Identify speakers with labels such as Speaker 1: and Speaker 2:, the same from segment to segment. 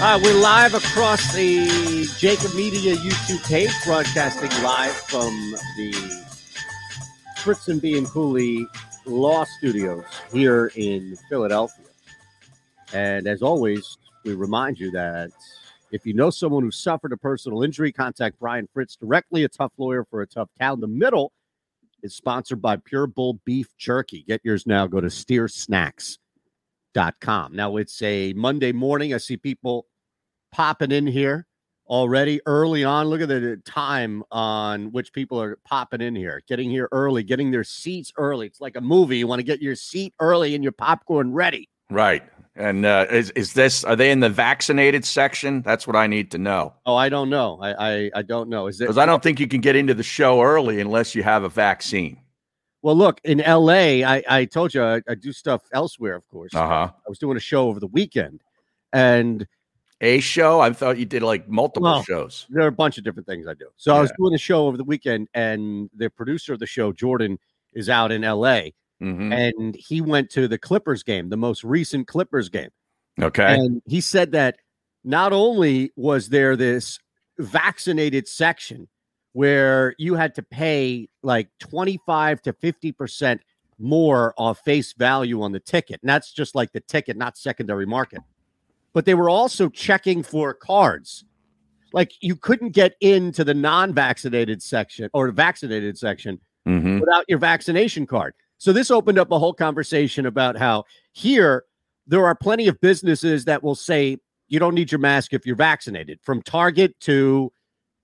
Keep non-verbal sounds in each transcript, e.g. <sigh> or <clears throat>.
Speaker 1: We're live across the JAKIB Media YouTube page, broadcasting live from the Fritz and Bianculli Law Studios here in Philadelphia. And as always, we remind you that if you know someone who suffered a personal injury, contact Brian Fritz directly, a tough lawyer for a tough town. The middle is sponsored by Pure Bull Beef Jerky. Get yours now. Go to steersnacks.com. Now it's a Monday morning. I see people popping in here already early on. Look at the time on which people are popping in here, getting here early, getting their seats early. It's like a movie. You want to get your seat early and your popcorn ready.
Speaker 2: Right. And uh, is is this? Are they in the vaccinated section? That's what I need to know.
Speaker 1: Oh, I don't know. I I, I don't know. Is it
Speaker 2: because I don't think you can get into the show early unless you have a vaccine.
Speaker 1: Well, look in L.A. I I told you I, I do stuff elsewhere. Of course,
Speaker 2: Uh huh.
Speaker 1: I was doing a show over the weekend, and
Speaker 2: A show? I thought you did like multiple
Speaker 1: Well,
Speaker 2: shows.
Speaker 1: there are a bunch of different things I do. So I was doing a show over the weekend, and the producer of the show, Jordan, is out in L.A.
Speaker 2: hmm
Speaker 1: and he went to the Clippers game, the most recent Clippers game.
Speaker 2: Okay.
Speaker 1: And he said that not only was there this vaccinated section where you had to pay like 25 to 50% more of face value on the ticket. And that's just like the ticket, not secondary market. But they were also checking for cards. Like you couldn't get into the non-vaccinated section or vaccinated section
Speaker 2: hmm
Speaker 1: without your vaccination card. So this opened up a whole conversation about how here there are plenty of businesses that will say you don't need your mask if you're vaccinated, from Target to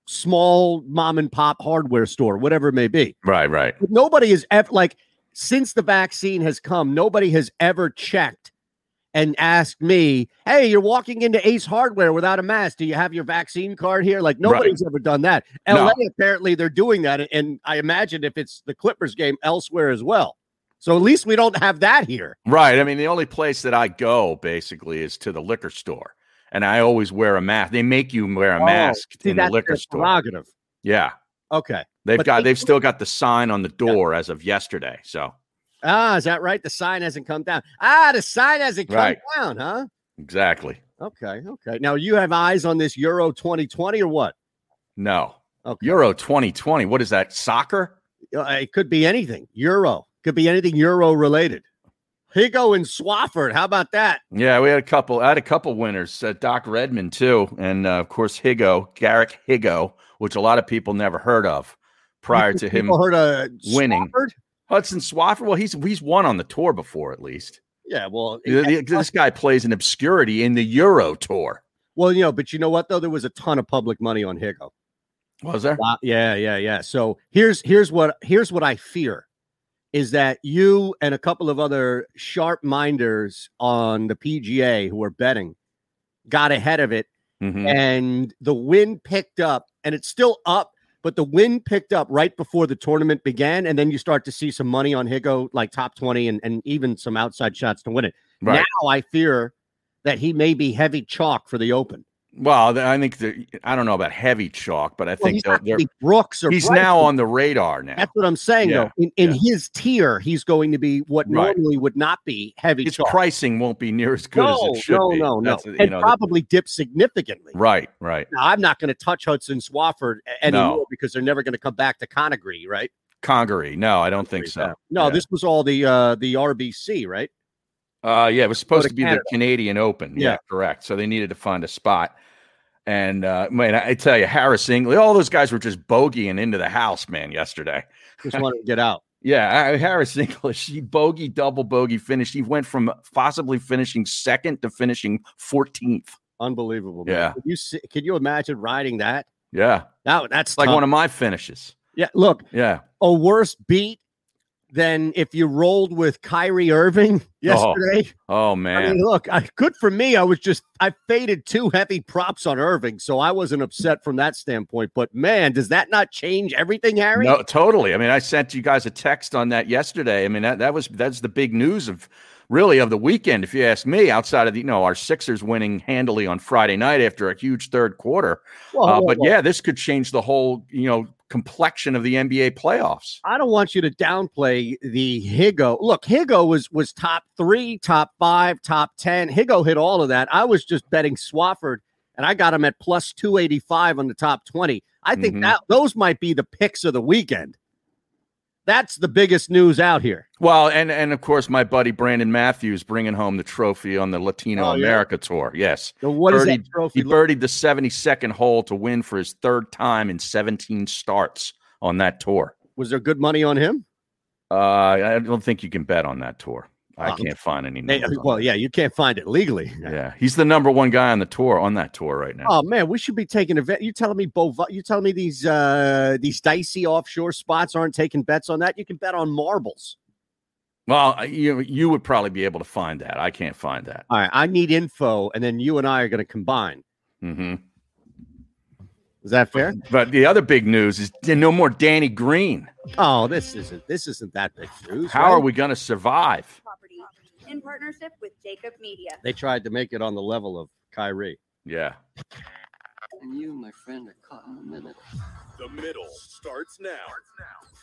Speaker 1: small mom and pop hardware store, whatever it may be.
Speaker 2: Right. Right.
Speaker 1: But nobody has ever like since the vaccine has come, nobody has ever checked and asked me, "Hey, you're walking into Ace Hardware without a mask. Do you have your vaccine card here?" Like nobody's ever done that.
Speaker 2: No.
Speaker 1: LA apparently they're doing that, and I imagine if it's the Clippers game elsewhere as well. So at least we don't have that here.
Speaker 2: Right. I mean, the only place that I go basically is to the liquor store, and I always wear a mask. They make you wear a
Speaker 1: Oh,
Speaker 2: mask
Speaker 1: See,
Speaker 2: in the liquor store.
Speaker 1: prerogative.
Speaker 2: Yeah.
Speaker 1: Okay.
Speaker 2: They've
Speaker 1: But
Speaker 2: got
Speaker 1: they-
Speaker 2: they've still got the sign on the door as of yesterday. So
Speaker 1: Ah, is that right? The sign hasn't come down. Ah, the sign hasn't come
Speaker 2: Right.
Speaker 1: down, huh?
Speaker 2: exactly.
Speaker 1: Okay. Okay. Now you have eyes on this Euro 2020 or what?
Speaker 2: No.
Speaker 1: Okay.
Speaker 2: Euro 2020. What is that? Soccer?
Speaker 1: Uh, it could be anything. Euro could be anything Euro related. Higgo and Swafford. How about that?
Speaker 2: Yeah, we had a couple. I had a couple winners. Uh, Doc Redman too, and uh, of course Higgo, Garrick Higgo, which a lot of people never heard of prior <laughs> to him
Speaker 1: heard of
Speaker 2: winning.
Speaker 1: Swafford?
Speaker 2: Hudson Swafford. Well, he's he's won on the tour before, at least.
Speaker 1: Yeah. Well,
Speaker 2: The- the- this guy plays in obscurity in the Euro Tour.
Speaker 1: well, you know, but you know what though? There was a ton of public money on Higgo.
Speaker 2: Was there?
Speaker 1: Uh, yeah, yeah, yeah. So here's here's what here's what I fear is that you and a couple of other sharp minders on the PGA who are betting got ahead of it
Speaker 2: Mhm.
Speaker 1: and the wind picked up and it's still up but the wind picked up right before the tournament began and then you start to see some money on Higgo like top 20 and, and even some outside shots to win it
Speaker 2: Right.
Speaker 1: now i fear that he may be heavy chalk for the open
Speaker 2: Well, I think the, I don't know about heavy chalk, but I
Speaker 1: well,
Speaker 2: think they're- they're-
Speaker 1: brooks or
Speaker 2: he's
Speaker 1: Bryson.
Speaker 2: now on the radar now.
Speaker 1: That's what I'm saying,
Speaker 2: Yeah,
Speaker 1: though. In, in
Speaker 2: yeah.
Speaker 1: his tier, he's going to be what
Speaker 2: Right.
Speaker 1: normally would not be heavy
Speaker 2: His
Speaker 1: chalk.
Speaker 2: pricing won't be near as good
Speaker 1: no,
Speaker 2: as it should
Speaker 1: no,
Speaker 2: be.
Speaker 1: no, no,
Speaker 2: you
Speaker 1: and
Speaker 2: know,
Speaker 1: probably dip significantly.
Speaker 2: right, right.
Speaker 1: Now, I'm not going to touch Hudson Swafford anymore
Speaker 2: No.
Speaker 1: because they're never going to come back to Congaree, right?
Speaker 2: Congaree. No, I don't think so.
Speaker 1: No,
Speaker 2: Yeah.
Speaker 1: this was all the uh the RBC, right?
Speaker 2: Uh, yeah, it was supposed
Speaker 1: to
Speaker 2: to, be
Speaker 1: Canada.
Speaker 2: the Canadian Open. Yeah.
Speaker 1: Yeah.
Speaker 2: correct. So they needed to find a spot. And uh, man, I tell you, Harris English, all those guys were just bogeying into the house, man, yesterday. <laughs>
Speaker 1: Just wanted to get out.
Speaker 2: Yeah, I- Harris English, he bogey, double bogey finished. He went from possibly finishing second to finishing 14th.
Speaker 1: Unbelievable. Man.
Speaker 2: Yeah.
Speaker 1: Can you see, can you imagine riding that?
Speaker 2: Yeah,
Speaker 1: That that's
Speaker 2: like
Speaker 1: tough.
Speaker 2: one of my finishes.
Speaker 1: yeah. Look,
Speaker 2: Yeah.
Speaker 1: a worse beat than if you rolled with Kyrie Irving <laughs> yesterday.
Speaker 2: Oh
Speaker 1: I
Speaker 2: man.
Speaker 1: mean, look, I, good for me. I was just I faded two heavy props on Irving, so I wasn't upset from that standpoint. But man, does that not change everything, Harry?
Speaker 2: No, totally. I mean, I sent you guys a text on that yesterday. I mean, that, that was that's the big news of really of the weekend, if you ask me. Outside of the, you know our Sixers winning handily on Friday night after a huge third quarter,
Speaker 1: Well,
Speaker 2: uh,
Speaker 1: well,
Speaker 2: but
Speaker 1: well,
Speaker 2: yeah, this could change the whole you know complexion of the NBA playoffs.
Speaker 1: I don't want you to downplay the Higgo. Look, Higgo was was top three, top five, top ten. Higgo hit all of that. I was just betting Swafford, and I got him at plus two eighty five on the top twenty. I think
Speaker 2: Mhm.
Speaker 1: that those might be the picks of the weekend. That's the biggest news out here.
Speaker 2: Well, and and of course, my buddy Brandon Matthews bringing home the trophy on the Latino
Speaker 1: Oh, yeah?
Speaker 2: America tour. Yes,
Speaker 1: So what is
Speaker 2: Birdie-
Speaker 1: that trophy?
Speaker 2: he birdied the seventy second hole to win for his third time in seventeen starts on that tour.
Speaker 1: was there good money on him?
Speaker 2: Uh, I don't think you can bet on that tour. I
Speaker 1: Oh.
Speaker 2: can't find any.
Speaker 1: Well, yeah, you can't find it legally.
Speaker 2: yeah, he's the number one guy on the tour on that tour right now.
Speaker 1: Oh man, we should be taking a bet. You telling me Bov? You telling me these uh these dicey offshore spots aren't taking bets on that? You can bet on marbles.
Speaker 2: Well, you you would probably be able to find that. I can't find that.
Speaker 1: All right, I need info, and then you and I are going to combine.
Speaker 2: Mm-hmm.
Speaker 1: Is that fair?
Speaker 2: But the other big news is no more Danny Green.
Speaker 1: Oh, this isn't this isn't that big news.
Speaker 2: How are we going to survive?
Speaker 3: Property in partnership with JAKIB Media.
Speaker 1: They tried to make it on the level of Kyrie.
Speaker 2: Yeah.
Speaker 4: And you, my friend, are caught in the middle.
Speaker 5: The middle starts now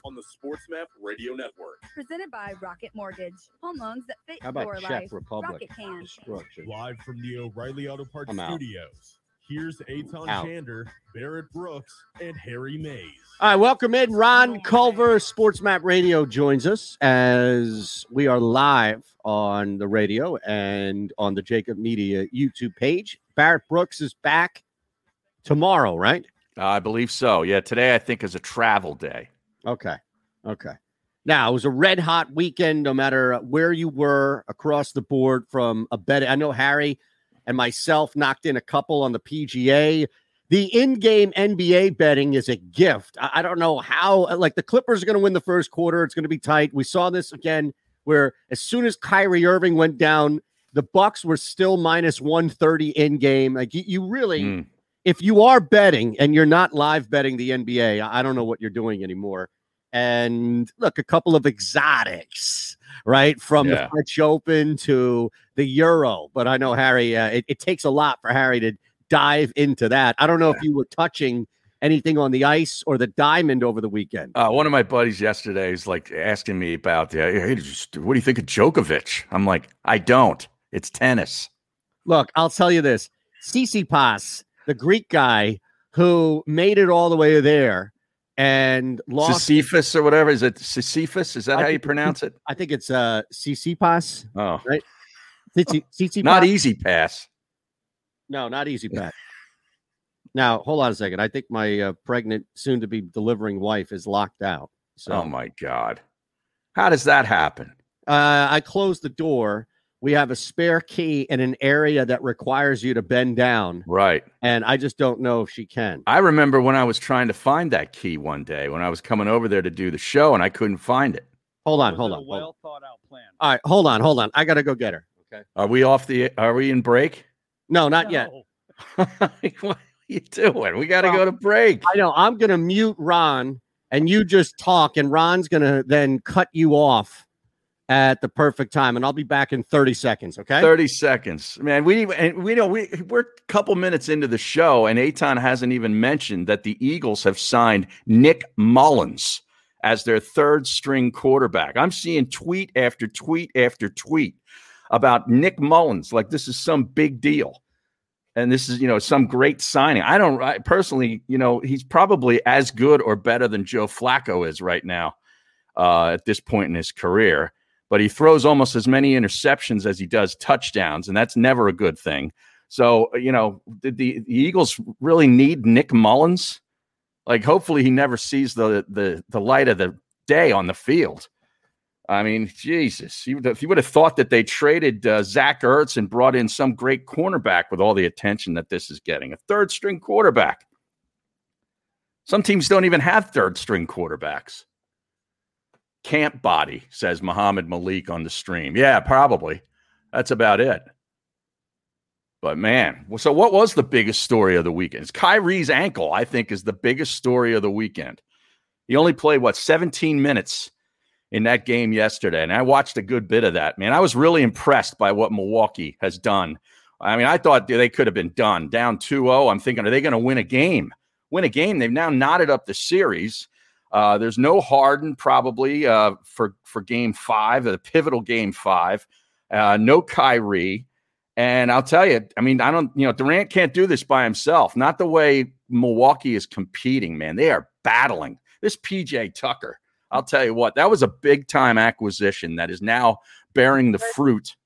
Speaker 5: on the SportsMap Radio Network.
Speaker 3: Presented by Rocket Mortgage. Home loans that fit
Speaker 1: How about
Speaker 3: your
Speaker 1: Czech
Speaker 3: life.
Speaker 1: Republic?
Speaker 3: Rocket can.
Speaker 1: Destruction.
Speaker 5: Live from the O'Reilly Auto Parts
Speaker 1: I'm out.
Speaker 5: Studios. Here's Eytan
Speaker 1: Out.
Speaker 5: Shander, Barrett Brooks, and Harry Mayes.
Speaker 1: All right, welcome in. Ron Culver, Sports Map Radio, joins us as we are live on the radio and on the JAKIB Media YouTube page. Barrett Brooks is back tomorrow, right?
Speaker 2: I believe so. Yeah. Today, I think, is a travel day.
Speaker 1: Okay. Okay. Now, it was a red hot weekend, no matter where you were across the board from a bet. I know Harry and myself knocked in a couple on the PGA. The in game NBA betting is a gift. I, I don't know how, like, the Clippers are going to win the first quarter. It's going to be tight. We saw this again, where as soon as Kyrie Irving went down, the Bucks were still minus 130 in game. Like, you, you really
Speaker 2: Mm.
Speaker 1: if you are betting and you're not live betting the NBA, I I don't know what you're doing anymore. And look, a couple of exotics, right? From
Speaker 2: Yeah.
Speaker 1: the French Open to the Euro. But I know Harry, uh, it, it takes a lot for Harry to dive into that. I don't know if you were touching anything on the ice or the diamond over the weekend.
Speaker 2: Uh, one of my buddies yesterday is like asking me about, the, hey, what do you think of Djokovic? I'm like, I don't. It's tennis.
Speaker 1: Look, I'll tell you this Tsitsipas, the Greek guy who made it all the way there and lost.
Speaker 2: Sisyphus or whatever. Is it Sisyphus? Is that
Speaker 1: I
Speaker 2: how you pronounce it?
Speaker 1: I think it's uh Tsitsipas.
Speaker 2: Oh,
Speaker 1: Tsitsi- Tsitsipas.
Speaker 2: not easy pass.
Speaker 1: No, not easy, pass. now, hold on a second. I think my uh, pregnant, soon to be delivering wife is locked out. So
Speaker 2: Oh my God. How does that happen?
Speaker 1: uh, I closed the door. We have a spare key in an area that requires you to bend down,
Speaker 2: Right.
Speaker 1: and I just don't know if she can.
Speaker 2: I remember when I was trying to find that key one day when I was coming over there to do the show and I couldn't find it.
Speaker 1: Hold on, hold on. hold on.
Speaker 6: thought out plan.
Speaker 1: All right, hold on, hold on. I got to go get her. Okay.
Speaker 2: Are we off the? Are we in break?
Speaker 1: No, not yet. <laughs>
Speaker 2: what are you doing? We got to go to break.
Speaker 1: I know. I'm going to mute Ron, and you just talk, and Ron's going to then cut you off at the perfect time, and I'll be back in 30 seconds. Okay.
Speaker 2: 30 seconds. Man, we and we know we we're a couple minutes into the show and Eytan hasn't even mentioned that the Eagles have signed Nick Mullens as their third string quarterback. I'm seeing tweet after tweet after tweet about Nick Mullens like this is some big deal. And this is, you know, some great signing. I don't I personally, you know, he's probably as good or better than Joe Flacco is right now uh, at this point in his career. But he throws almost as many interceptions as he does touchdowns, and that's never a good thing. So, you know, did the, the Eagles really need Nick Mullens? Like, hopefully, he never sees the the the light of the day on the field. I mean, Jesus, you, if you would have thought that they traded uh, Zach Ertz and brought in some great cornerback with all the attention that this is getting, a third string quarterback. Some teams don't even have third string quarterbacks. Camp body, says Muhammad Malik on the stream. Yeah, probably. That's about it. But man, so what was the biggest story of the weekend? It's Kyrie's ankle, I think, is the biggest story of the weekend. He only played, what, 17 minutes in that game yesterday. And I watched a good bit of that, man. I was really impressed by what Milwaukee has done. I mean, I thought they could have been done down 2 0. I'm thinking, are they going to win a game? Win a game. They've now knotted up the series. Uh, there's no Harden probably uh, for for Game Five, the pivotal Game Five. Uh, no Kyrie, and I'll tell you, I mean, I don't, you know, Durant can't do this by himself. Not the way Milwaukee is competing, man. They are battling. This PJ Tucker, I'll tell you what, that was a big time acquisition that is now bearing the fruit.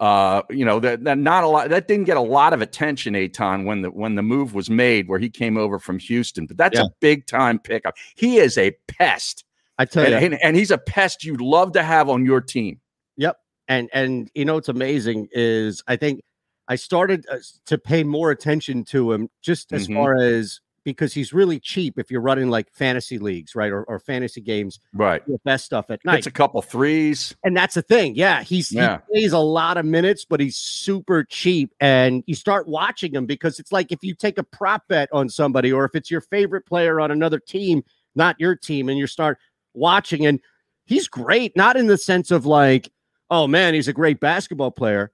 Speaker 2: Uh, you know that, that not a lot that didn't get a lot of attention, Eytan, when the when the move was made where he came over from Houston. But that's
Speaker 1: Yeah.
Speaker 2: a big time pickup. He is a pest,
Speaker 1: I tell you,
Speaker 2: and, and, and he's a pest you'd love to have on your team.
Speaker 1: Yep. And and you know what's amazing is I think I started uh, to pay more attention to him just as
Speaker 2: Mhm.
Speaker 1: far as because he's really cheap if you're running like fantasy leagues, right? Or, or fantasy games,
Speaker 2: Right.
Speaker 1: the best stuff at night.
Speaker 2: Hits a couple threes.
Speaker 1: And that's the thing. Yeah, he's
Speaker 2: Yeah.
Speaker 1: he plays a lot of minutes, but he's super cheap. And you start watching him because it's like if you take a prop bet on somebody, or if it's your favorite player on another team, not your team, and you start watching, and he's great, not in the sense of like, oh man, he's a great basketball player,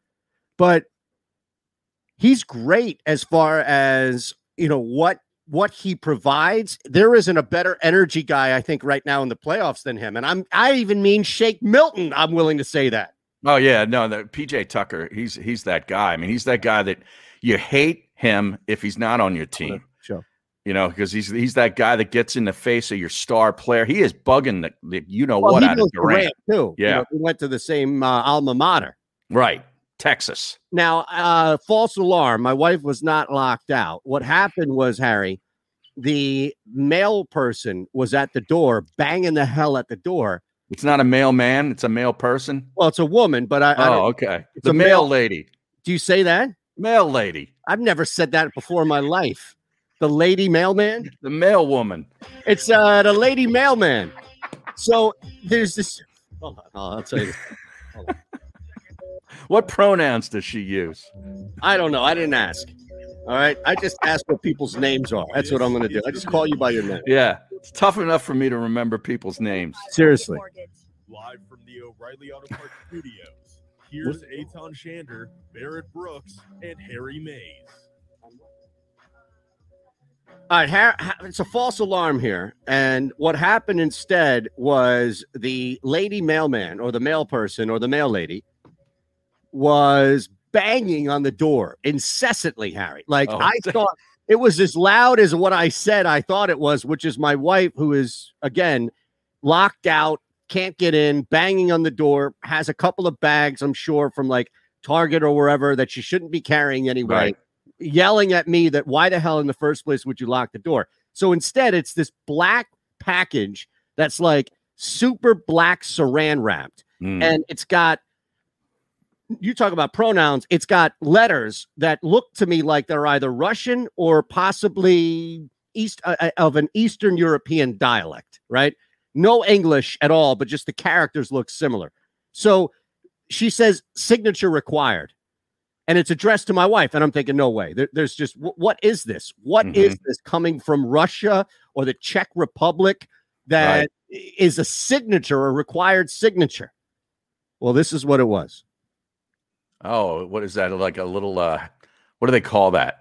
Speaker 1: but he's great as far as you know what what he provides. There isn't a better energy guy, I think, right now in the playoffs than him. And I'm I even mean Shake Milton. I'm willing to say that.
Speaker 2: Oh yeah, no, the PJ Tucker, he's he's that guy. I mean, he's that guy that you hate him if he's not on your team. <laughs>
Speaker 1: Sure.
Speaker 2: You know, because he's he's that guy that gets in the face of your star player. He is bugging the, the you know
Speaker 1: Well,
Speaker 2: what out of Durant.
Speaker 1: Durant, too. You
Speaker 2: Yeah.
Speaker 1: know, we went to the same uh, alma mater.
Speaker 2: Right. Texas.
Speaker 1: Now, uh, false alarm. My wife was not locked out. What happened was, Harry, the male person was at the door, banging the hell at the door.
Speaker 2: It's not a male man, it's a male person.
Speaker 1: Well, it's a woman, but I, I
Speaker 2: Oh, okay.
Speaker 1: it's
Speaker 2: The
Speaker 1: a
Speaker 2: male,
Speaker 1: male-
Speaker 2: lady.
Speaker 1: do you say that?
Speaker 2: Male lady.
Speaker 1: I've never said that before in my life. The lady mailman.
Speaker 2: The male woman.
Speaker 1: It's uh, the lady mailman. So there's this. Hold on, I'll tell you. <laughs> This.
Speaker 2: What pronouns does she use?
Speaker 1: I don't know. I didn't ask. All right. I just ask what people's names are. That's what I'm going to do. I just call you by your name.
Speaker 2: Yeah. It's tough enough for me to remember people's names.
Speaker 1: Seriously.
Speaker 5: Live from the O'Reilly Auto Parts <laughs> Studios. Here's Eytan Shander, Barrett Brooks, and Harry Mayes.
Speaker 1: All right, ha- ha- it's a false alarm here. And what happened instead was the lady mailman or the mail person or the mail lady was banging on the door incessantly, Harry. Like
Speaker 2: Oh,
Speaker 1: I <laughs> thought it was as loud as what I said I thought it was, which is my wife, who is again locked out, can't get in, banging on the door, has a couple of bags, I'm sure, from like Target or wherever that she shouldn't be carrying anyway
Speaker 2: Right.
Speaker 1: yelling at me that why the hell in the first place would you lock the door? So instead, it's this black package that's like super black saran wrapped,
Speaker 2: Mm.
Speaker 1: and it's got. You talk about pronouns. It's got letters that look to me like they're either Russian or possibly east uh, uh, of an Eastern European dialect, right? No English at all, but just the characters look similar. So she says signature required and it's addressed to my wife and i'm thinking no way there, there's just wh- what is this What is this coming from russia or the czech republic that is a signature a required signature well this is what it was
Speaker 2: Oh, what is that? Like a little uh what do they call that?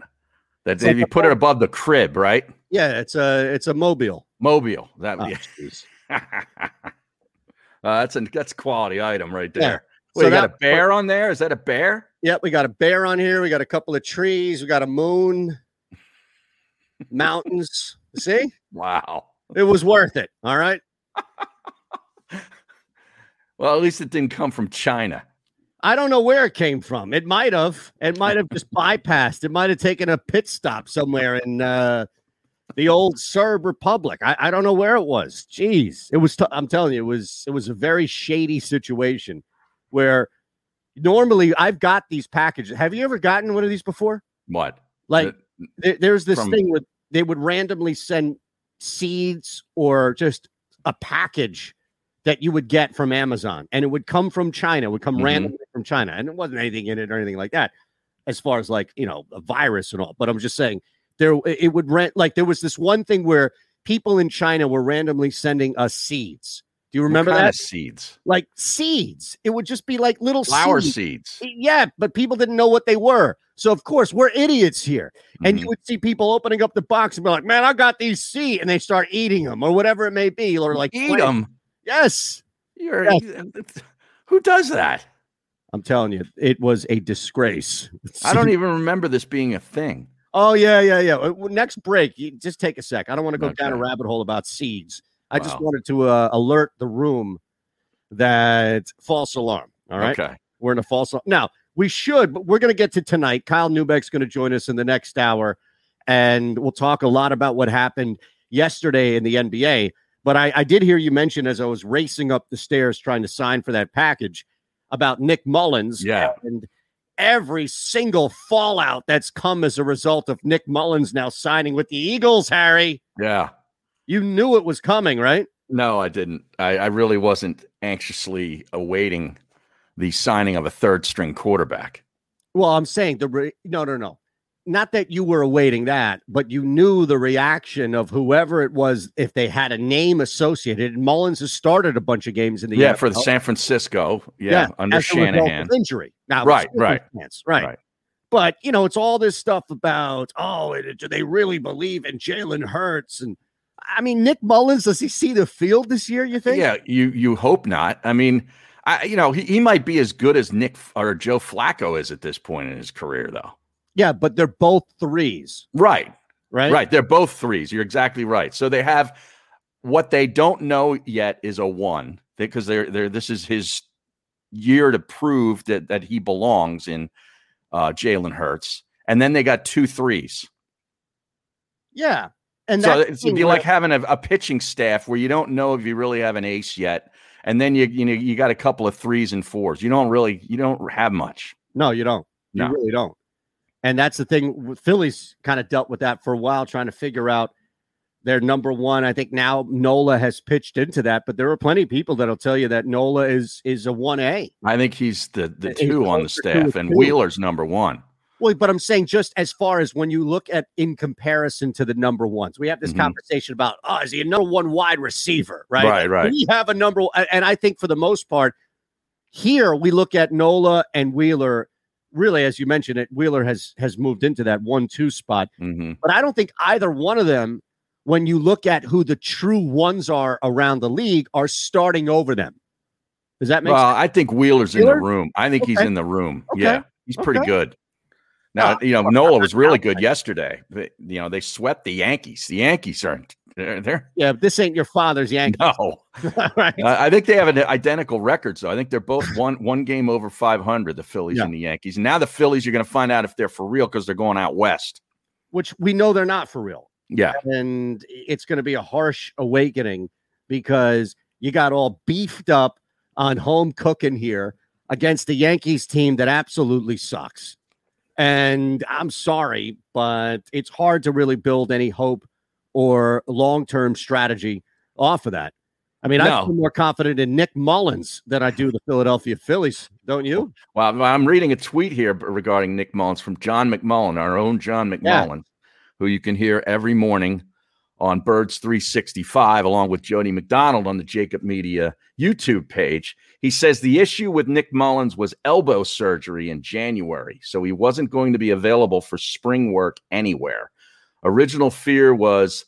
Speaker 2: That
Speaker 1: like
Speaker 2: you put it above the crib, right?
Speaker 1: yeah it's a it's a mobile
Speaker 2: Mobile. That
Speaker 1: Oh,
Speaker 2: yeah. <laughs> uh, that's a that's a quality item right
Speaker 1: Yeah.
Speaker 2: there.
Speaker 1: So
Speaker 2: Wait, you got a bear on there? Is that a bear?
Speaker 1: yep we got a bear on here we got a couple of trees we got a moon <laughs> mountains see
Speaker 2: Wow.
Speaker 1: it was worth it all right <laughs>
Speaker 2: Well, at least it didn't come from China.
Speaker 1: I don't know where it came from. It might have. It might have just bypassed. It might have taken a pit stop somewhere in uh, the old Serb Republic. I, I don't know where it was. Jeez, it was. T- I'm telling you, it was. It was a very shady situation where normally I've got these packages. Have you ever gotten one of these before?
Speaker 2: What?
Speaker 1: Like there, there's this
Speaker 2: from-
Speaker 1: thing with they would randomly send seeds or just a package that you would get from Amazon, and it would come from China. It would come
Speaker 2: Mhm.
Speaker 1: randomly from China, and it wasn't anything in it or anything like that, as far as like you know a virus and all. But I'm just saying there it would rent like there was this one thing where people in China were randomly sending us seeds. Do you remember that?
Speaker 2: seeds?
Speaker 1: like seeds. It would just be like little
Speaker 2: Flower
Speaker 1: seeds.
Speaker 2: seeds.
Speaker 1: Yeah, but people didn't know what they were. So of course we're idiots here. And
Speaker 2: Mhm.
Speaker 1: you would see people opening up the box and be like, "Man, I got these seeds," and they start eating them or whatever it may be, or like
Speaker 2: Eat them.
Speaker 1: Yes,
Speaker 2: You're
Speaker 1: Yes.
Speaker 2: who does that?
Speaker 1: I'm telling you, it was a disgrace.
Speaker 2: I don't <laughs> even remember this being a thing.
Speaker 1: Oh yeah, yeah, yeah. Uh, Next break, you just take a sec. I don't want to go down a rabbit hole about seeds. I just wanted to uh, alert the room that false alarm. All right.
Speaker 2: Okay.
Speaker 1: We're in a false alarm. Now, we should, but we're going to get to tonight. Kyle Neubeck's going to join us in the next hour, and we'll talk a lot about what happened yesterday in the NBA. But I, I did hear you mention as I was racing up the stairs trying to sign for that package about Nick Mullens.
Speaker 2: Yeah.
Speaker 1: And every single fallout that's come as a result of Nick Mullens now signing with the Eagles, Harry.
Speaker 2: Yeah.
Speaker 1: You knew it was coming, right?
Speaker 2: No, I didn't. I, I really wasn't anxiously awaiting the signing of a third string quarterback.
Speaker 1: Well, I'm saying the re- no, no, no. Not that you were awaiting that, but you knew the reaction of whoever it was if they had a name associated. And Mullens has started a bunch of games in the
Speaker 2: Yeah, for the San Francisco. Yeah, under
Speaker 1: result of
Speaker 2: Shanahan.
Speaker 1: injury. Now,
Speaker 2: Right, right,
Speaker 1: right,
Speaker 2: right.
Speaker 1: But you know, it's all this stuff about oh, it- do they really believe in Jalen Hurts? And I mean, Nick Mullens does he see the field this year? You think?
Speaker 2: Yeah, you you hope not. I mean, I you know he, he might be as good as Nick or Joe Flacco is at this point in his career, though.
Speaker 1: Yeah, but they're both threes,
Speaker 2: Right,
Speaker 1: right?
Speaker 2: right. They're both threes. You're exactly right. So they have what they don't know yet is a one because they're they're this is his year to prove that that he belongs in uh, Jalen Hurts, and then they got two threes.
Speaker 1: Yeah, and
Speaker 2: so it's
Speaker 1: the
Speaker 2: be
Speaker 1: where-
Speaker 2: like having a, a pitching staff where you don't know if you really have an ace yet, and then you you know you got a couple of threes and fours. You don't really you don't have much.
Speaker 1: No, you don't. You
Speaker 2: No.
Speaker 1: really don't. And that's the thing. with Phillies kind of dealt with that for a while, trying to figure out their number one. I think now Nola has pitched into that, but there are plenty of people that'll tell you that Nola is is a one A.
Speaker 2: I think he's the the two on the
Speaker 1: closer to a
Speaker 2: staff, and. Wheeler's number one.
Speaker 1: Well, but I'm saying just as far as when you look at in comparison to the number ones, we have this
Speaker 2: Mhm.
Speaker 1: conversation about oh, is he a number one wide receiver? Right,
Speaker 2: Right, right.
Speaker 1: We have a number, and I think for the most part, here we look at Nola and Wheeler. Really, as you mentioned, it Wheeler has has moved into that one-two spot.
Speaker 2: hmm
Speaker 1: But I don't think either one of them, when you look at who the true ones are around the league, are starting over them. Does that make
Speaker 2: Well,
Speaker 1: sense?
Speaker 2: I think Wheeler's in the room. I think he's in the room.
Speaker 1: Okay.
Speaker 2: Yeah, he's pretty
Speaker 1: Okay.
Speaker 2: good. Now,
Speaker 1: Uh,
Speaker 2: you know, Nola was really good <laughs> yesterday. But, you know, they swept the Yankees. The Yankees aren't. They're, they're <laughs>
Speaker 1: Yeah, this ain't your father's Yankees,
Speaker 2: no. <laughs>
Speaker 1: right?
Speaker 2: I I think they have an identical record. So I think they're both one one game over 500. The Phillies
Speaker 1: Yeah.
Speaker 2: and the Yankees. Now the Phillies, you're going to find out if they're for real because they're going out west.
Speaker 1: Which we know they're not for real,
Speaker 2: Yeah,
Speaker 1: and it's going to be a harsh awakening because you got all beefed up on home cooking here against the Yankees team that absolutely sucks. And I'm sorry, but it's hard to really build any hope or long term strategy off of that. I mean, I
Speaker 2: No.
Speaker 1: feel more confident in Nick Mullens than I do the Philadelphia Phillies, don't you?
Speaker 2: Well, I'm reading a tweet here regarding Nick Mullens from John McMullen, our own John
Speaker 1: Yeah.
Speaker 2: McMullen, who you can hear every morning on Birds 365, along with Jody McDonald on the JAKIB Media YouTube page. He says the issue with Nick Mullens was elbow surgery in January, so he wasn't going to be available for spring work anywhere. Original fear was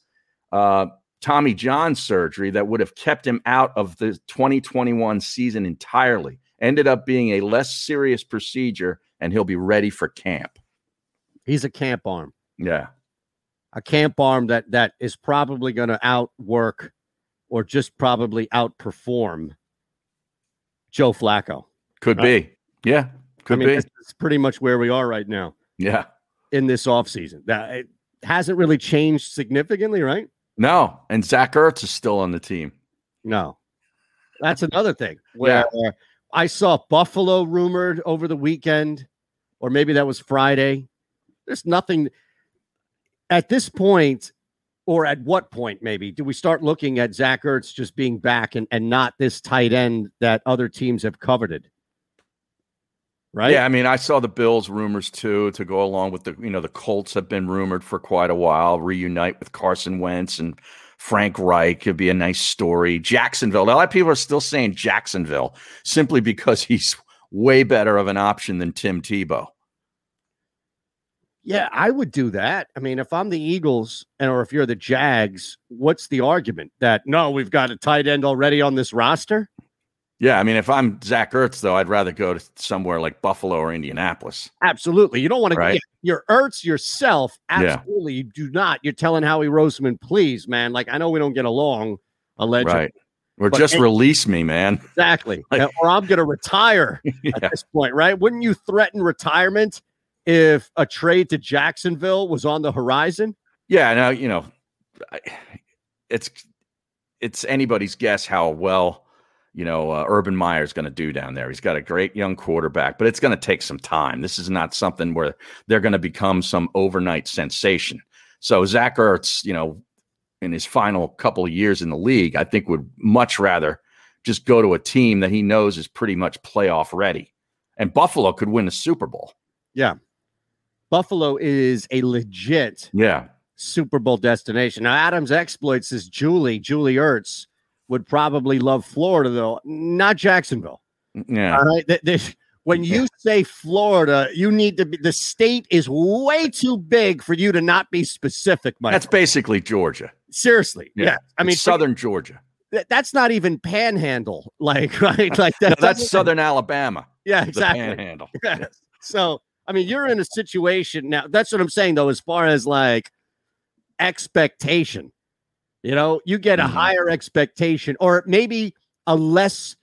Speaker 2: uh, Tommy John surgery that would have kept him out of the 2021 season entirely. Ended up being a less serious procedure, and he'll be ready for camp.
Speaker 1: He's a camp arm.
Speaker 2: Yeah.
Speaker 1: a camp arm that that is probably going to outwork or just probably outperform Joe Flacco.
Speaker 2: Could be. Yeah. Could
Speaker 1: I mean,
Speaker 2: be.
Speaker 1: that's pretty much where we are right now
Speaker 2: Yeah.
Speaker 1: in this offseason. That it hasn't really changed significantly, right?
Speaker 2: No. And Zach Ertz is still on the team.
Speaker 1: No. That's another thing where I saw Buffalo rumored over the weekend, or maybe that was Friday. There's nothing at this point, or at what point, maybe, do we start looking at Zach Ertz just being back and, and not this tight end that other teams have coveted? Right?
Speaker 2: Yeah, I mean, I saw the Bills rumors too to go along with the, you know, the Colts have been rumored for quite a while, reunite with Carson Wentz and Frank Reich could be a nice story. Jacksonville, a lot of people are still saying Jacksonville simply because <laughs> he's way better of an option than Tim Tebow.
Speaker 1: Yeah, I would do that. I mean, if I'm the Eagles and or if you're the Jags, what's the argument that no, we've got a tight end already on this roster?
Speaker 2: Yeah, I mean, if I'm Zach Ertz, though, I'd rather go to somewhere like Buffalo or Indianapolis.
Speaker 1: Absolutely. You don't want to
Speaker 2: Right.
Speaker 1: yeah, you're Ertz yourself.
Speaker 2: Yeah.
Speaker 1: Absolutely. You do not. You're telling Howie Roseman, please, man. Like I know we don't get along, allegedly.
Speaker 2: Right. Or
Speaker 1: But
Speaker 2: just release me, man.
Speaker 1: Exactly. <laughs>
Speaker 2: Like-
Speaker 1: or I'm gonna retire <laughs>
Speaker 2: Yeah.
Speaker 1: at this point, right? Wouldn't you threaten retirement if a trade to Jacksonville was on the horizon?
Speaker 2: Yeah, now you know, I- it's it's anybody's guess how well you know uh, Urban Meyer's going to do down there. He's got a great young quarterback, but it's going to take some time. This is not something where they're going to become some overnight sensation. So Zach Ertz, you know, in his final couple of years in the league, I think would much rather just go to a team that he knows is pretty much playoff ready. And Buffalo could win the Super Bowl.
Speaker 1: Yeah. Buffalo is a legit
Speaker 2: Yeah.
Speaker 1: Super Bowl destination. Now, Adams exploits says Julie, Julie Ertz would probably love Florida, though, not Jacksonville.
Speaker 2: Mm, yeah.
Speaker 1: All right. Th- th- when you say Florida, you need to be the state is way too big for you to not be specific, Mike.
Speaker 2: That's basically Georgia.
Speaker 1: Seriously.
Speaker 2: Yeah.
Speaker 1: Yeah. I mean,
Speaker 2: It's southern Georgia.
Speaker 1: th- that's not even panhandle. <laughs> Like, right? <laughs> Like
Speaker 2: No,
Speaker 1: that,
Speaker 2: that's southern Alabama.
Speaker 1: Yeah, exactly.
Speaker 2: panhandle. <laughs>
Speaker 1: Yes. So, I mean, you're in a situation now. That's what I'm saying, though, as far as like expectation. You know, you get a
Speaker 2: Mhm.
Speaker 1: higher expectation or maybe a less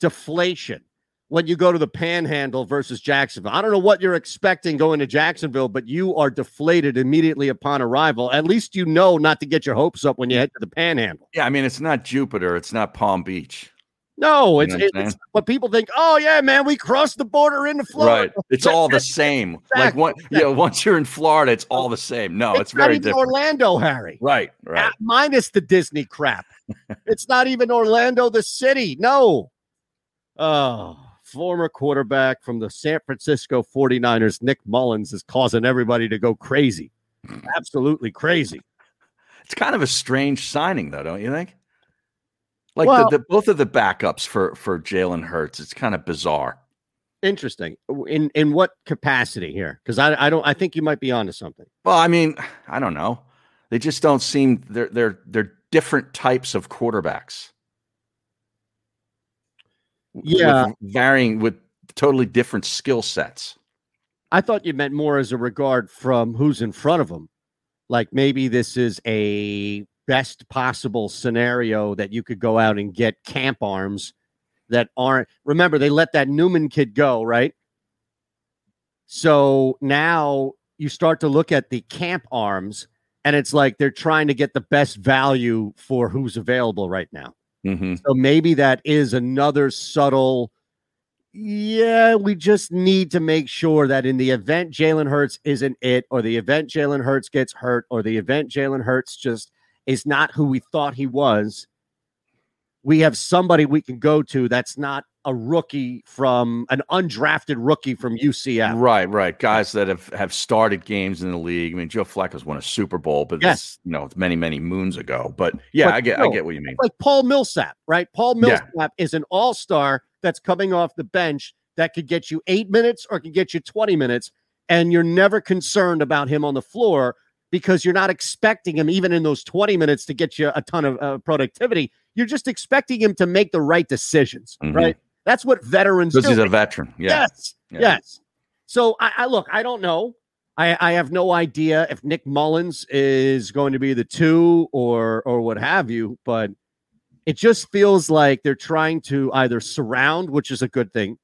Speaker 1: deflation when you go to the panhandle versus Jacksonville. I don't know what you're expecting going to Jacksonville, but you are deflated immediately upon arrival. At least you know not to get your hopes up when you head to the panhandle.
Speaker 2: Yeah, I mean, it's not Jupiter. It's not Palm Beach.
Speaker 1: No, it's,
Speaker 2: know what
Speaker 1: it's but people think, oh yeah, man, we crossed the border into Florida.
Speaker 2: Right. It's all the same. Like
Speaker 1: Exactly.
Speaker 2: one, yeah, once you're in Florida, it's all the same. No, it's,
Speaker 1: not
Speaker 2: very
Speaker 1: even
Speaker 2: different.
Speaker 1: Orlando, Harry.
Speaker 2: Right. Right.
Speaker 1: Uh, minus the Disney crap. it's not even Orlando, the city. No. Oh, former quarterback from the San Francisco 49ers, Nick Mullens, is causing everybody to go crazy. <laughs> Absolutely crazy.
Speaker 2: It's kind of a strange signing, though, don't you think? Like
Speaker 1: Well-
Speaker 2: the, the both of the backups for for Jalen Hurts, it's kind of bizarre.
Speaker 1: Interesting. In in what capacity here? Because I I don't I think you might be onto something.
Speaker 2: Well, I mean, I don't know. They just don't seem they're they're they're different types of quarterbacks. with
Speaker 1: Yeah.
Speaker 2: varying with totally different skill sets.
Speaker 1: I thought you meant more as a regard from who's in front of them. Like maybe this is a best possible scenario that you could go out and get camp arms that aren't. Remember, they let that Newman kid go, right? So now you start to look at the camp arms, and it's like they're trying to get the best value for who's available right now.
Speaker 2: hmm
Speaker 1: So maybe that is another subtle. Yeah, we just need to make sure that in the event Jalen Hurts isn't it, or the event Jalen Hurts gets hurt, or the event Jalen Hurts just is not who we thought he was, we have somebody we can go to that's not a rookie from an undrafted rookie from UCF.
Speaker 2: Right, right. Guys that have have started games in the league. I mean, Joe Flacco's won a Super Bowl, but
Speaker 1: Yes.
Speaker 2: you know it's many many moons ago. But yeah,
Speaker 1: But
Speaker 2: I get I get what you mean.
Speaker 1: like Paul Millsap, right? Paul
Speaker 2: Yeah.
Speaker 1: Millsap is an all star that's coming off the bench that could get you eight minutes or could get you 20 minutes. And you're never concerned about him on the floor because you're not expecting him, even in those 20 minutes, to get you a ton of uh, productivity. You're just expecting him to make the right decisions,
Speaker 2: Mhm.
Speaker 1: right? That's what veterans
Speaker 2: Because
Speaker 1: do.
Speaker 2: he's a veteran. Yeah.
Speaker 1: Yes.
Speaker 2: Yeah.
Speaker 1: Yes. So I, I look, I don't know. I, I have no idea if Nick Mullens is going to be the two or or what have you, but it just feels like they're trying to either surround, which is a good thing,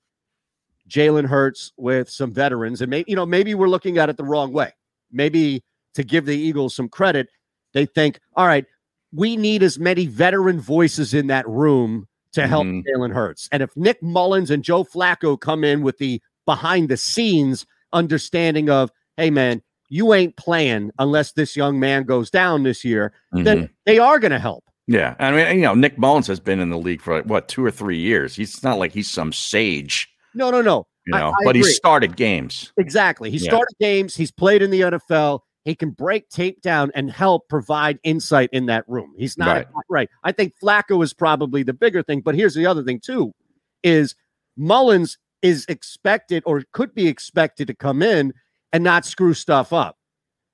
Speaker 1: Jalen Hurts with some veterans, and maybe you know maybe we're looking at it the wrong way. Maybe to give the Eagles some credit, they think, all right, we need as many veteran voices in that room to help
Speaker 2: Mhm.
Speaker 1: Jalen Hurts. And if Nick Mullens and Joe Flacco come in with the behind the scenes understanding of, hey man, you ain't playing unless this young man goes down this year,
Speaker 2: Mhm.
Speaker 1: then they are going to help.
Speaker 2: Yeah, I mean, you know, Nick Mullens has been in the league for like, what two or three years. He's not like he's some sage,
Speaker 1: No, no, no.
Speaker 2: you know,
Speaker 1: I
Speaker 2: but he started games.
Speaker 1: Exactly. He
Speaker 2: Yeah.
Speaker 1: started games. He's played in the NFL. He can break tape down and help provide insight in that room. He's not
Speaker 2: Right.
Speaker 1: right. I think Flacco is probably the bigger thing. But here's the other thing too: is Mullens is expected or could be expected to come in and not screw stuff up.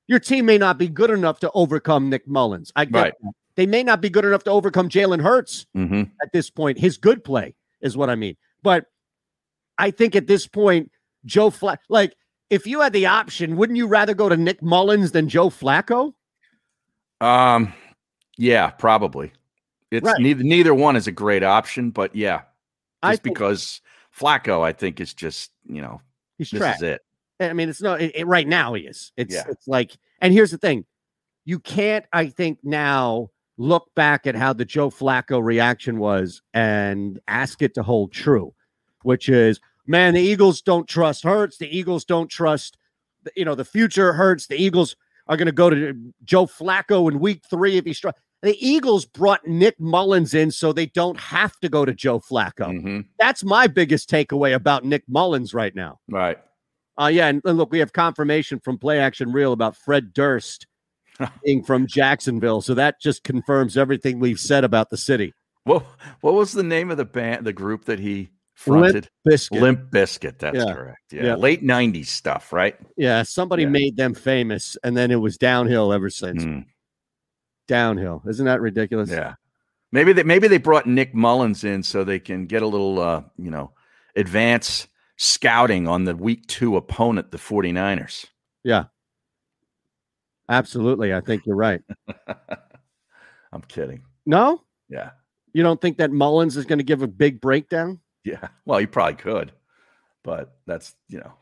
Speaker 1: Your team may not be good enough to overcome Nick Mullens. I get
Speaker 2: Right.
Speaker 1: that. They may not be good enough to overcome Jalen Hurts
Speaker 2: hmm
Speaker 1: at this point. His good play is what I mean. But I think at this point, Joe Flack, like if you had the option, wouldn't you rather go to Nick Mullens than Joe Flacco?
Speaker 2: Um, yeah, probably. It's
Speaker 1: Right.
Speaker 2: neither neither one is a great option, but yeah, just
Speaker 1: I think
Speaker 2: because Flacco, I think is just you know
Speaker 1: he's
Speaker 2: this
Speaker 1: trash.
Speaker 2: is it.
Speaker 1: I mean, it's not it, it- right now. He is. It's
Speaker 2: Yeah.
Speaker 1: it's like, and here's the thing: you can't. I think now look back at how the Joe Flacco reaction was and ask it to hold true, which is, man, the Eagles don't trust Hurts. The Eagles don't trust, you know, the future Hurts. The Eagles are going to go to Joe Flacco in Week Three if he's. Str- the Eagles brought Nick Mullens in so they don't have to go to Joe Flacco.
Speaker 2: Mhm.
Speaker 1: That's my biggest takeaway about Nick Mullens right now.
Speaker 2: Right.
Speaker 1: Uh, yeah, and, and look, we have confirmation from Play Action Real about Fred Durst <laughs> being from Jacksonville, so that just confirms everything we've said about the city.
Speaker 2: What what was the name of the band, the group that he
Speaker 1: Limp? Bizkit.
Speaker 2: Limp Bizkit. That's
Speaker 1: Yeah.
Speaker 2: correct. Yeah.
Speaker 1: Yeah.
Speaker 2: late '90s stuff, right?
Speaker 1: Yeah, somebody
Speaker 2: Yeah.
Speaker 1: made them famous, and then it was downhill ever since.
Speaker 2: Mm,
Speaker 1: Downhill, isn't that ridiculous?
Speaker 2: yeah. Maybe they maybe they brought Nick Mullens in so they can get a little uh, you know, advance scouting on the week two opponent, the 49ers. Yeah.
Speaker 1: Absolutely. I think you're right. <laughs>
Speaker 2: I'm kidding.
Speaker 1: No,
Speaker 2: Yeah.
Speaker 1: you don't think that Mullens is going to give a big breakdown?
Speaker 2: Yeah. Well, you probably could, but that's you know.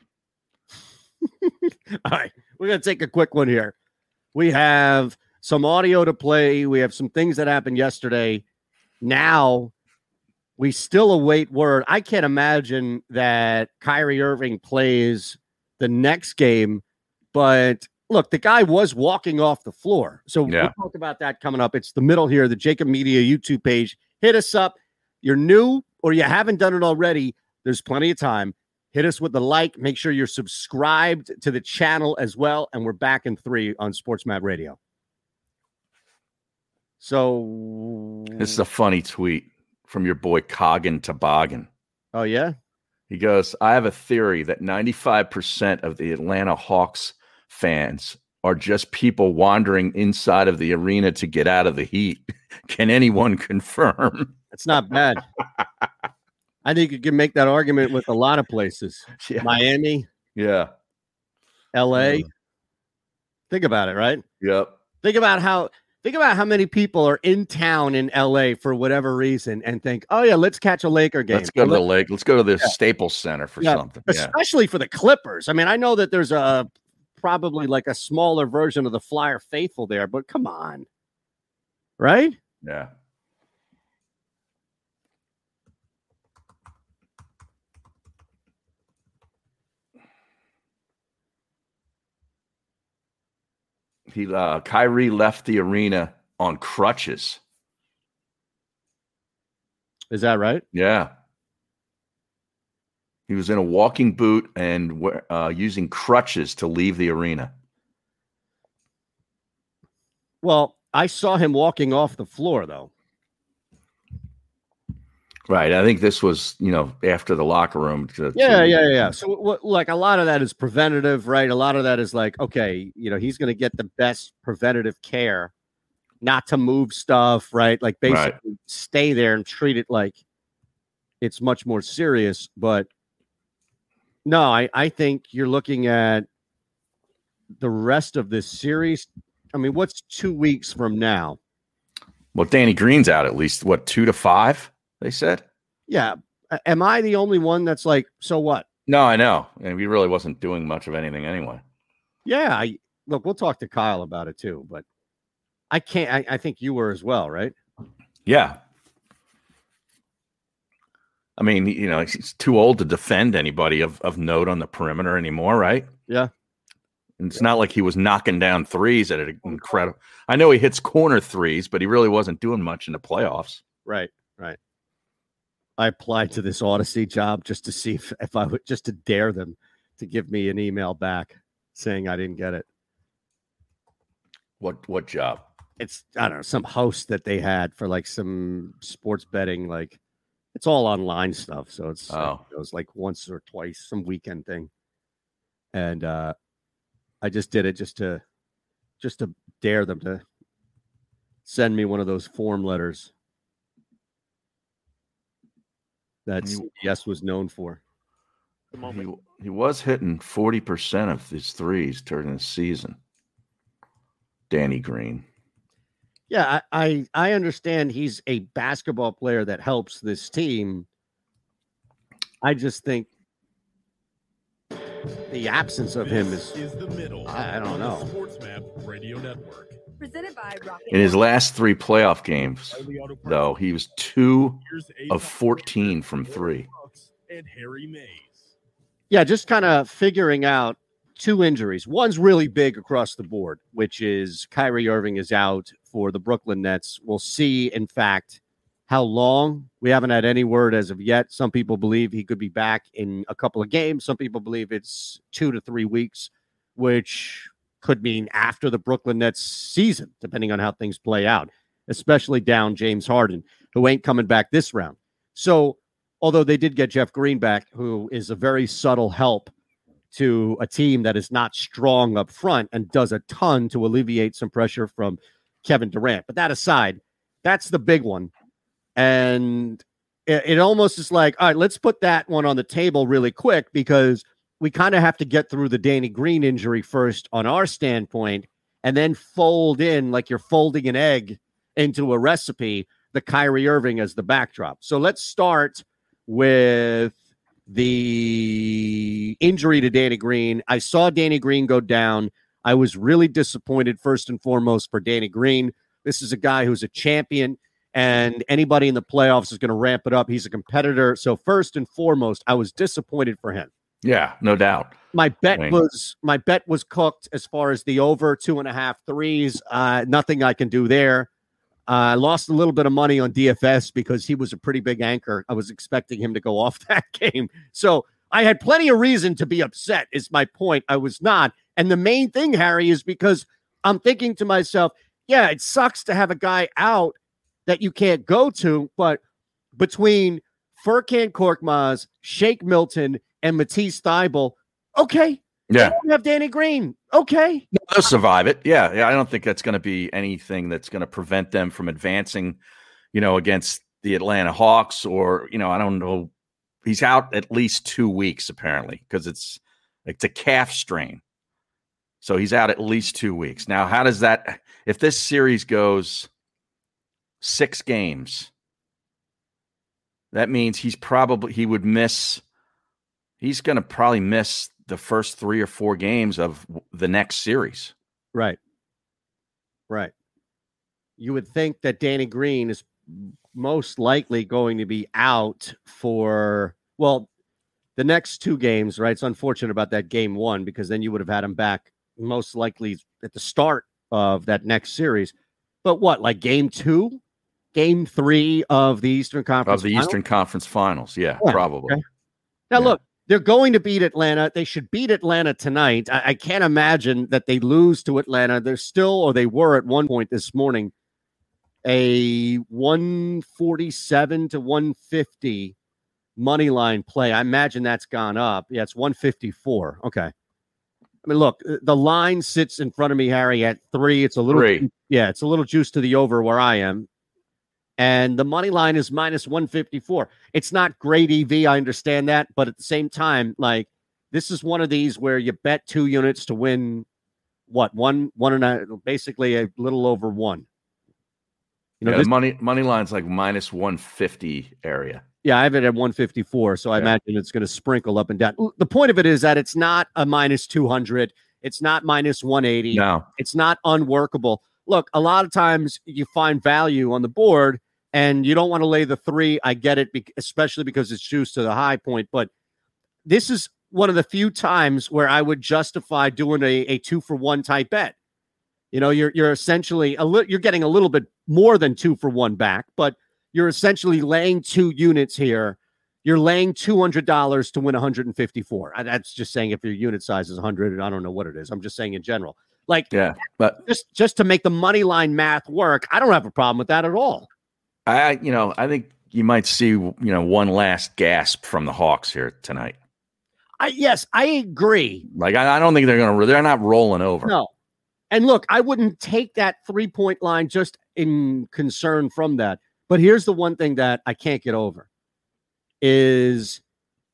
Speaker 2: <laughs>
Speaker 1: All right, we're going to take a quick one here. We have some audio to play. We have some things that happened yesterday. Now we still await word. I can't imagine that Kyrie Irving plays the next game, but look, the guy was walking off the floor. So
Speaker 2: Yeah.
Speaker 1: we'll talk about that coming up. It's the middle here, the JAKIB Media YouTube page. Hit us up. You're new or you haven't done it already. There's plenty of time. Hit us with the like. Make sure you're subscribed to the channel as well. And we're back in three on Sports Map Radio. So,
Speaker 2: This is a funny tweet from your boy Coggin Toboggan.
Speaker 1: oh, yeah.
Speaker 2: He goes, I have a theory that 95% of the Atlanta Hawks fans are just people wandering inside of the arena to get out of the heat. <laughs> Can anyone confirm?
Speaker 1: It's not bad. <laughs> I think you can make that argument with a lot of places <laughs>
Speaker 2: Yeah.
Speaker 1: Miami,
Speaker 2: Yeah.
Speaker 1: LA.
Speaker 2: Mm.
Speaker 1: Think about it, right?
Speaker 2: Yep.
Speaker 1: Think about how. Think about how many people are in town in LA for whatever reason and think, "Oh yeah, let's catch a Laker game."
Speaker 2: Let's go to the lake. Let's go to the Staples Center for
Speaker 1: Yeah,
Speaker 2: something. Yeah.
Speaker 1: especially for the Clippers. I mean, I know that there's a probably like a smaller version of the Flyer faithful there, but come on, right?
Speaker 2: Yeah. He uh Kyrie left the arena on crutches.
Speaker 1: Is that right?
Speaker 2: Yeah. He was in a walking boot and uh, using crutches to leave the arena.
Speaker 1: Well, I saw him walking off the floor though.
Speaker 2: Right. I think this was, you know, after the locker room. To,
Speaker 1: Yeah,
Speaker 2: to-
Speaker 1: yeah, yeah. <laughs> So, what, like a lot of that is preventative, right? A lot of that is like, okay, you know, he's going to get the best preventative care, not to move stuff, right? Like basically
Speaker 2: Right.
Speaker 1: stay there and treat it like it's much more serious. But no, I, I think you're looking at the rest of this series. I mean, what's two weeks from now?
Speaker 2: Well, Danny Green's out at least what two to five? They said.
Speaker 1: Yeah. Am I the only one that's like, so what?
Speaker 2: No, I know, and he really wasn't doing much of anything anyway.
Speaker 1: Yeah. I look, we'll talk to Kyle about it too, but I can't. I, I think you were as well, right?
Speaker 2: Yeah. I mean, you know, he's too old to defend anybody of, of note on the perimeter anymore, right?
Speaker 1: Yeah.
Speaker 2: And it's not like he was knocking down threes at an incredible. I know he hits corner threes, but he really wasn't doing much in the playoffs.
Speaker 1: Right. I applied to this Odyssey job just to see if, if I would just to dare them to give me an email back saying I didn't get it.
Speaker 2: What what job?
Speaker 1: It's I don't know some host that they had for like some sports betting like it's all online stuff. So it's
Speaker 2: Oh.
Speaker 1: it was like once or twice some weekend thing, and uh I just did it just to just to dare them to send me one of those form letters that yes was known for.
Speaker 2: He, he was hitting 40% of his threes during the season. Danny Green.
Speaker 1: Yeah, I, I I understand he's a basketball player that helps this team. I just think the absence of him is
Speaker 5: is the middle.
Speaker 1: I- I don't
Speaker 5: on the
Speaker 1: know.
Speaker 5: SportsMap Radio Network.
Speaker 3: Presented by
Speaker 2: In his last three playoff games,
Speaker 5: Riley Auto Parts
Speaker 2: though, he was two of 14 from three.
Speaker 5: And Harry Mayes.
Speaker 1: yeah, just kind of figuring out two injuries. One's really big across the board, which is Kyrie Irving is out for the Brooklyn Nets. We'll see, in fact, how long. We haven't had any word as of yet. Some people believe he could be back in a couple of games. Some people believe it's two to three weeks, which could mean after the Brooklyn Nets season, depending on how things play out, especially down James Harden, who ain't coming back this round. So, although they did get Jeff Green back, who is a very subtle help to a team that is not strong up front and does a ton to alleviate some pressure from Kevin Durant. But that aside, that's the big one. And it, it almost is like, all right, let's put that one on the table really quick because we kind of have to get through the Danny Green injury first on our standpoint and then fold in like you're folding an egg into a recipe, the Kyrie Irving as the backdrop. So let's start with the injury to Danny Green. I saw Danny Green go down. I was really disappointed, first and foremost, for Danny Green. This is a guy who's a champion, and anybody in the playoffs is going to ramp it up. He's a competitor. So, first and foremost, I was disappointed for him.
Speaker 2: Yeah, no doubt.
Speaker 1: My bet
Speaker 2: Wayne.
Speaker 1: was my bet was cooked as far as the over two and a half threes. Uh, nothing I can do there. I lost a little bit of money on DFS because he was a pretty big anchor. I was expecting him to go off <laughs> that game. So I had plenty of reason to be upset, is my point. I was not. And the main thing, Harry, is because I'm thinking to myself, yeah, it sucks to have a guy out that you can't go to, but between Furkan Korkmaz, Shake Milton, and Matisse Thybulle, okay,
Speaker 2: Yeah.
Speaker 1: we have Danny Green. Okay.
Speaker 2: They'll survive it. Yeah. Yeah. I don't think that's going to be anything that's going to prevent them from advancing, you know, against the Atlanta Hawks or, you know, I don't know. He's out at least two weeks, apparently, because it's it's a calf strain. So he's out at least two weeks. Now, how does that, if this series goes six games, that means he's probably, he would miss, he's going to probably miss the first three or four games of the next series.
Speaker 1: Right. Right. You would think that Danny Green is most likely going to be out for, well, the next two games, right? It's unfortunate about that game one because then you would have had him back most likely at the start of that next series. But what, like game two, game three of the Eastern Conference?
Speaker 2: Of the? Eastern Conference Finals. Yeah,
Speaker 1: Yeah,
Speaker 2: probably.
Speaker 1: okay. Now,
Speaker 2: Yeah.
Speaker 1: look, they're going to beat Atlanta. They should beat Atlanta tonight. I, I can't imagine that they lose to Atlanta. They're still, or they were at one point this morning, a 147 to 150 money line play. I imagine that's gone up. Yeah, it's 154. Okay. I mean, look, uh, the line sits in front of me, Harry, at three. It's a little,
Speaker 2: Three.
Speaker 1: yeah, it's a little juice to the over where I am. And the money line is minus 154. It's not great EV. I understand that. But at the same time, like, this is one of these where you bet two units to win what? One, one and a, basically a little over one. You know,
Speaker 2: yeah,
Speaker 1: this,
Speaker 2: money money line's like minus 150 area.
Speaker 1: yeah, I have it at 154, so I
Speaker 2: Yeah.
Speaker 1: imagine it's going to sprinkle up and down. The point of it is that it's not a minus 200, it's not minus 180,
Speaker 2: No.
Speaker 1: it's not unworkable. Look, a lot of times you find value on the board and you don't want to lay the three. I get it, especially because it's juiced to the high point, but this is one of the few times where I would justify doing a, a two for one type bet. You know, you're you're essentially a li- you're getting a little bit more than two for one back, but you're essentially laying two units here. You're laying two hundred dollars to win 154. I- That's just saying if your unit size is 100. I don't know what it is. I'm just saying in general. Like
Speaker 2: Yeah. But
Speaker 1: just just to make the money line math work, I don't have a problem with that at all.
Speaker 2: I you know, I think you might see, you know, one last gasp from the Hawks here tonight.
Speaker 1: I yes, I agree.
Speaker 2: Like I, I don't think they're gonna they're not rolling over.
Speaker 1: No. And look, I wouldn't take that three point line just in concern from that. But here's the one thing that I can't get over is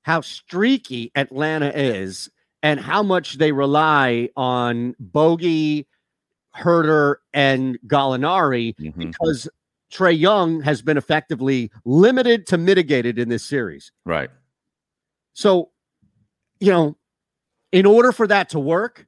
Speaker 1: how streaky Atlanta is and how much they rely on Bogey, Huerter, and Gallinari
Speaker 2: Mhm.
Speaker 1: because Trae Young has been effectively limited to mitigated in this series.
Speaker 2: Right.
Speaker 1: So, you know, in order for that to work,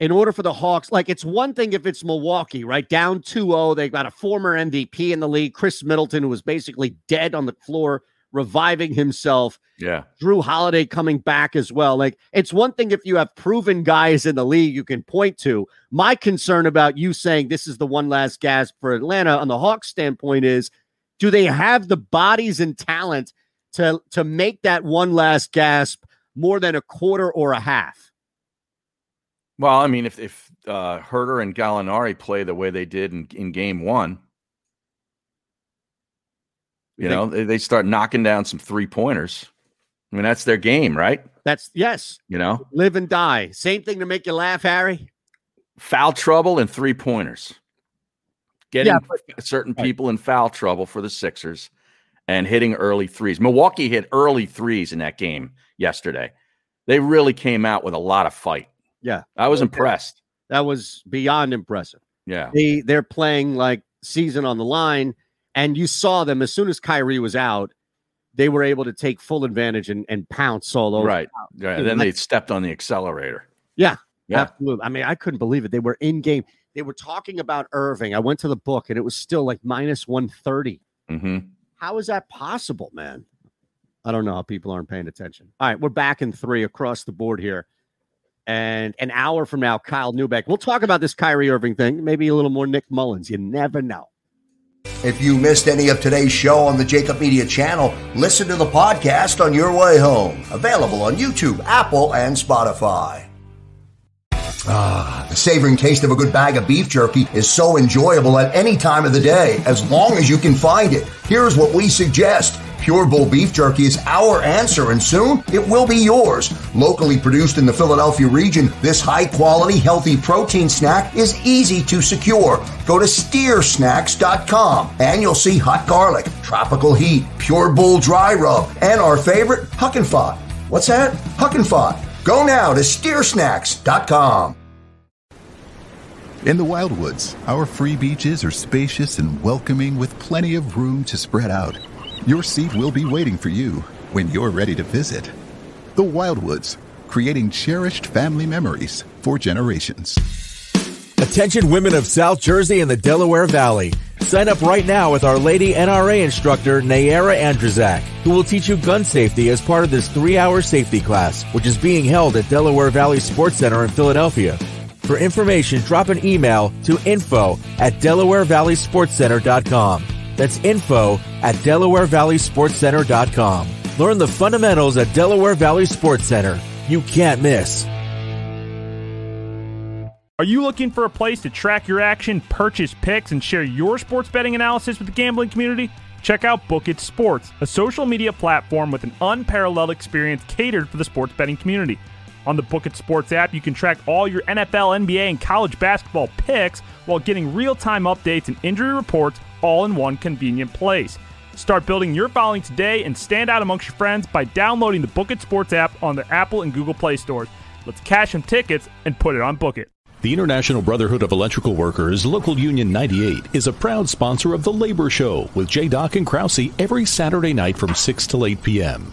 Speaker 1: in order for the Hawks, like it's one thing if it's Milwaukee, right? Down 2-0, they've got a former MVP in the league, Khris Middleton, who was basically dead on the floor, reviving himself.
Speaker 2: Yeah.
Speaker 1: Jrue Holiday coming back as well. Like it's one thing if you have proven guys in the league you can point to. My concern about you saying this is the one last gasp for Atlanta on the Hawks standpoint is do they have the bodies and talent to to make that one last gasp more than a quarter or a half?
Speaker 2: Well, I mean, if if uh, Huerter and Gallinari play the way they did in, in Game One, you know, they, they start knocking down some three pointers. I mean, that's their game, right?
Speaker 1: That's yes,
Speaker 2: You know,
Speaker 1: live and die. Same thing to make you laugh, Harry.
Speaker 2: foul trouble and three pointers. Getting
Speaker 1: Yeah,
Speaker 2: certain people in foul trouble for the Sixers and hitting early threes. Milwaukee hit early threes in that game yesterday. They really came out with a lot of fight.
Speaker 1: Yeah.
Speaker 2: I was
Speaker 1: Okay.
Speaker 2: impressed.
Speaker 1: That was beyond impressive.
Speaker 2: Yeah.
Speaker 1: They they're playing like season on the line, and you saw them as soon as Kyrie was out. They were able to take full advantage and, and pounce all over.
Speaker 2: Right. Right.
Speaker 1: Yeah,
Speaker 2: then
Speaker 1: like-
Speaker 2: they stepped on the accelerator.
Speaker 1: Yeah,
Speaker 2: Yeah.
Speaker 1: absolutely. I mean, I couldn't believe it. They were in game. They were talking about Irving. I went to the book, and it was still like minus one thirty.
Speaker 2: hmm
Speaker 1: How is that possible, man? I don't know how people aren't paying attention. All right, we're back in three across the board here. And an hour from now, Kyle Neubeck. We'll talk about this Kyrie Irving thing, maybe a little more Nick Mullens. You never know.
Speaker 6: If you missed any of today's show on the JAKIB Media channel, listen to the podcast on your way home. Available on YouTube, Apple, and Spotify. Ah, the savoring taste of a good bag of beef jerky is so enjoyable at any time of the day, as long as you can find it. Here's what we suggest. Pure Bull Beef Jerky is our answer, and soon it will be yours. Locally produced in the Philadelphia region, this high quality, healthy protein snack is easy to secure. Go to steersnacks.com and you'll see hot garlic, tropical heat, Pure Bull dry rub, and our favorite, Huck and Fod. What's that? Huck and Fod. Go now to steersnacks.com.
Speaker 7: In the Wildwoods, our free beaches are spacious and welcoming with plenty of room to spread out. Your seat will be waiting for you when you're ready to visit. The Wildwoods, creating cherished family memories for generations.
Speaker 8: Attention women of South Jersey and the Delaware Valley. Sign up right now with Our Lady NRA instructor Nayara Andrzak, who will teach you gun safety as part of this three-hour safety class, which is being held at Delaware Valley Sports Center in Philadelphia. For information, drop an email to info at DelawareValleySportsCenter.com. That's info at DelawareValleySportsCenter.com. Learn the fundamentals at Delaware Valley Sports Center. You can't miss.
Speaker 9: Are you looking for a place to track your action, purchase picks, and share your sports betting analysis with the gambling community? Check out Book It Sports, a social media platform with an unparalleled experience catered for the sports betting community. On the Book It Sports app, you can track all your NFL, NBA, and college basketball picks while getting real time updates and injury reports all in one convenient place. Start building your following today and stand out amongst your friends by downloading the Book It Sports app on the Apple and Google Play stores. Let's cash some tickets and put it on Book It.
Speaker 10: The International Brotherhood of Electrical Workers, Local Union 98, is a proud sponsor of The Labor Show with J. Doc and Krause every Saturday night from 6 to 8 p.m.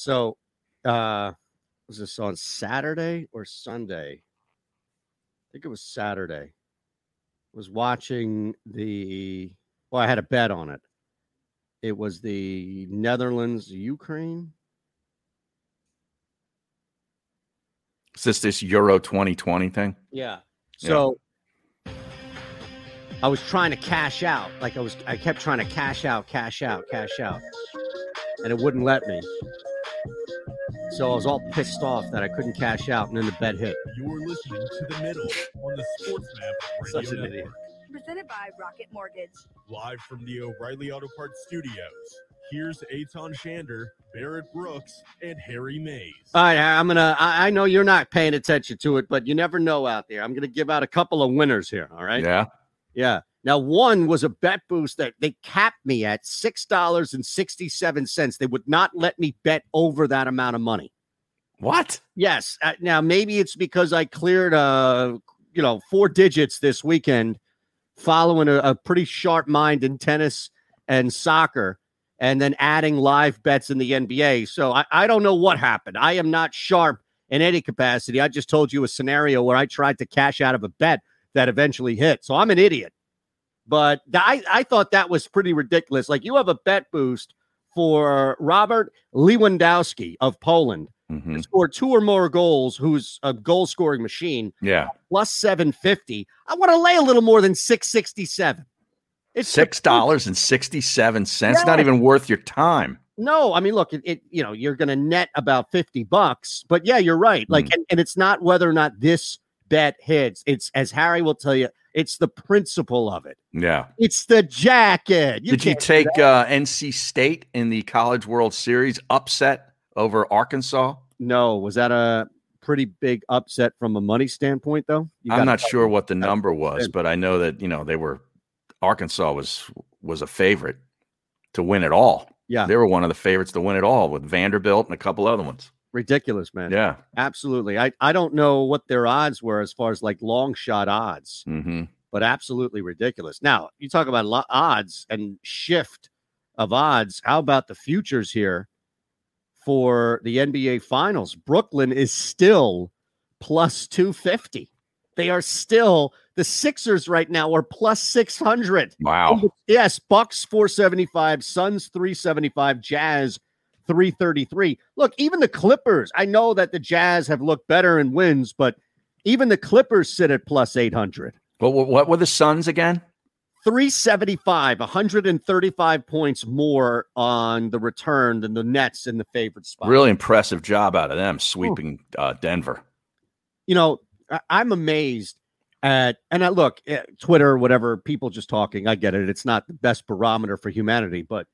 Speaker 1: So, uh, was this on Saturday or Sunday? I think it was Saturday. Was watching the. Well, I had a bet on it. It was the Netherlands Ukraine.
Speaker 2: Is this this Euro 2020 thing?
Speaker 1: Yeah. So I was trying to cash out. Like I was I kept trying to cash out, cash out, cash out. And it wouldn't let me. So I was all pissed off that I couldn't cash out and then the bet hit.
Speaker 5: You're listening to the middle on the Sports Map Radio
Speaker 1: Such an
Speaker 5: Network.
Speaker 1: idiot.
Speaker 3: Presented by Rocket Mortgage.
Speaker 5: Live from the O'Reilly Auto Parts Studios. Here's Eytan Shander, Barrett Brooks, and Harry Mayes.
Speaker 1: All right, I'm gonna I, I know you're not paying attention to it, but you never know out there. I'm gonna give out a couple of winners here. All right.
Speaker 2: Yeah.
Speaker 1: Yeah. Now, one was a bet boost that they capped me at six dollars and sixty-seven cents. They would not let me bet over that amount of money.
Speaker 2: What?
Speaker 1: Yes. Uh, now, maybe it's because I cleared uh, you know, four digits this weekend, following a, a pretty sharp mind in tennis and soccer, and then adding live bets in the NBA. So I, I don't know what happened. I am not sharp in any capacity. I just told you a scenario where I tried to cash out of a bet that eventually hit. So I'm an idiot. But I, I thought that was pretty ridiculous. Like you have a bet boost for Robert Lewandowski of Poland,
Speaker 2: Mhm.
Speaker 1: who scored two or more goals, who's a goal scoring machine,
Speaker 2: Yeah.
Speaker 1: plus 750. I want to lay a little more than 667. It's
Speaker 2: Six dollars and sixty-seven cents. Not even worth your time.
Speaker 1: No, I mean, look, it, it you know, you're going to net about 50 bucks, but yeah, you're right. Like,
Speaker 2: Hmm.
Speaker 1: and, and it's not whether or not this bet hits. It's as Harry will tell you, it's the principle of it.
Speaker 2: Yeah.
Speaker 1: It's the jacket.
Speaker 2: Did you take uh, NC State in the College World Series upset over Arkansas?
Speaker 1: No, was that a pretty big upset from a money standpoint, though? You
Speaker 2: I'm not sure what the number was, but I know that you know they were Arkansas was was a favorite to win it all.
Speaker 1: Yeah.
Speaker 2: they were one of the favorites to win it all with Vanderbilt and a couple other ones.
Speaker 1: Ridiculous, man.
Speaker 2: Yeah.
Speaker 1: Absolutely. I, I don't know what their odds were as far as like long shot odds,
Speaker 2: hmm
Speaker 1: but absolutely ridiculous. Now, you talk about lo- odds and shift of odds. How about the futures here for the NBA Finals? Brooklyn is still plus 250. They are still the Sixers right now are plus 600.
Speaker 2: Wow.
Speaker 1: Yes, Bucks 475, Suns 375, Jazz 333. Look, even the Clippers, I know that the Jazz have looked better in wins, but even the Clippers sit at plus 800.
Speaker 2: What what, what were the Suns again?
Speaker 1: 375, 135 points more on the return than the Nets in the favorite spot.
Speaker 2: Really impressive job out of them sweeping uh, Denver.
Speaker 1: you know, I'm amazed at, and I look, eh, Twitter, whatever, people just talking. I get it. It's not the best barometer for humanity, but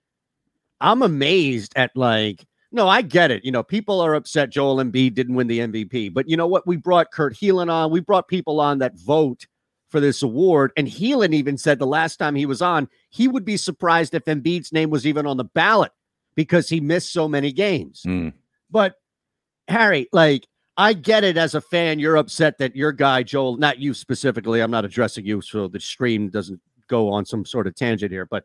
Speaker 1: I'm amazed at like, no, I get it. You know, people are upset Joel Embiid didn't win the MVP, but you know what? We brought Kurt Helin on. We brought people on that vote for this award, and Helin even said the last time he was on, he would be surprised if Embiid's name was even on the ballot because he missed so many games.
Speaker 2: Mm.
Speaker 1: But Harry, like, I get it as a fan. You're upset that your guy, Joel, not you specifically, I'm not addressing you, so the stream doesn't go on some sort of tangent here, but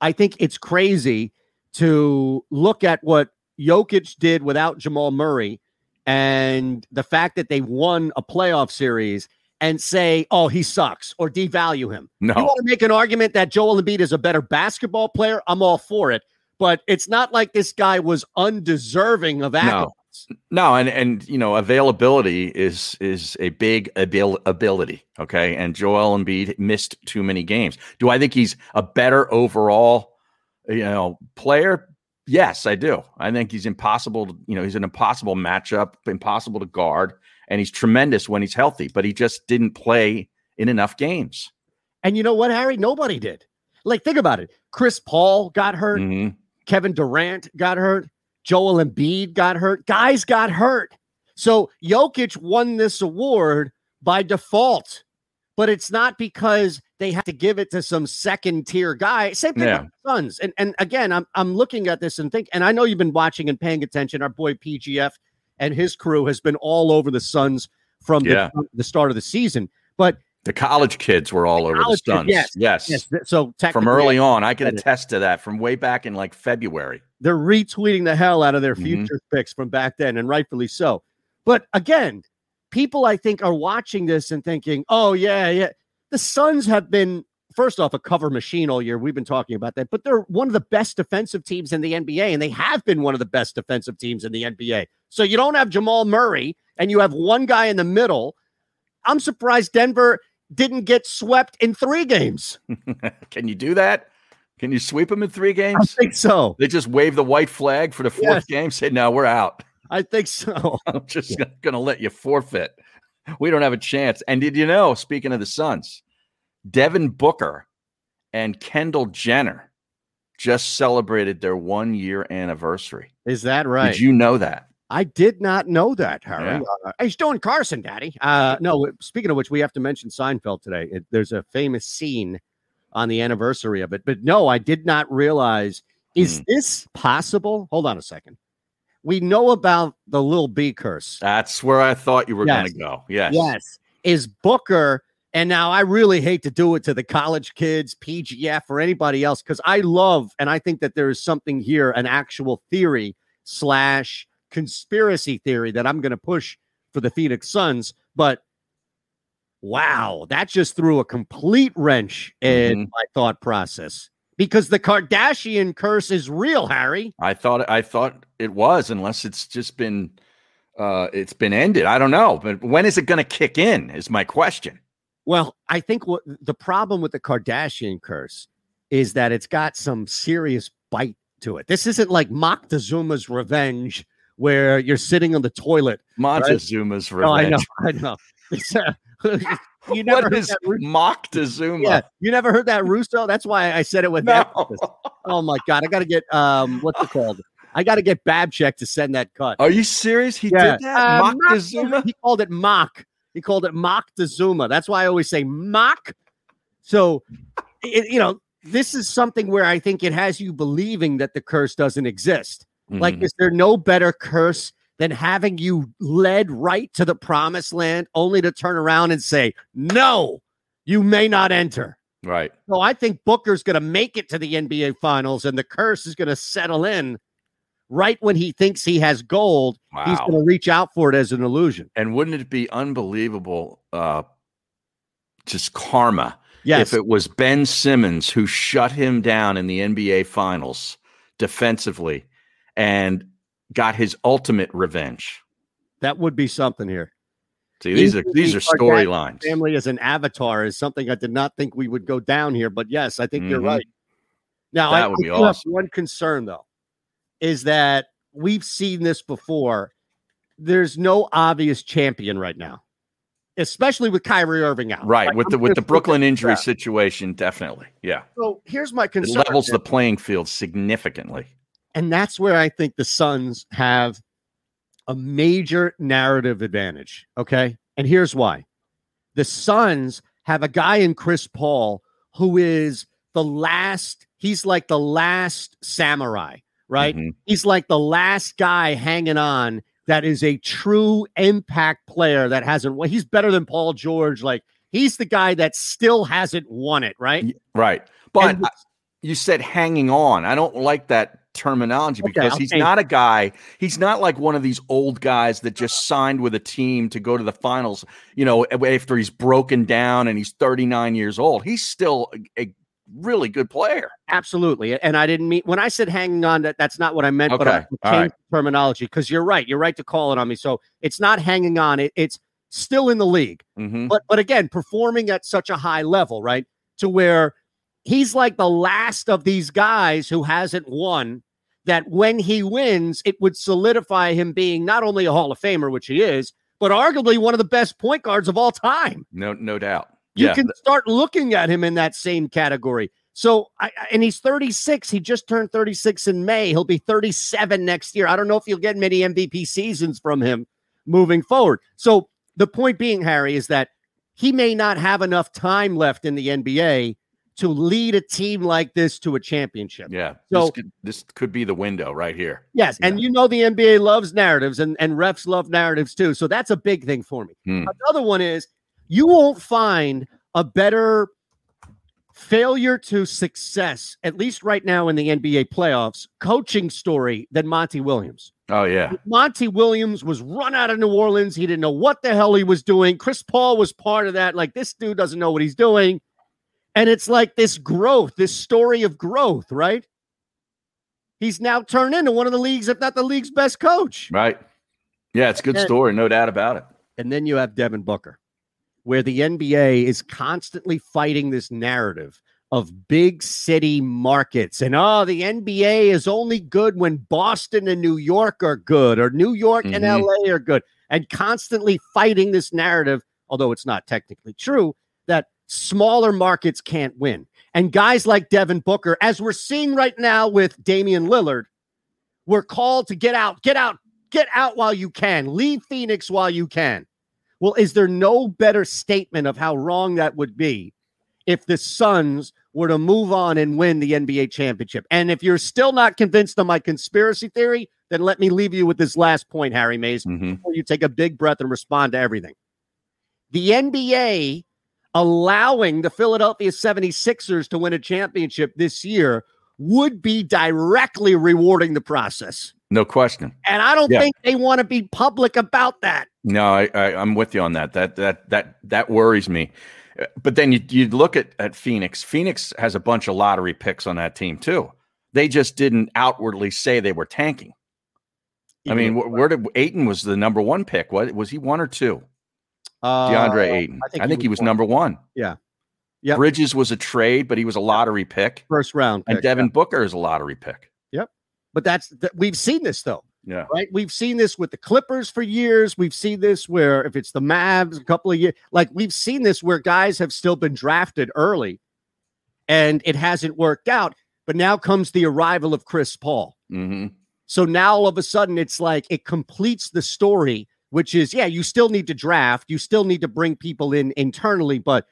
Speaker 1: I think it's crazy to look at what Jokic did without Jamal Murray and the fact that they won a playoff series and say, oh, he sucks or devalue him.
Speaker 2: No.
Speaker 1: You want to make an argument that Joel Embiid is a better basketball player? I'm all for it. But it's not like this guy was undeserving of accolades.
Speaker 2: No. No, and and you know availability is is a big abil- ability. Okay, and Joel Embiid missed too many games. Do I think he's a better overall, you know, player? Yes, I do. I think he's impossible. To, you know, he's an impossible matchup, impossible to guard, and he's tremendous when he's healthy. But he just didn't play in enough games.
Speaker 1: And you know what, Harry? Nobody did. Like, think about it. Chris Paul got hurt.
Speaker 2: Mhm.
Speaker 1: Kevin Durant got hurt. Joel Embiid got hurt. Guys got hurt. So Jokic won this award by default, but it's not because they have to give it to some second tier guy. Same thing
Speaker 2: Yeah.
Speaker 1: with the Suns. And and again, I'm I'm looking at this and think, and I know you've been watching and paying attention. Our boy PGF and his crew has been all over the Suns from
Speaker 2: Yeah.
Speaker 1: the, the start of the season. But
Speaker 2: The college kids were all over the
Speaker 1: college kids,
Speaker 2: Suns.
Speaker 1: yes,
Speaker 2: yes.
Speaker 1: yes. So
Speaker 2: From early on, I can attest to that from way back in like February.
Speaker 1: they're retweeting the hell out of their
Speaker 2: Mhm.
Speaker 1: future picks from back then, and rightfully so. But again, people I think are watching this and thinking, "Oh yeah, yeah." The Suns have been first off a cover machine all year. We've been talking about that, but they're one of the best defensive teams in the NBA, and they have been one of the best defensive teams in the NBA. So you don't have Jamal Murray, and you have one guy in the middle. I'm surprised Denver didn't get swept in three games. <laughs>
Speaker 2: Can you do that? Can you sweep them in three games?
Speaker 1: I think so.
Speaker 2: They just wave the white flag for the fourth
Speaker 1: Yes.
Speaker 2: game. Say, no, we're out.
Speaker 1: I think so. <laughs>
Speaker 2: I'm just going to let you forfeit. We don't have a chance. And did you know, speaking of the Suns, Devin Booker and Kendall Jenner just celebrated their one year anniversary.
Speaker 1: Is that right?
Speaker 2: Did you know that?
Speaker 1: I did not know that, Harry.
Speaker 2: Yeah.
Speaker 1: Uh, he's doing Carson, Daddy. Uh, no, speaking of which, we have to mention Seinfeld today. It, there's a famous scene on the anniversary of it. But no, I did not realize. Is
Speaker 2: Hmm.
Speaker 1: this possible? Hold on a second. We know about the Lil B curse.
Speaker 2: That's where I thought you were
Speaker 1: Yes.
Speaker 2: going to go. Yes.
Speaker 1: Yes. Is Booker, and now I really hate to do it to the college kids, PGF, or anybody else, because I love and I think that there is something here, an actual theory slash conspiracy theory that I'm going to push for the Phoenix Suns. But wow, that just threw a complete wrench in
Speaker 2: Mhm.
Speaker 1: my thought process because the Kardashian curse is real, Harry.
Speaker 2: I thought I thought it was, unless it's just been uh it's been ended. I don't know. But when is it going to kick in? Is my question.
Speaker 1: Well, I think what the problem with the Kardashian curse is that it's got some serious bite to it. This isn't like Moctezuma's revenge, where you're sitting on the toilet. right?
Speaker 2: Montezuma's
Speaker 1: Oh, I know,
Speaker 2: revenge.
Speaker 1: I know. <laughs> <laughs> You <laughs> never
Speaker 2: What
Speaker 1: heard
Speaker 2: is Moctezuma?
Speaker 1: yeah, you never heard that Russo. That's why I said it with
Speaker 2: No.
Speaker 1: emphasis. Oh my god, I got to get um, what's it called? I got to get Babchek to send that cut.
Speaker 2: Are you serious? He
Speaker 1: Yeah.
Speaker 2: did that?
Speaker 1: Uh,
Speaker 2: Moctezuma?
Speaker 1: He called it mock. He called it mock to Zuma. That's why I always say mock. So, it, you know, this is something where I think it has you believing that the curse doesn't exist. Like,
Speaker 2: Mhm.
Speaker 1: is there no better curse than having you led right to the promised land only to turn around and say, no, you may not enter?
Speaker 2: Right.
Speaker 1: So I think Booker's going to make it to the NBA finals and the curse is going to settle in right when he thinks he has gold. He's going to reach out for it as an illusion.
Speaker 2: And wouldn't it be unbelievable uh just karma
Speaker 1: Yes.
Speaker 2: if it was Ben Simmons who shut him down in the NBA finals defensively and got his ultimate revenge.
Speaker 1: That would be something here.
Speaker 2: See, these are these are storylines.
Speaker 1: Family as an avatar is something I did not think we would go down here, but yes, I think you're
Speaker 2: Mhm.
Speaker 1: right. Now,
Speaker 2: That
Speaker 1: I,
Speaker 2: would
Speaker 1: I
Speaker 2: be
Speaker 1: do have
Speaker 2: awesome.
Speaker 1: one concern though, is that we've seen this before. There's no obvious champion right now, especially with Kyrie Irving out.
Speaker 2: Right,
Speaker 1: Like,
Speaker 2: with
Speaker 1: I'm
Speaker 2: the with the Brooklyn injury
Speaker 1: out.
Speaker 2: situation, definitely. Yeah.
Speaker 1: So here's my
Speaker 2: It
Speaker 1: concern.
Speaker 2: levels the playing field significantly.
Speaker 1: And that's where I think the Suns have a major narrative advantage. Okay. And here's why the Suns have a guy in Chris Paul who is the last, he's like the last samurai, right?
Speaker 2: Mhm.
Speaker 1: He's like the last guy hanging on that is a true impact player that hasn't won. He's better than Paul George. Like he's the guy that still hasn't won it, right?
Speaker 2: Right. But
Speaker 1: And-
Speaker 2: I- you said hanging on. I don't like that terminology
Speaker 1: Okay,
Speaker 2: because he's not a guy, he's not like one of these old guys that just signed with a team to go to the finals, you know, after he's broken down and he's 39 years old. He's still a, a really good player.
Speaker 1: Absolutely. And I didn't mean when I said hanging on, that that's not what I meant, but I changed
Speaker 2: right.
Speaker 1: terminology because you're right. You're right to call it on me. So it's not hanging on, it, it's still in the league.
Speaker 2: Mhm.
Speaker 1: But but again, performing at such a high level, right? To where he's like the last of these guys who hasn't won that when he wins, it would solidify him being not only a Hall of Famer, which he is, but arguably one of the best point guards of all time.
Speaker 2: No, no doubt.
Speaker 1: You
Speaker 2: yeah.
Speaker 1: can start looking at him in that same category. So, I, and he's 36. He just turned 36 in May. He'll be 37 next year. I don't know if you'll get many MVP seasons from him moving forward. So, the point being, Harry, is that he may not have enough time left in the NBA to lead a team like this to a championship.
Speaker 2: Yeah.
Speaker 1: So
Speaker 2: this could, this could be the window right here.
Speaker 1: yes, and you know the NBA loves narratives and, and refs love narratives too. So that's a big thing for me.
Speaker 2: Hmm.
Speaker 1: Another one is you won't find a better failure to success, at least right now in the NBA playoffs, coaching story than Monty Williams.
Speaker 2: Oh yeah.
Speaker 1: Monty Williams was run out of New Orleans. He didn't know what the hell he was doing. Chris Paul was part of that. Like, this dude doesn't know what he's doing. And it's like this growth, this story of growth, right? He's now turned into one of the league's, if not the league's best coach.
Speaker 2: Right. Yeah, it's a good
Speaker 1: And-
Speaker 2: story, no doubt about it.
Speaker 1: And then you have Devin Booker, where the NBA is constantly fighting this narrative of big city markets. And oh, the NBA is only good when Boston and New York are good, or New York and
Speaker 2: Mhm.
Speaker 1: LA are good, and constantly fighting this narrative, although it's not technically true, that smaller markets can't win. And guys like Devin Booker, as we're seeing right now with Damian Lillard, we're called to get out, get out, get out while you can, leave Phoenix while you can. Well, is there no better statement of how wrong that would be if the Suns were to move on and win the NBA championship? And if you're still not convinced of my conspiracy theory, then let me leave you with this last point, Harry Mayes,
Speaker 2: Mhm.
Speaker 1: before you take a big breath and respond to everything. The NBA allowing the Philadelphia 76ers to win a championship this year would be directly rewarding the process.
Speaker 2: No question.
Speaker 1: And I don't
Speaker 2: Yeah.
Speaker 1: think they want to be public about that.
Speaker 2: No, I, I I'm with you on that. That that that that worries me. But then you you look at at Phoenix. Phoenix has a bunch of lottery picks on that team too. They just didn't outwardly say they were tanking. I mean, where did Ayton was the number one pick? What was he one or two?
Speaker 1: Uh,
Speaker 2: DeAndre Ayton. I think, he was, number one.
Speaker 1: Yeah. Yep.
Speaker 2: Bridges was a trade, but he was a lottery pick.
Speaker 1: First round
Speaker 2: And
Speaker 1: pick,
Speaker 2: Devin Booker is a lottery pick.
Speaker 1: Yep. But that's th- we've seen this though.
Speaker 2: Yeah.
Speaker 1: Right? We've seen this with the Clippers for years. We've seen this where if it's the Mavs a couple of years, like we've seen this where guys have still been drafted early and it hasn't worked out. But now comes the arrival of Chris Paul.
Speaker 2: hmm
Speaker 1: So now all of a sudden it's like it completes the story, which is yeah, you still need to draft, you still need to bring people in internally, but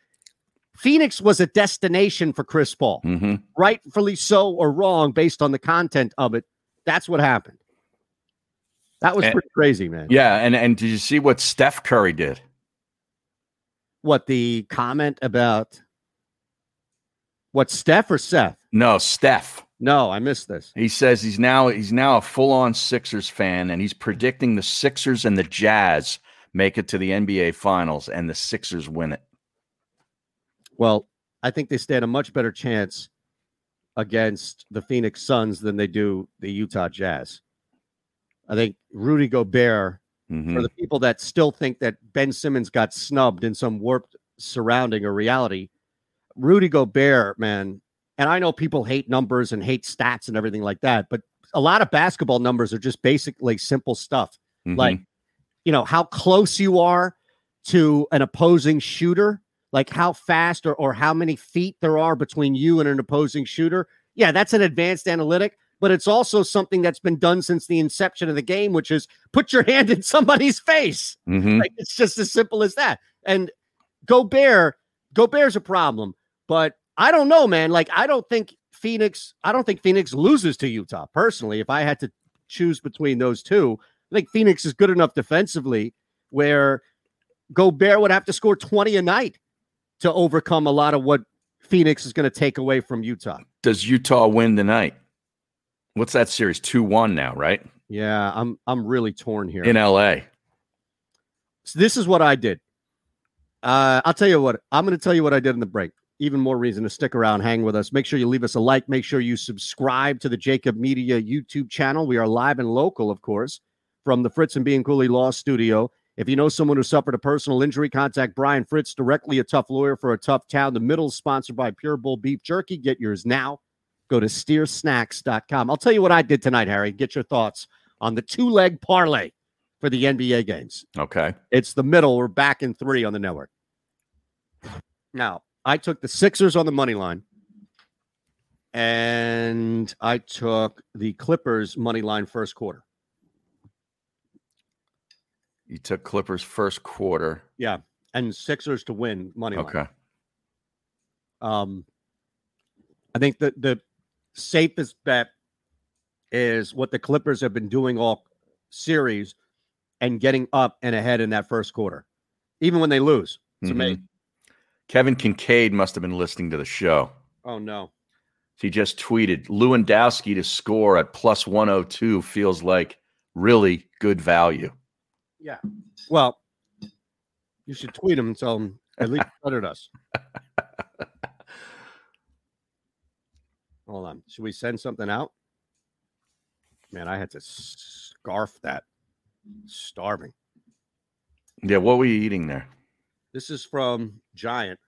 Speaker 1: Phoenix was a destination for Chris Paul,
Speaker 2: hmm
Speaker 1: rightfully so or wrong based on the content of it. That's what happened. That was
Speaker 2: And-
Speaker 1: pretty crazy, man.
Speaker 2: Yeah, and and did you see what Steph Curry did?
Speaker 1: What the comment about what Steph or Seth?
Speaker 2: No, Steph.
Speaker 1: No, I missed this.
Speaker 2: He says he's now he's now a full-on Sixers fan, and he's predicting the Sixers and the Jazz make it to the NBA Finals, and the Sixers win it.
Speaker 1: Well, I think they stand a much better chance against the Phoenix Suns than they do the Utah Jazz. I think Rudy Gobert,
Speaker 2: Mhm.
Speaker 1: for the people that still think that Ben Simmons got snubbed in some warped surrounding or reality, Rudy Gobert, man, and I know people hate numbers and hate stats and everything like that, but a lot of basketball numbers are just basically simple stuff.
Speaker 2: Mhm.
Speaker 1: Like, you know, how close you are to an opposing shooter, like how fast or, or how many feet there are between you and an opposing shooter. Yeah, that's an advanced analytic, but it's also something that's been done since the inception of the game, which is put your <laughs> hand in somebody's face.
Speaker 2: Mhm.
Speaker 1: Like it's just as simple as that. And Gobert, Gobert's a problem, but I don't know, man. Like I don't think Phoenix, I don't think Phoenix loses to Utah personally. If I had to choose between those two, I think Phoenix is good enough defensively where Gobert would have to score 20 a night to overcome a lot of what Phoenix is going to take away from Utah.
Speaker 2: Does Utah win tonight? What's that series? Two one now, right?
Speaker 1: Yeah, I'm I'm really torn here.
Speaker 2: In LA.
Speaker 1: So this is what I did. Uh, I'll tell you what. I'm going to tell you what I did in the break. Even more reason to stick around, hang with us. Make sure you leave us a like. Make sure you subscribe to the JAKIB Media YouTube channel. We are live and local, of course, from the Fritz and Bianculli Law Studio. If you know someone who suffered a personal injury, contact Brian Fritz directly, a tough lawyer for a tough town. The middle is sponsored by Pure Bull Beef Jerky. Get yours now. go to steersnacks.com. I'll tell you what I did tonight, Harry. Get your thoughts on the two leg parlay for the NBA games.
Speaker 2: Okay.
Speaker 1: It's the middle. We're back in three on the network. Now, I took the Sixers on the money line, and I took the Clippers money line first quarter.
Speaker 2: You took Clippers first quarter.
Speaker 1: Yeah, and Sixers to win money line.
Speaker 2: Okay.
Speaker 1: Um, I think the the safest bet is what the Clippers have been doing all series and getting up and ahead in that first quarter, even when they lose. It's
Speaker 2: Mhm.
Speaker 1: amazing.
Speaker 2: Kevin Kincaid must have been listening to the show.
Speaker 1: Oh no.
Speaker 2: He just tweeted Lewandowski to score at plus 102 feels like really good value.
Speaker 1: Yeah. Well, you should tweet him and tell him at least credit us. <laughs> Hold on. Should we send something out? Man, I had to scarf that. Starving.
Speaker 2: Yeah, what were you eating there?
Speaker 1: This is from Giant.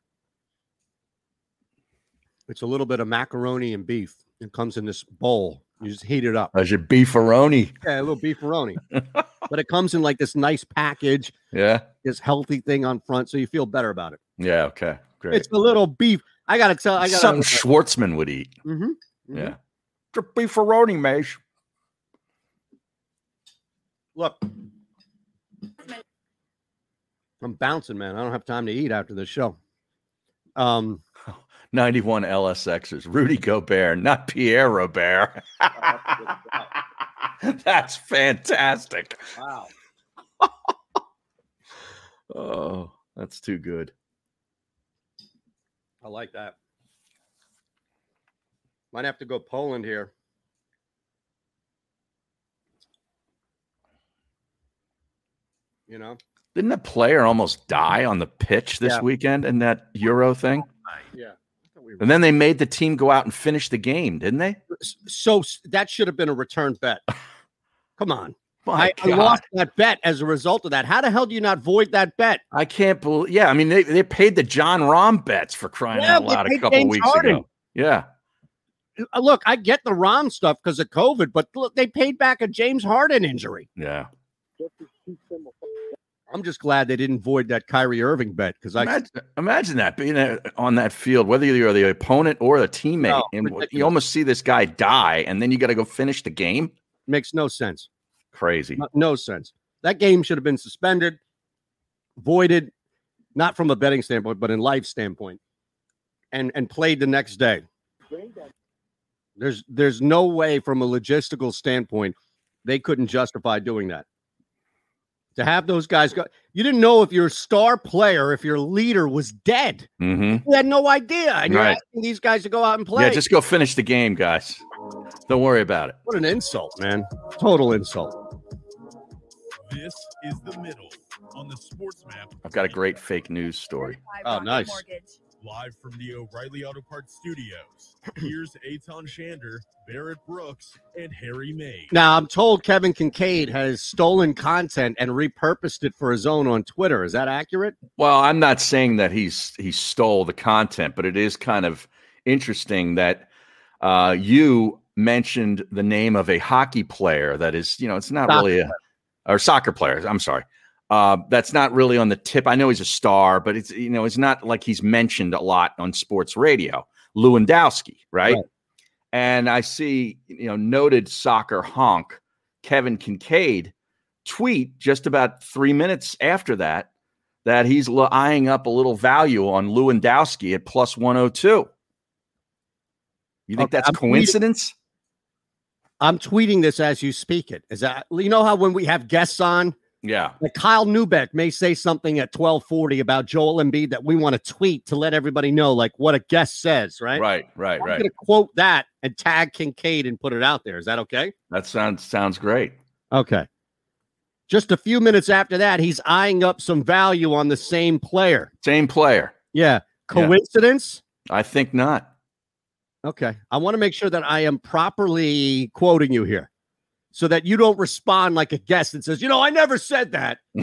Speaker 1: It's a little bit of macaroni and beef. It comes in this bowl. You just heat it up.
Speaker 2: As your beefaroni.
Speaker 1: Yeah, a little beefaroni. <laughs> but it comes in like this nice package,
Speaker 2: Yeah.
Speaker 1: this healthy thing on front, so you feel better about it.
Speaker 2: Yeah. Okay. Great.
Speaker 1: It's a little beef. I gotta tell. I gotta
Speaker 2: Something Schwartzman would eat.
Speaker 1: Mm-hmm.
Speaker 2: Yeah. It's a beefaroni mash.
Speaker 1: Look, I'm bouncing, man. I don't have time to eat after this show. Um, <laughs>
Speaker 2: 91 LSXers. Rudy Gobert, not Pierre Robert. <laughs> That's fantastic.
Speaker 1: wow. <laughs>
Speaker 2: Oh, that's too good.
Speaker 1: I like that. Might have to go Poland here. You know?
Speaker 2: Didn't a player almost die on the pitch this
Speaker 1: Yeah.
Speaker 2: weekend in that Euro thing?
Speaker 1: Yeah.
Speaker 2: And then they made the team go out and finish the game, didn't they?
Speaker 1: So that should have been a return bet. <laughs> Come on. I, I lost that bet as a result of that. How the hell do you not void that bet?
Speaker 2: I can't believe. Yeah, I mean they, they paid the Jon Rahm bets for crying
Speaker 1: Yeah,
Speaker 2: out loud a couple
Speaker 1: James
Speaker 2: weeks
Speaker 1: Harden.
Speaker 2: ago. Yeah,
Speaker 1: Uh, Look, I get the Rahm stuff because of COVID, but look, they paid back a James Harden injury.
Speaker 2: yeah.
Speaker 1: I'm just glad they didn't void that Kyrie Irving bet because I
Speaker 2: Imagine, imagine that being uh, on that field, whether you're the opponent or the teammate,
Speaker 1: No,
Speaker 2: and
Speaker 1: ridiculous.
Speaker 2: you almost see this guy die, and then you got to go finish the game.
Speaker 1: makes no sense.
Speaker 2: Crazy.
Speaker 1: No, no sense. That game should have been suspended, voided, not from a betting standpoint, but in life standpoint, and and played the next day. There's there's no way from a logistical standpoint they couldn't justify doing that. To have those guys go, you didn't know if your star player, if your leader was dead.
Speaker 2: Mm-hmm.
Speaker 1: You had no idea, and you're
Speaker 2: Right.
Speaker 1: asking these guys to go out and play.
Speaker 2: Yeah, just go finish the game, guys. Don't worry about it.
Speaker 1: what an insult, man! Total insult.
Speaker 5: This is the middle on the sports map.
Speaker 2: I've got a great fake news story.
Speaker 1: Oh, nice.
Speaker 5: Live from the O'Reilly Auto Parts studios. Here's <clears throat> Eytan Shander, Barrett Brooks, and Harry May.
Speaker 1: Now, I'm told Kevin Kincaid has stolen content and repurposed it for his own on Twitter. Is that accurate?
Speaker 2: Well, I'm not saying that he's he stole the content, but it is kind of interesting that uh, you mentioned the name of a hockey player that is, you know, it's not
Speaker 1: Soccer
Speaker 2: really a or soccer player. I'm sorry. Uh, that's not really on the tip. I know he's a star, but it's you know it's not like he's mentioned a lot on sports radio. Lewandowski, right?
Speaker 1: Right.
Speaker 2: And I see you know noted soccer honk Kevin Kincaid tweet just about three minutes after that that he's eyeing up a little value on Lewandowski at plus 102. You think
Speaker 1: Okay,
Speaker 2: that's
Speaker 1: I'm tweeting-
Speaker 2: coincidence?
Speaker 1: I'm tweeting this as you speak it. Is that you know how when we have guests on,
Speaker 2: Yeah.
Speaker 1: like Kyle Neubeck may say something at 1240 about Joel Embiid that we want to tweet to let everybody know like what a guest says, right?
Speaker 2: Right, right,
Speaker 1: I'm
Speaker 2: right.
Speaker 1: gonna quote that and tag Kincaid and put it out there. Is that okay?
Speaker 2: That sounds sounds great.
Speaker 1: Okay. Just a few minutes after that, he's eyeing up some value on the same player.
Speaker 2: Same player.
Speaker 1: Yeah.
Speaker 2: Yeah.
Speaker 1: Coincidence?
Speaker 2: I think not.
Speaker 1: Okay. I want to make sure that I am properly quoting you here so that you don't respond like a guest and says, you know, I never said that. <laughs>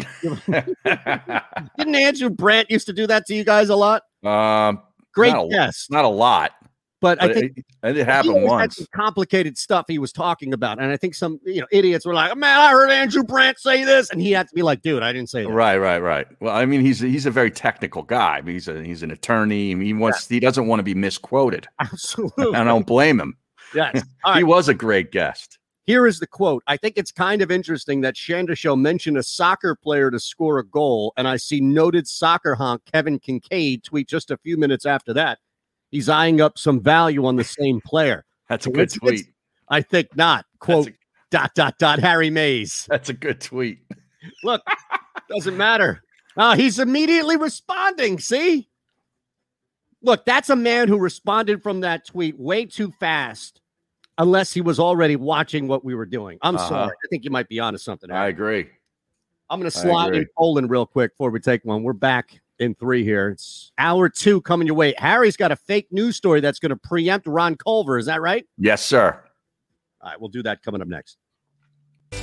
Speaker 1: Didn't Andrew Brandt used to do that to you guys a lot?
Speaker 2: um,
Speaker 1: Great
Speaker 2: not a,
Speaker 1: guess.
Speaker 2: Not a lot.
Speaker 1: But, I think
Speaker 2: it, it happened once.
Speaker 1: complicated stuff he was talking about, and I think some you know idiots were like, "Man, I heard Andrew Brandt say this," and he had to be like, "Dude, I didn't say that."
Speaker 2: Right, right, right. Well, I mean, he's he's a very technical guy. I mean, he's a he's an attorney. He wants he doesn't want to be misquoted. <laughs>
Speaker 1: Absolutely.
Speaker 2: And I don't blame him.
Speaker 1: Yes. All <laughs>
Speaker 2: He was a great guest.
Speaker 1: Here is the quote. I think it's kind of interesting that Shanda Show mentioned a soccer player to score a goal, and I see noted soccer honk Kevin Kincaid tweet just a few minutes after that. He's eyeing up some value on the same player. <laughs>
Speaker 2: That's a good tweet.
Speaker 1: I think not. Quote dot dot dot Harry Mayes. <laughs>
Speaker 2: That's a good tweet. <laughs>
Speaker 1: Look, doesn't matter. Oh, he's immediately responding. See? Look, that's a man who responded from that tweet way too fast, unless he was already watching what we were doing. I'm
Speaker 2: Uh-huh.
Speaker 1: sorry. I think you might be onto something.
Speaker 2: I agree.
Speaker 1: I'm going to
Speaker 2: I
Speaker 1: slide in. Poland real quick before we take one. We're back in three here. It's hour two coming your way. Harry's got a fake news story that's going to preempt Ron Culver. Is that right?
Speaker 2: Yes, sir.
Speaker 1: All right, we'll do that coming up next.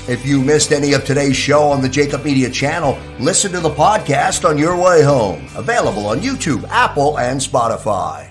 Speaker 6: If you missed any of today's show on the JAKIB Media channel, listen to the podcast on your way home. Available on YouTube, Apple, and Spotify.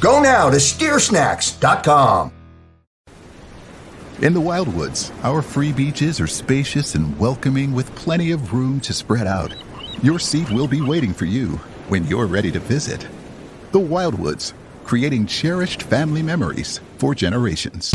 Speaker 6: Go now to steersnacks.com.
Speaker 7: In the Wildwoods, our free beaches are spacious and welcoming with plenty of room to spread out. Your seat will be waiting for you when you're ready to visit. The Wildwoods, creating cherished family memories for generations.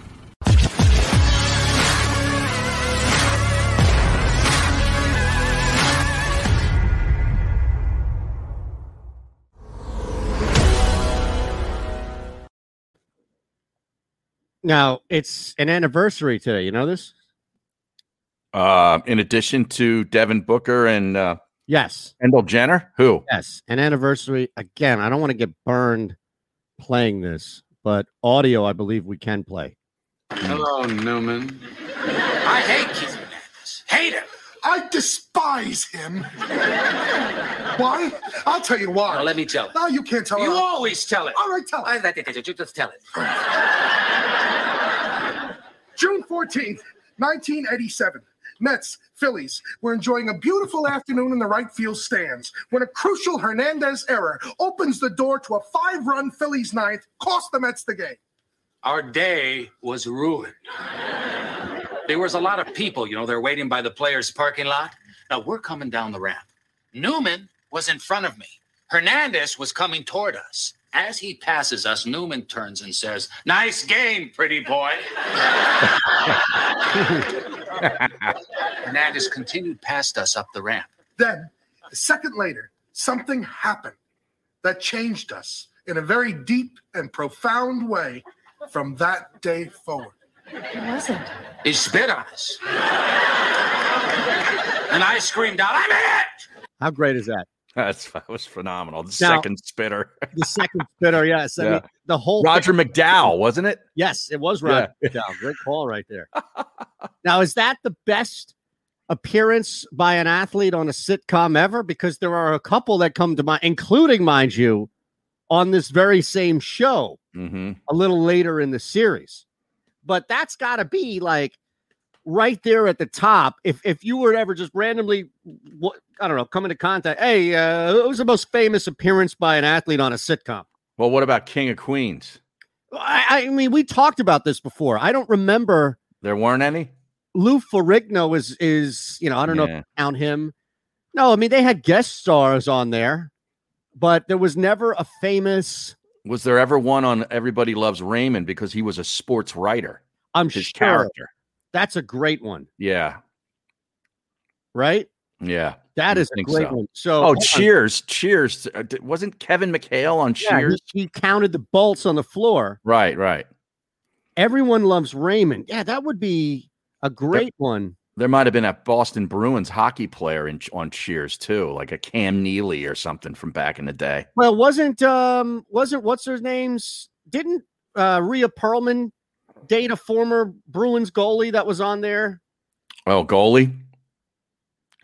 Speaker 1: Now, it's an anniversary today. You know this?
Speaker 2: Uh, in addition to Devin Booker and uh,
Speaker 1: Yes.
Speaker 2: Kendall Jenner, who?
Speaker 1: Yes. An anniversary. Again, I don't want to get burned playing this, but audio, I believe we can play.
Speaker 11: Hello, Newman. I hate Keith Hernandez. Hate him.
Speaker 12: I despise him. why? I'll tell you why.
Speaker 11: Now, let me tell it.
Speaker 12: No, you can't tell
Speaker 11: You
Speaker 12: it.
Speaker 11: always tell it.
Speaker 12: All right, tell
Speaker 11: I,
Speaker 12: it.
Speaker 11: that, that, that, you just tell it. <laughs>
Speaker 12: June 14th, 1987. Mets, Phillies were enjoying a beautiful afternoon in the right field stands when a crucial Hernandez error opens the door to a five run Phillies ninth, cost the Mets the game.
Speaker 11: Our day was ruined. There was a lot of people, you know, they're waiting by the players' parking lot. Now we're coming down the ramp. Newman was in front of me. Hernandez was coming toward us. As he passes us, Newman turns and says, Nice game, pretty boy. <laughs> Hernandez continued past us up the ramp.
Speaker 12: Then, a second later, something happened that changed us in a very deep and profound way from that day forward.
Speaker 3: It wasn't.
Speaker 11: He spit on us. and I screamed out, I'm it!
Speaker 1: How great is that?
Speaker 2: That's that was phenomenal. The
Speaker 1: Now-
Speaker 2: second spitter. <laughs>
Speaker 1: The second spitter, yes. I
Speaker 2: Yeah.
Speaker 1: mean, the whole
Speaker 2: Roger McDowell, wasn't it?
Speaker 1: Yes, it was
Speaker 2: Yeah.
Speaker 1: Roger McDowell. Great call right there. <laughs> now, is that the best appearance by an athlete on a sitcom ever? Because there are a couple that come to mind, including, mind you, on this very same show
Speaker 2: Mm-hmm.
Speaker 1: a little later in the series. But that's got to be like right there at the top. If if you were ever just randomly, what I don't know, come into contact, hey, uh, what was the most famous appearance by an athlete on a sitcom?
Speaker 2: Well, what about King of Queens?
Speaker 1: I, I mean, we talked about this before. I don't remember.
Speaker 2: There weren't any.
Speaker 1: Lou Ferrigno is is you know I don't know if count him. No, I mean they had guest stars on there, but there was never a famous.
Speaker 2: Was there ever one on Everybody Loves Raymond because he was a sports writer?
Speaker 1: I'm
Speaker 2: His
Speaker 1: sure
Speaker 2: character.
Speaker 1: That's a great one,
Speaker 2: Yeah.
Speaker 1: right?
Speaker 2: Yeah.
Speaker 1: That is a great
Speaker 2: so.
Speaker 1: one. So
Speaker 2: oh,
Speaker 1: hold on.
Speaker 2: Cheers. Cheers. Uh, Wasn't Kevin McHale on
Speaker 1: Yeah,
Speaker 2: Cheers?
Speaker 1: he counted the bolts on the floor.
Speaker 2: Right, right.
Speaker 1: Everyone loves Raymond. Yeah, that would be a great one.
Speaker 2: There might have been a Boston Bruins hockey player in, on Cheers too, like a Cam Neely or something from back in the day.
Speaker 1: Well, wasn't um wasn't what's her name's didn't uh Rhea Perlman date a former Bruins goalie that was on there?
Speaker 2: Oh, goalie.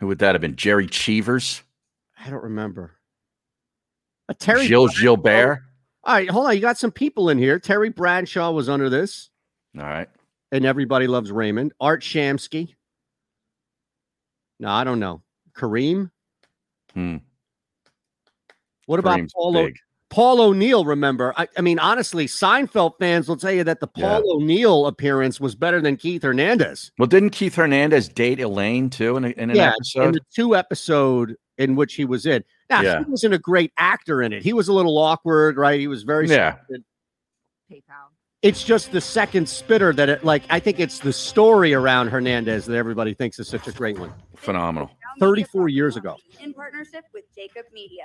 Speaker 2: Who would that have been? Gerry Cheevers,
Speaker 1: I don't remember. A Terry
Speaker 2: Gilles
Speaker 1: Bradshaw-
Speaker 2: Gilbert.
Speaker 1: All right, hold on. You got some people in here. Terry Bradshaw was under this,
Speaker 2: All right.
Speaker 1: and everybody loves Raymond. Art Shamsky. No, I don't know. Kareem.
Speaker 2: Hmm.
Speaker 1: What about
Speaker 2: Kareem's
Speaker 1: Paul? O-
Speaker 2: big.
Speaker 1: Paul O'Neill? Remember? I, I mean, honestly, Seinfeld fans will tell you that the Paul O'Neill appearance was better than Keith Hernandez.
Speaker 2: Well, didn't Keith Hernandez date Elaine too in, a, in an
Speaker 1: yeah, in the two episode in which he was in. Now
Speaker 2: Yeah.
Speaker 1: he wasn't a great actor in it. He was a little awkward, right? He was very
Speaker 2: Yeah.
Speaker 1: scripted. It's just the second spitter that it like. I think it's the story around Hernandez that everybody thinks is such a great one.
Speaker 2: Phenomenal.
Speaker 1: Thirty-four years ago.
Speaker 3: In partnership with JAKIB Media.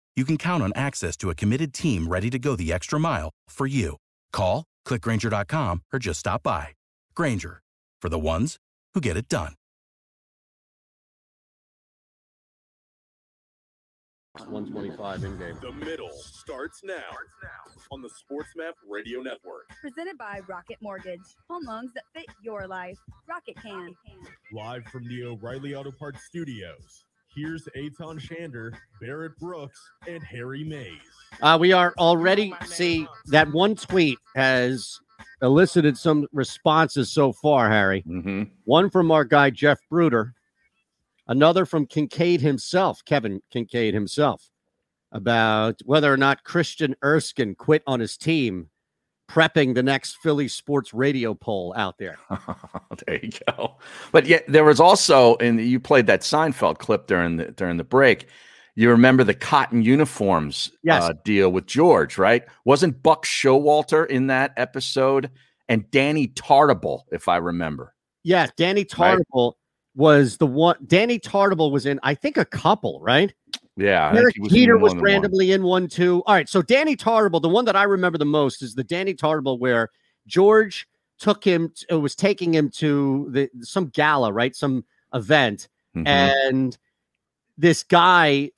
Speaker 13: you can count on access to a committed team ready to go the extra mile for you. Call, clickgranger.com, or just stop by. Grainger, for the ones who get it done.
Speaker 1: 125 in game.
Speaker 5: The middle starts now on the SportsMap Radio Network.
Speaker 3: Presented by Rocket Mortgage. Home loans that fit your life. Rocket can.
Speaker 5: Live from the O'Reilly Auto Parts studios. Here's Eytan Shander, Barrett Brooks, and Harry Mayes.
Speaker 1: Uh, we are already see that one tweet has elicited some responses so far, Harry.
Speaker 2: Mm-hmm.
Speaker 1: One from our guy Jeff Bruder, another from Kinkead himself, Kevin Kinkead himself, about whether or not Christian Erskine quit on his team, prepping the next Philly sports radio poll out there. <laughs>
Speaker 2: there you go. But yet there was also, and you played that Seinfeld clip during the during the break. You remember the cotton uniforms
Speaker 1: Yes.
Speaker 2: uh, deal with George, right? Wasn't Buck Showalter in that episode? And Danny Tartabull, if I remember.
Speaker 1: Yeah, Danny
Speaker 2: Right.
Speaker 1: Tartabull was the one. Danny Tartabull was in, I think, a couple, right?
Speaker 2: Yeah, I think
Speaker 1: Eric
Speaker 2: he was
Speaker 1: Jeter was
Speaker 2: than one.
Speaker 1: randomly in one too. All right, so Danny Tartabull, the one that I remember the most is the Danny Tartabull where George took him, t- uh, was taking him to the some gala, right, some event,
Speaker 2: Mhm.
Speaker 1: and this guy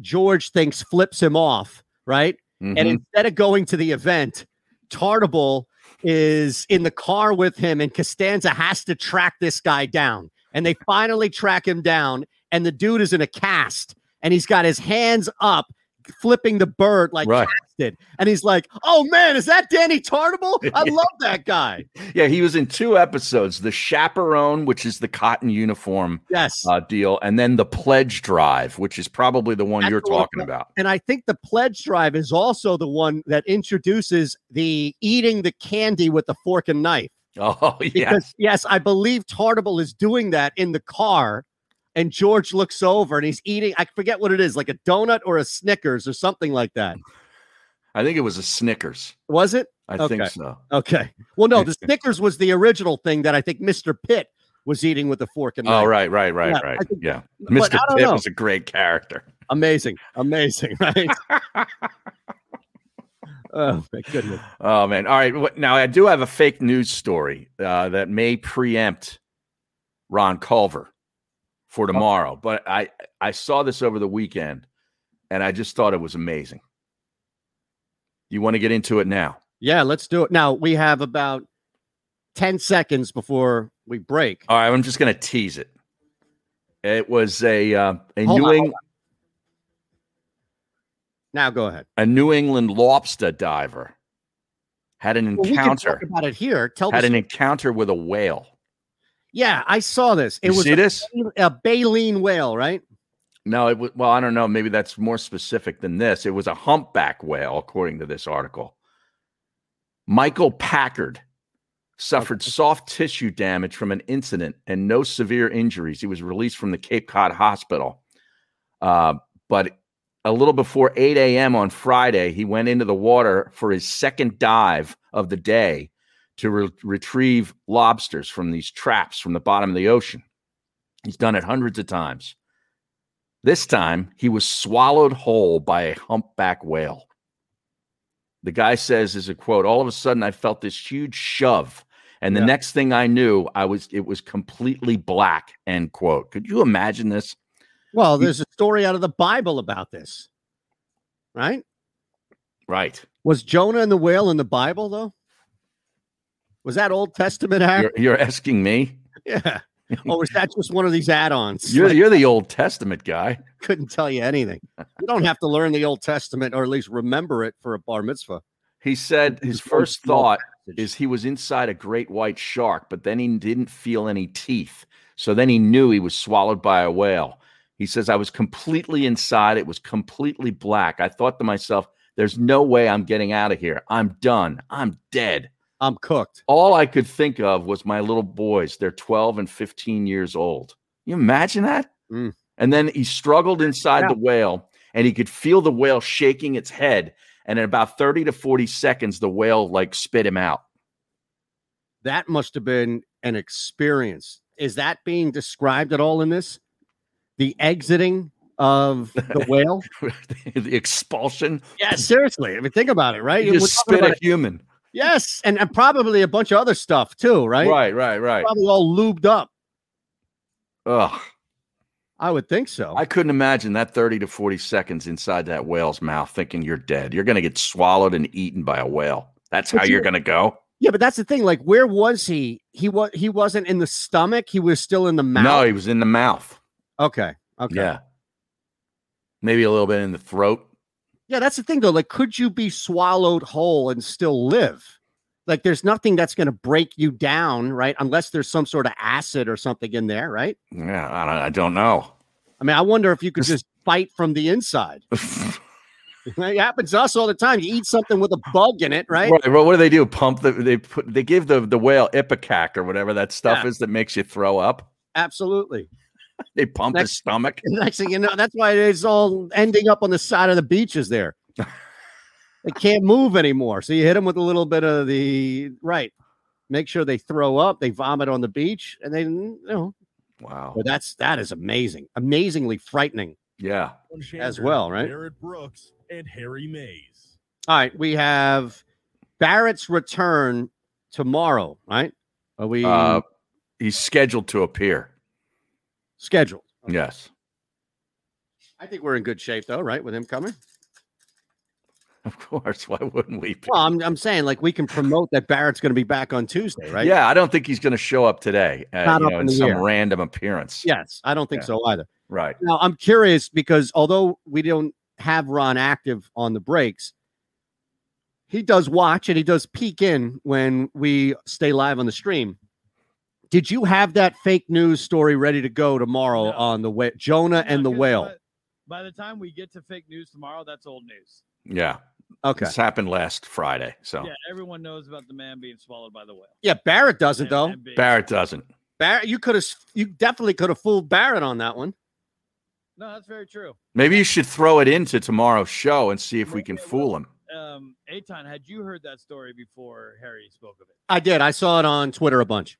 Speaker 1: George thinks flips him off, right, and
Speaker 2: Mhm.
Speaker 1: instead of going to the event, Tartabull is in the car with him, and Costanza has to track this guy down, and they finally track him down, and the dude is in a cast, and he's got his hands up, flipping the bird like
Speaker 2: Right.
Speaker 1: and he's like, "Oh man, is that Danny Tartabull? I <laughs> love that guy."
Speaker 2: Yeah, he was in two episodes: the chaperone, which is the cotton uniform,
Speaker 1: Yes.
Speaker 2: uh, deal, and then the pledge drive, which is probably the one
Speaker 1: That's
Speaker 2: you're
Speaker 1: the
Speaker 2: talking
Speaker 1: that-
Speaker 2: about.
Speaker 1: And I think the pledge drive is also the one that introduces the eating the candy with the fork and knife. <laughs>
Speaker 2: Oh yeah,
Speaker 1: Because yes, I believe Tartabull is doing that in the car, and George looks over and he's eating. I forget what it is, like a donut or a Snickers or something like that.
Speaker 2: I think it was a Snickers.
Speaker 1: Was it?
Speaker 2: I think
Speaker 1: Okay.
Speaker 2: so.
Speaker 1: Okay. Well, no, <laughs> the Snickers was the original thing that I think Mr. Pitt was eating with a fork and knife.
Speaker 2: Oh right, right, right,
Speaker 1: Yeah,
Speaker 2: right.
Speaker 1: Think-
Speaker 2: yeah, Mr. Pitt
Speaker 1: know.
Speaker 2: was a great character.
Speaker 1: Amazing, amazing, <laughs> right? <laughs> oh my goodness.
Speaker 2: Oh man! All right, now I do have a fake news story uh, that may preempt Ron Culver for tomorrow, but I I saw this over the weekend, and I just thought it was amazing. You want to get into it now?
Speaker 1: Yeah, let's do it. Now we have about 10 seconds before we break.
Speaker 2: All right, I'm just going to tease it. It was a uh, a
Speaker 1: Hold
Speaker 2: New
Speaker 1: on,
Speaker 2: Eng-
Speaker 1: Now go ahead.
Speaker 2: a New England lobster diver had an
Speaker 1: Well,
Speaker 2: encounter
Speaker 1: talk about it here. Tell
Speaker 2: had an
Speaker 1: story.
Speaker 2: encounter with a whale.
Speaker 1: Yeah, I saw this. It
Speaker 2: You
Speaker 1: was
Speaker 2: see
Speaker 1: a,
Speaker 2: this?
Speaker 1: a baleen whale, right?
Speaker 2: No, it was well, I don't know. Maybe that's more specific than this. It was a humpback whale, according to this article. Michael Packard suffered soft tissue damage from an incident and no severe injuries. He was released from the Cape Cod Hospital. Uh, but a little before 8 a.m. on Friday, he went into the water for his second dive of the day to re- retrieve lobsters from these traps from the bottom of the ocean. He's done it hundreds of times. This time, he was swallowed whole by a humpback whale. The guy says, "Is a quote. All of a sudden, I felt this huge shove, and the
Speaker 1: Yeah.
Speaker 2: next thing I knew, I was it was completely black." End quote. Could you imagine this?
Speaker 1: Well, there's a story out of the Bible about this, right?
Speaker 2: Right.
Speaker 1: Was Jonah and the whale in the Bible, though? Was that Old Testament?
Speaker 2: You're, you're asking me.
Speaker 1: Yeah. <laughs> Oh, or was that just one of these add-ons?
Speaker 2: You're
Speaker 1: Like,
Speaker 2: you're the Old Testament guy. <laughs>
Speaker 1: couldn't tell you anything. You don't have to learn the Old Testament or at least remember it for a bar mitzvah.
Speaker 2: He said his first thought is he was inside a great white shark, but then he didn't feel any teeth. So then he knew he was swallowed by a whale. He says, I was completely inside. It was completely black. I thought to myself, there's no way I'm getting out of here. I'm done. I'm dead.
Speaker 1: I'm cooked.
Speaker 2: All I could think of was my little boys. They're 12 and 15 years old. You imagine that?
Speaker 1: Mm.
Speaker 2: And then he struggled inside
Speaker 1: Yeah.
Speaker 2: the whale and he could feel the whale shaking its head. And in about 30 to 40 seconds, the whale like spit him out.
Speaker 1: That must have been an experience. Is that being described at all in this? The exiting of the whale? <laughs>
Speaker 2: the expulsion.
Speaker 1: Yeah, seriously. I mean, think about it, right?
Speaker 2: You
Speaker 1: We're
Speaker 2: just spit
Speaker 1: about
Speaker 2: a
Speaker 1: it-
Speaker 2: human.
Speaker 1: Yes, and, and probably a bunch of other stuff too, right?
Speaker 2: Right, right, right.
Speaker 1: Probably all lubed up.
Speaker 2: Ugh.
Speaker 1: I would think so.
Speaker 2: I couldn't imagine that 30 to 40 seconds inside that whale's mouth thinking you're dead. You're going to get swallowed and eaten by a whale. That's
Speaker 1: But
Speaker 2: how
Speaker 1: you-
Speaker 2: you're going to go.
Speaker 1: Yeah, but that's the thing. Like, where was he? He was he wasn't in the stomach. He was still in the mouth.
Speaker 2: No, he was in the mouth.
Speaker 1: Okay. Okay.
Speaker 2: Yeah. Maybe a little bit in the throat.
Speaker 1: Yeah, that's the thing though. Like, could you be swallowed whole and still live? Like, there's nothing that's going to break you down, right? Unless there's some sort of acid or something in there, right?
Speaker 2: Yeah, I don't, I don't know.
Speaker 1: I mean, I wonder if you could just fight from the inside. <laughs> it happens to us all the time. You eat something with a bug in it, right?
Speaker 2: Right. Well, what do they do? Pump the they put they give the the whale ipecac or whatever that stuff
Speaker 1: Yeah.
Speaker 2: is that makes you throw up.
Speaker 1: Absolutely.
Speaker 2: They pump
Speaker 1: Next-
Speaker 2: his stomach. <laughs>
Speaker 1: Next thing you know, that's why it's all ending up on the side of the beaches there. <laughs> they can't move anymore. So you hit them with a little bit of the right. Make sure they throw up, they vomit on the beach, and they you know.
Speaker 2: Wow.
Speaker 1: But that's that is amazing, amazingly frightening.
Speaker 2: Yeah.
Speaker 1: As well, right?
Speaker 5: Barrett Brooks and Harry Mayes.
Speaker 1: All right, we have Barrett's return tomorrow, right? Are we
Speaker 2: Uh, he's scheduled to appear.
Speaker 1: Scheduled?
Speaker 2: Yes.
Speaker 1: I think we're in good shape though, right? With him coming.
Speaker 2: Of course. <laughs> Why wouldn't we?
Speaker 1: Well, I'm, I'm saying like we can promote that Barrett's going to be back on Tuesday, right?
Speaker 2: Yeah, I don't think he's going to show up today. Uh,
Speaker 1: Not
Speaker 2: you know,
Speaker 1: in
Speaker 2: in some
Speaker 1: air.
Speaker 2: random appearance.
Speaker 1: Yes, I don't think
Speaker 2: Yeah.
Speaker 1: so either.
Speaker 2: Right.
Speaker 1: Now I'm curious because although we don't have Ron active on the breaks, he does watch and he does peek in when we stay live on the stream. Did you have that fake news story ready to go tomorrow on the way Jonah and the whale?
Speaker 14: By the time we get to fake news tomorrow, that's old news.
Speaker 2: Yeah.
Speaker 1: Okay.
Speaker 2: This happened last Friday. So
Speaker 14: Yeah, everyone knows about the man being swallowed by the whale.
Speaker 1: Yeah, Barrett doesn't though.
Speaker 2: Barrett doesn't.
Speaker 1: Barrett, you could have, you definitely could have fooled Barrett on that one.
Speaker 14: No, that's very true.
Speaker 2: Maybe you should throw it into tomorrow's show and see if we can fool him.
Speaker 14: Um, Eytan, had you heard that story before Harry spoke of it?
Speaker 1: I did. I saw it on Twitter a bunch.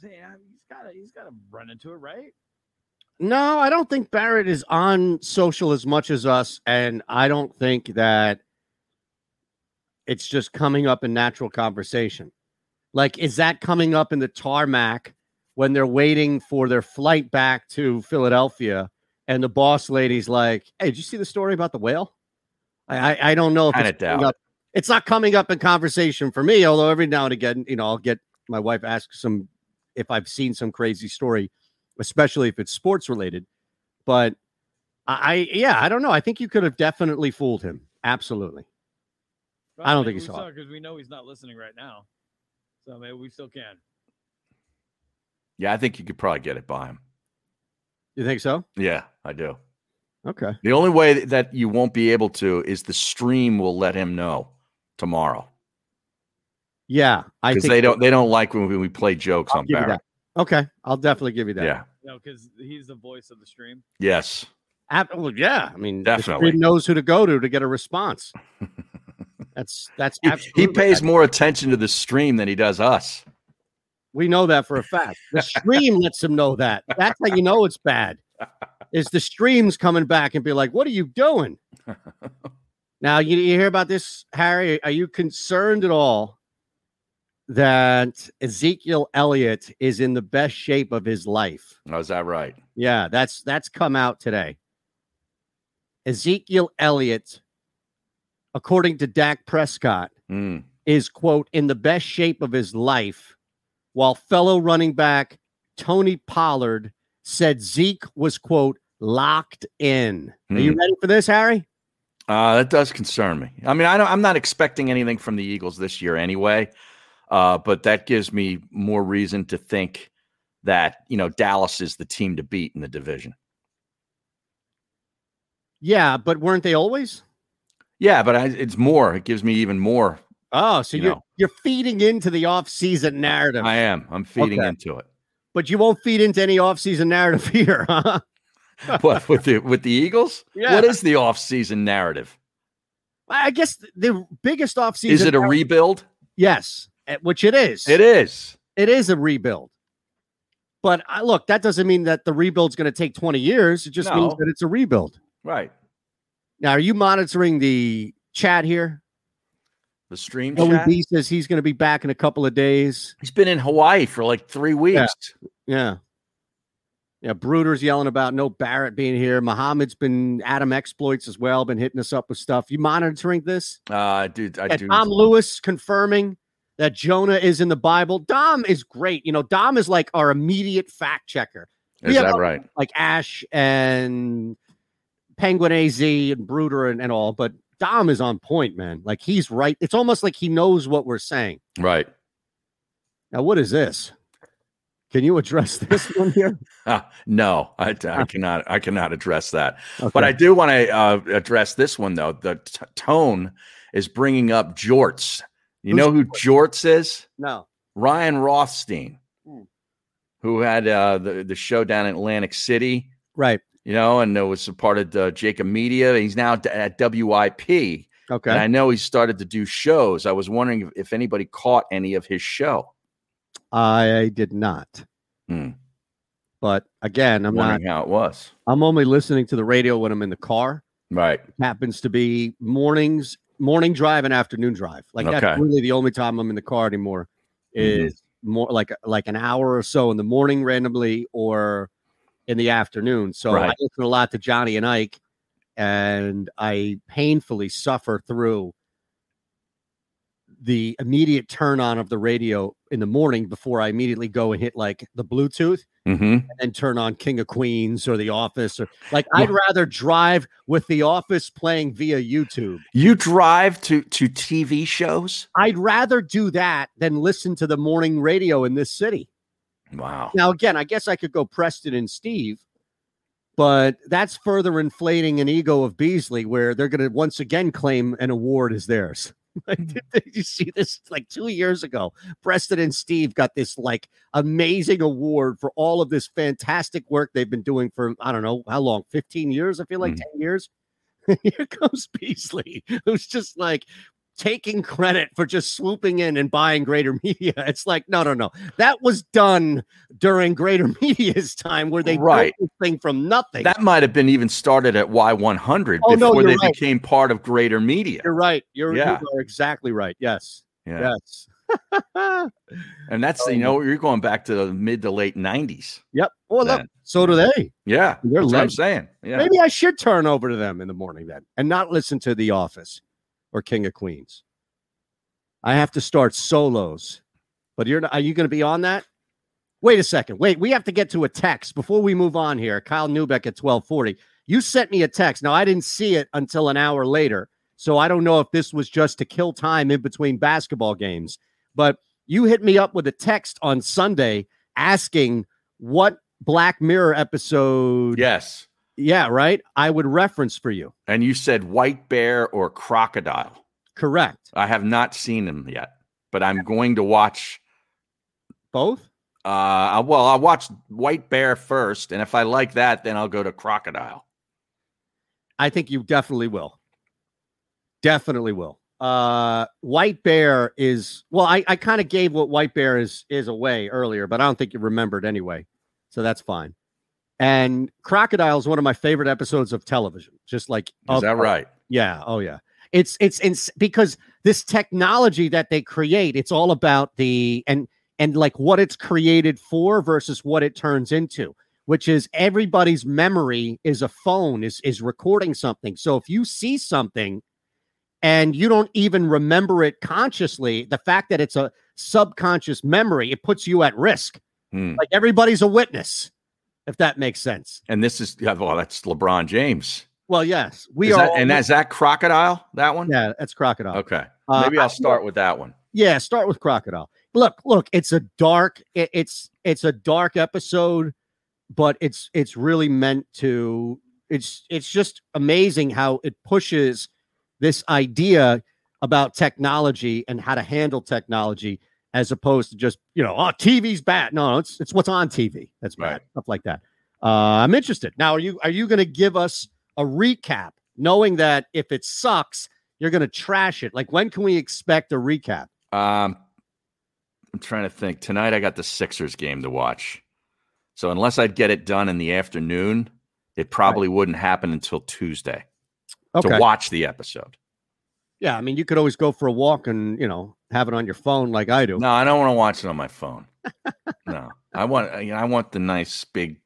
Speaker 14: Say, He's got to, he's got to run into it, right?
Speaker 1: No, I don't think Barrett is on social as much as us, and I don't think that it's just coming up in natural conversation. Like, is that coming up in the tarmac when they're waiting for their flight back to Philadelphia? And the boss lady's like, "Hey, did you see the story about the whale?" I I, I don't know if
Speaker 2: Kinda
Speaker 1: it's coming
Speaker 2: doubt
Speaker 1: up. It's not coming up in conversation for me. Although every now and again, you know, I'll get my wife asks some if I've seen some crazy story, especially if it's sports related. But I, I yeah, I don't know. I think you could have definitely fooled him. Absolutely. I don't think he saw it.
Speaker 14: because we know he's not listening right now. So maybe we still can.
Speaker 2: Yeah, I think you could probably get it by him.
Speaker 1: You think so?
Speaker 2: Yeah, I do.
Speaker 1: Okay.
Speaker 2: The only way that you won't be able to is the stream will let him know tomorrow
Speaker 1: Yeah, I
Speaker 2: because
Speaker 1: think
Speaker 2: they don't they don't like when we, we play jokes
Speaker 1: I'll
Speaker 2: on
Speaker 1: give you
Speaker 2: Barrett.
Speaker 1: that. Okay, I'll definitely give you that.
Speaker 2: Yeah.
Speaker 14: No, because he's the voice of the stream.
Speaker 2: Yes.
Speaker 1: Ab- well, yeah. I mean,
Speaker 2: Definitely.
Speaker 1: He knows who to go to to get a response. <laughs> That's that's
Speaker 2: He,
Speaker 1: absolutely
Speaker 2: he pays
Speaker 1: right.
Speaker 2: more attention to the stream than he does us.
Speaker 1: We know that for a fact. The stream lets him know that. That's how you know it's bad. Is the streams coming back and be like, "What are you doing?" <laughs> now you, you hear about this, Harry. Are you concerned at all that Ezekiel Elliott is in the best shape of his life?
Speaker 2: Oh, is that right?
Speaker 1: Yeah, that's that's come out today. Ezekiel Elliott, according to Dak Prescott,
Speaker 2: Mm.
Speaker 1: is quote in the best shape of his life, while fellow running back Tony Pollard said Zeke was quote locked in. Are you
Speaker 2: Hmm.
Speaker 1: ready for this, Harry?
Speaker 2: Uh, that does concern me. I mean, I don't, I'm not expecting anything from the Eagles this year anyway, uh, but that gives me more reason to think that you know Dallas is the team to beat in the division.
Speaker 1: Yeah, but weren't they always?
Speaker 2: Yeah, but I, it's more. It gives me even more.
Speaker 1: Oh, so
Speaker 2: You
Speaker 1: are you're feeding into the offseason narrative.
Speaker 2: I am. I'm feeding
Speaker 1: Okay.
Speaker 2: into it.
Speaker 1: But you won't feed into any offseason narrative <laughs> here, huh? <laughs>
Speaker 2: What with the with the Eagles?
Speaker 1: Yeah.
Speaker 2: What is the offseason narrative?
Speaker 1: I guess the- biggest offseason
Speaker 2: Is it a
Speaker 1: narrative-
Speaker 2: rebuild?
Speaker 1: Yes, which it is.
Speaker 2: It is.
Speaker 1: It is a rebuild. But I, look, that doesn't mean that the rebuild's going to take 20 years. It just means that it's a rebuild.
Speaker 2: Right.
Speaker 1: Now, are you monitoring the chat here?
Speaker 2: The stream
Speaker 1: Joey
Speaker 2: chat?
Speaker 1: B says he's going to be back in a couple of days.
Speaker 2: He's been in Hawaii for like three weeks.
Speaker 1: Yeah. Yeah. Bruder's yelling about no Barrett being here. Muhammad's been Adam exploits as well, been hitting us up with stuff. You monitoring this?
Speaker 2: Uh, dude, I do.
Speaker 1: Tom Lewis confirming that Jonah is in the Bible. Dom is great. You know, Dom is like our immediate fact checker.
Speaker 2: Is that right?
Speaker 1: Like Ash and Penguin AZ and Bruder and, and all, but Dom is on point, man. Like he's right. It's almost like he knows what we're saying.
Speaker 2: Right.
Speaker 1: Now, what is this? Can you address <laughs> this one here?
Speaker 2: Ah, <laughs> no, I, I cannot. I cannot address that. But I do want to uh, address this one though. The t- tone is bringing up Jorts. You
Speaker 1: Who's
Speaker 2: know who Jorts is?
Speaker 1: No.
Speaker 2: Ryan Rothstein,
Speaker 1: Hmm.
Speaker 2: who had uh, the the show down in Atlantic City.
Speaker 1: Right.
Speaker 2: You know, and it was a part of the JAKIB Media. He's now at WIP.
Speaker 1: Okay.
Speaker 2: And I know he started to do shows. I was wondering if, if anybody caught any of his show.
Speaker 1: I did not.
Speaker 2: Hmm.
Speaker 1: But again, I'm not.
Speaker 2: Wondering how it was.
Speaker 1: I'm only listening to the radio when I'm in the car.
Speaker 2: Right.
Speaker 1: happens to be mornings, morning drive, and afternoon drive. Like
Speaker 2: Okay.
Speaker 1: that's really the only time I'm in the car anymore.
Speaker 2: Mhm.
Speaker 1: Is more like like an hour or so in the morning randomly, or in the afternoon. So I listen a lot to Johnny and Ike, and I painfully suffer through the immediate turn on of the radio in the morning before I immediately go and hit like the Bluetooth
Speaker 2: Mm-hmm.
Speaker 1: and then turn on King of Queens or The Office or like I'd rather drive with The Office playing via YouTube.
Speaker 2: You drive to to TV shows?
Speaker 1: I'd rather do that than listen to the morning radio in this city.
Speaker 2: Wow.
Speaker 1: Now again, I guess I could go Preston and Steve, but that's further inflating an ego of Beasley where they're going to once again claim an award as theirs. <laughs> Like, did did you see this like two years ago? Preston and Steve got this like amazing award for all of this fantastic work they've been doing for I don't know how long 15 years. I feel like mm. 10 years. <laughs> Here comes Beasley, who's just like taking credit for just swooping in and buying greater <laughs> media. It's like, no, no, no. That was done during greater <laughs> media's time where they built
Speaker 2: Right.
Speaker 1: this thing from nothing.
Speaker 2: That might have been even started at Y100
Speaker 1: Oh,
Speaker 2: before
Speaker 1: you're
Speaker 2: they
Speaker 1: right.
Speaker 2: became part of Greater Media.
Speaker 1: You're right. You're,
Speaker 2: Yeah.
Speaker 1: you are exactly right. Yes.
Speaker 2: Yeah.
Speaker 1: Yes. <laughs>
Speaker 2: And that's you um, know you're going back to the mid to late 90s.
Speaker 1: Yep. Well, look, so do they.
Speaker 2: Yeah,
Speaker 1: They're
Speaker 2: that's what I'm saying. Yeah.
Speaker 1: Maybe I should turn over to them in the morning then and not listen to The Office or King of Queens. I have to start solos. But you're not, are you going to be on that? Wait a second. Wait, we have to get to a text before we move on here. Kyle Neubeck at 1240. You sent me a text. Now I didn't see it until an hour later. So I don't know if this was just to kill time in between basketball games. But you hit me up with a text on Sunday asking what Black Mirror episode
Speaker 2: Yes.
Speaker 1: Yeah, right. I would reference for you.
Speaker 2: And you said white bear or crocodile.
Speaker 1: Correct.
Speaker 2: I have not seen them yet, but I'm going to watch
Speaker 1: both.
Speaker 2: Uh, well, I'll watch white bear first, and if I like that, then I'll go to crocodile.
Speaker 1: I think you definitely will. Definitely will. Uh, White Bear is well. I, I kind of gave what White Bear is is away earlier, but I don't think you remembered anyway, so that's fine. And Crocodile is one of my favorite episodes of television. Just like
Speaker 2: Is
Speaker 1: of-
Speaker 2: that right?
Speaker 1: Yeah. Oh yeah. It's it's it's because this technology that they create, it's all about the and and like what it's created for versus what it turns into, which is everybody's memory is a phone is is recording something. So if you see something and you don't even remember it consciously, the fact that it's a subconscious memory, it puts you at risk.
Speaker 2: Hmm.
Speaker 1: Like everybody's a witness, if that makes sense.
Speaker 2: And this is well, that's LeBron James.
Speaker 1: Well, yes, we
Speaker 2: Is
Speaker 1: are.
Speaker 2: that- and is that crocodile? That one?
Speaker 1: yeah, that's crocodile.
Speaker 2: Okay.
Speaker 1: Uh,
Speaker 2: Maybe
Speaker 1: I-
Speaker 2: I'll start with that one.
Speaker 1: Yeah, start with crocodile. Look, look, it's a dark. it- it's it's a dark episode, but it's it's really meant to. It's it's just amazing how it pushes this idea about technology and how to handle technology, as opposed to just you know, oh, TV's bad. No, it's it's what's on TV that's bad, stuff like that. Uh, I'm interested. Now, are you are you going to give us a recap, knowing that if it sucks, you're going to trash it? Like, when can we expect a recap?
Speaker 2: Um, I'm trying to think. Tonight I got the Sixers game to watch. So unless I'd get it done in the afternoon, it probably wouldn't happen until Tuesday
Speaker 1: Okay.
Speaker 2: to watch the episode.
Speaker 1: Yeah, I mean, you could always go for a walk and you know have it on your phone like I do.
Speaker 2: No, I don't want to watch it on my phone. no, I want you know, I want the nice big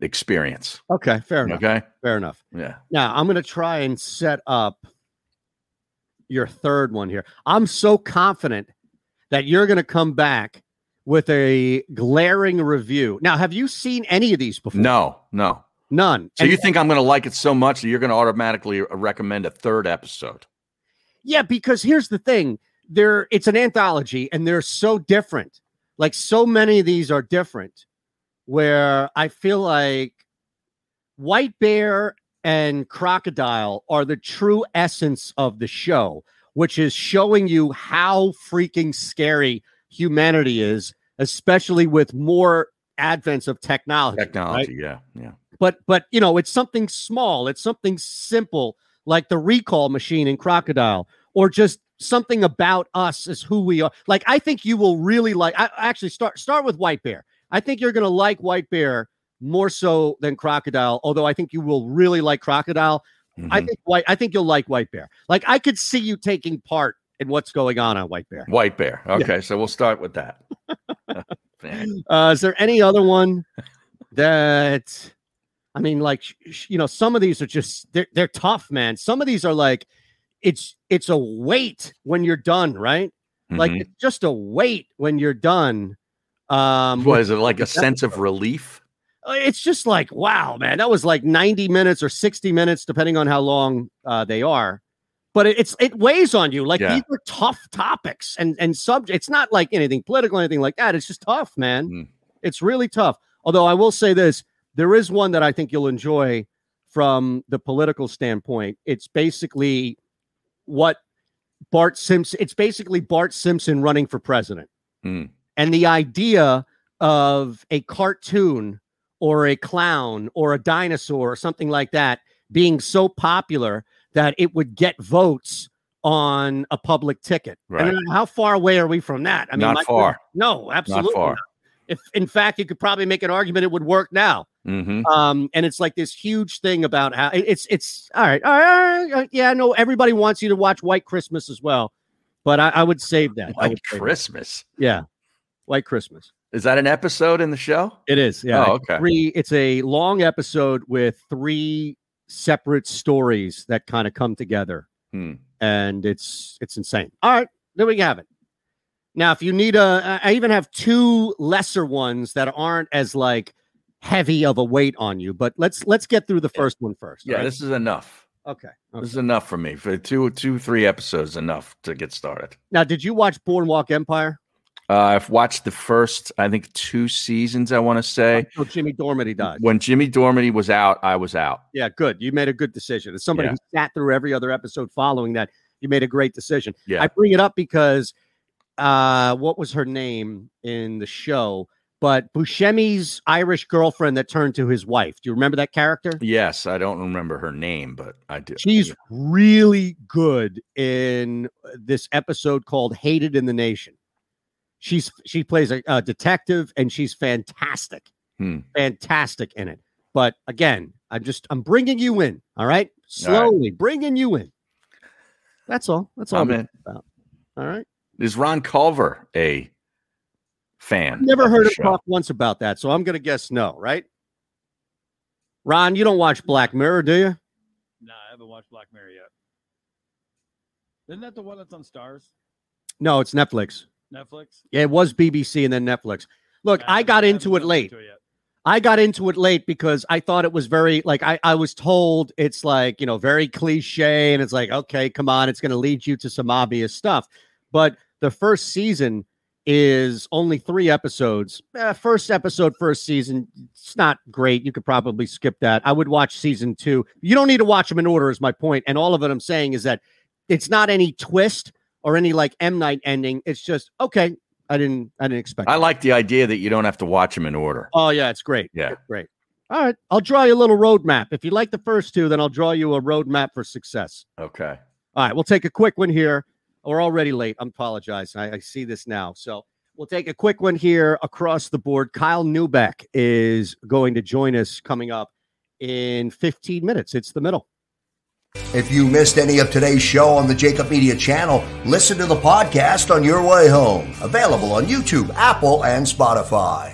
Speaker 2: experience.
Speaker 1: Okay, fair enough.
Speaker 2: Okay,
Speaker 1: fair enough.
Speaker 2: Yeah.
Speaker 1: Now I'm going to try and set up your third one here. I'm so confident that you're going to come back with a glaring review. Now, have you seen any of these before?
Speaker 2: No, no.
Speaker 1: None.
Speaker 2: So
Speaker 1: And-
Speaker 2: you think I'm going to like it so much that you're going to automatically recommend a third episode?
Speaker 1: Yeah, because here's the thing. They're it's an anthology and they're so different. Like so many of these are different where I feel like White Bear and Crocodile are the true essence of the show, which is showing you how freaking scary humanity is, especially with more advents of technology. right?
Speaker 2: Technology, yeah, yeah.
Speaker 1: but but you know it's something small it's something simple like the recall machine in crocodile or just something about us as who we are like i think you will really like i actually start start with white bear I think you're going to like White Bear more so than Crocodile. Although I think you will really like Crocodile. I think White. I think you'll like White Bear. Like I could see you taking part in what's going on on White Bear.
Speaker 2: White Bear. Okay, so we'll start with that. <laughs> <laughs>
Speaker 1: Uh, is there any other one that I mean, like you know, some of these are just they're they're tough, man. Some of these are like it's it's a weight when you're done, right? Like
Speaker 2: Mhm.
Speaker 1: it's just a weight when you're done. Um,
Speaker 2: What is it like a sense of relief?
Speaker 1: uh, it's just like wow man that was like 90 minutes or 60 minutes depending on how long uh, they are but it, it's it weighs on you like
Speaker 2: Yeah.
Speaker 1: these are tough topics and and subject it's not like anything political anything like that it's just tough man
Speaker 2: Hmm.
Speaker 1: it's really tough although i will say this there is one that i think you'll enjoy from the political standpoint it's basically what bart simpson it's basically bart simpson running for president
Speaker 2: Hmm.
Speaker 1: and the idea of a cartoon or a clown or a dinosaur or something like that being so popular that it would get votes on a public ticket.
Speaker 2: Right.
Speaker 1: How far away are we from that? I mean,
Speaker 2: Not far.
Speaker 1: goodness, No, absolutely.
Speaker 2: Not far.
Speaker 1: not. If in fact you could probably make an argument it would work now.
Speaker 2: Mm-hmm.
Speaker 1: Um, and it's like this huge thing about how it's it's all right, all right, all right, yeah, I know everybody wants you to watch White Christmas as well, but I, I would save that.
Speaker 2: White
Speaker 1: save that.
Speaker 2: Christmas.
Speaker 1: yeah, White Christmas.
Speaker 2: Is that an episode in the show?
Speaker 1: It is. Yeah.
Speaker 2: Oh,
Speaker 1: It's
Speaker 2: okay.
Speaker 1: Three. It's a long episode with three separate stories that kind of come together,
Speaker 2: Hmm.
Speaker 1: and it's it's insane. All right, there we have it. Now, if you need a, I even have two lesser ones that aren't as like heavy of a weight on you. But let's let's get through the first one first.
Speaker 2: Yeah,
Speaker 1: right?
Speaker 2: this is enough.
Speaker 1: Okay.
Speaker 2: This is enough for me. For two, two, three episodes, enough to get started.
Speaker 1: Now, did you watch Boardwalk Empire?
Speaker 2: Uh, I've watched the first, I think, two seasons. I want to say
Speaker 1: Oh, Jimmy Darmody died.
Speaker 2: when Jimmy Darmody was out, I was out.
Speaker 1: Yeah, good. You made a good decision. As somebody
Speaker 2: Yeah.
Speaker 1: who sat through every other episode following that, you made a great decision.
Speaker 2: Yeah.
Speaker 1: I bring it up because uh what was her name in the show? But Buscemi's Irish girlfriend that turned to his wife. Do you remember that character?
Speaker 2: Yes, I don't remember her name, but I do.
Speaker 1: She's really good in this episode called Hated in the Nation. She's she plays a, a detective and she's fantastic.
Speaker 2: Hmm.
Speaker 1: Fantastic in it. But again, I'm just I'm bringing you in, all right?
Speaker 2: All right.
Speaker 1: Slowly bringing you in. That's all. That's all
Speaker 2: I'm
Speaker 1: I'm
Speaker 2: in.
Speaker 1: about. All right.
Speaker 2: Is Ron Culver a fan?
Speaker 1: Never
Speaker 2: of
Speaker 1: heard him
Speaker 2: show?
Speaker 1: talk once about that, so I'm gonna guess no, right? Ron, you don't watch Black Mirror, do you?
Speaker 14: No, I haven't watched Black Mirror yet. Isn't that the one that's on Starz?
Speaker 1: No, it's Netflix.
Speaker 14: Netflix?
Speaker 1: Yeah, it was BBC and then Netflix. Look, I got into it late. I got into it late because I thought it was very like I, I was told it's like, you know, very cliche and it's like, okay, come on, it's gonna lead you to some obvious stuff. But the first season is only three episodes. Uh, first episode, first season, it's not great. You could probably skip that. I would watch season two. You don't need to watch them in order, is my point. And all of it I'm saying is that it's not any twist or any like M Night ending. It's just okay. I didn't I didn't expect.
Speaker 2: I
Speaker 1: it.
Speaker 2: like the idea that you don't have to watch them in order.
Speaker 1: Oh yeah, it's great.
Speaker 2: Yeah.
Speaker 1: It's great. All right, I'll draw you a little roadmap. If you like the first two, then I'll draw you a roadmap for success.
Speaker 2: Okay.
Speaker 1: All right, we'll take a quick one here. We're already late. I'm apologize. I, I see this now. So we'll take a quick one here across the board. Kyle Neubeck is going to join us coming up in 15 minutes. It's the middle.
Speaker 6: If you missed any of today's show on the JAKIB Media channel, listen to the podcast on your way home. Available on YouTube, Apple, and Spotify.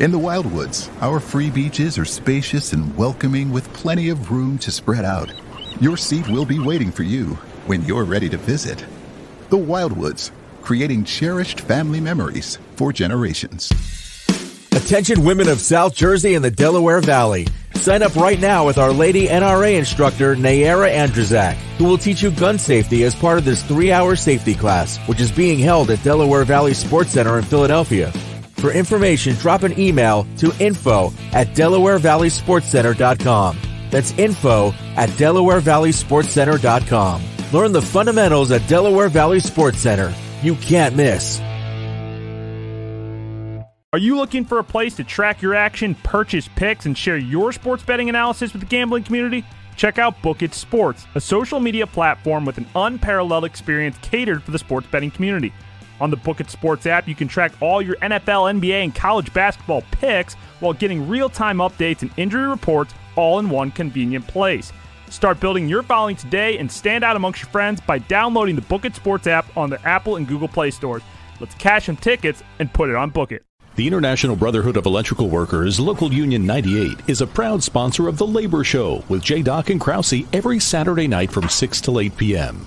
Speaker 7: In the Wildwoods, our free beaches are spacious and welcoming with plenty of room to spread out. Your seat will be waiting for you when you're ready to visit. The Wildwoods, creating cherished family memories for generations.
Speaker 8: Attention women of South Jersey and the Delaware Valley. Sign up right now with Our Lady NRA instructor Nayara Andrzak, who will teach you gun safety as part of this three-hour safety class, which is being held at Delaware Valley Sports Center in Philadelphia. For information, drop an email to info at DelawareValleySportsCenter.com. That's info at DelawareValleySportsCenter.com. Learn the fundamentals at Delaware Valley Sports Center. You can't miss.
Speaker 9: Are you looking for a place to track your action, purchase picks, and share your sports betting analysis with the gambling community? Check out Book It Sports, a social media platform with an unparalleled experience catered for the sports betting community. On the Book It Sports app, you can track all your NFL, NBA, and college basketball picks while getting real time updates and injury reports all in one convenient place. Start building your following today and stand out amongst your friends by downloading the Book It Sports app on the Apple and Google Play stores. Let's cash some tickets and put it on Book It.
Speaker 10: The International Brotherhood of Electrical Workers, Local Union 98, is a proud sponsor of The Labor Show with J. Doc and Krause every Saturday night from 6 to 8 p.m.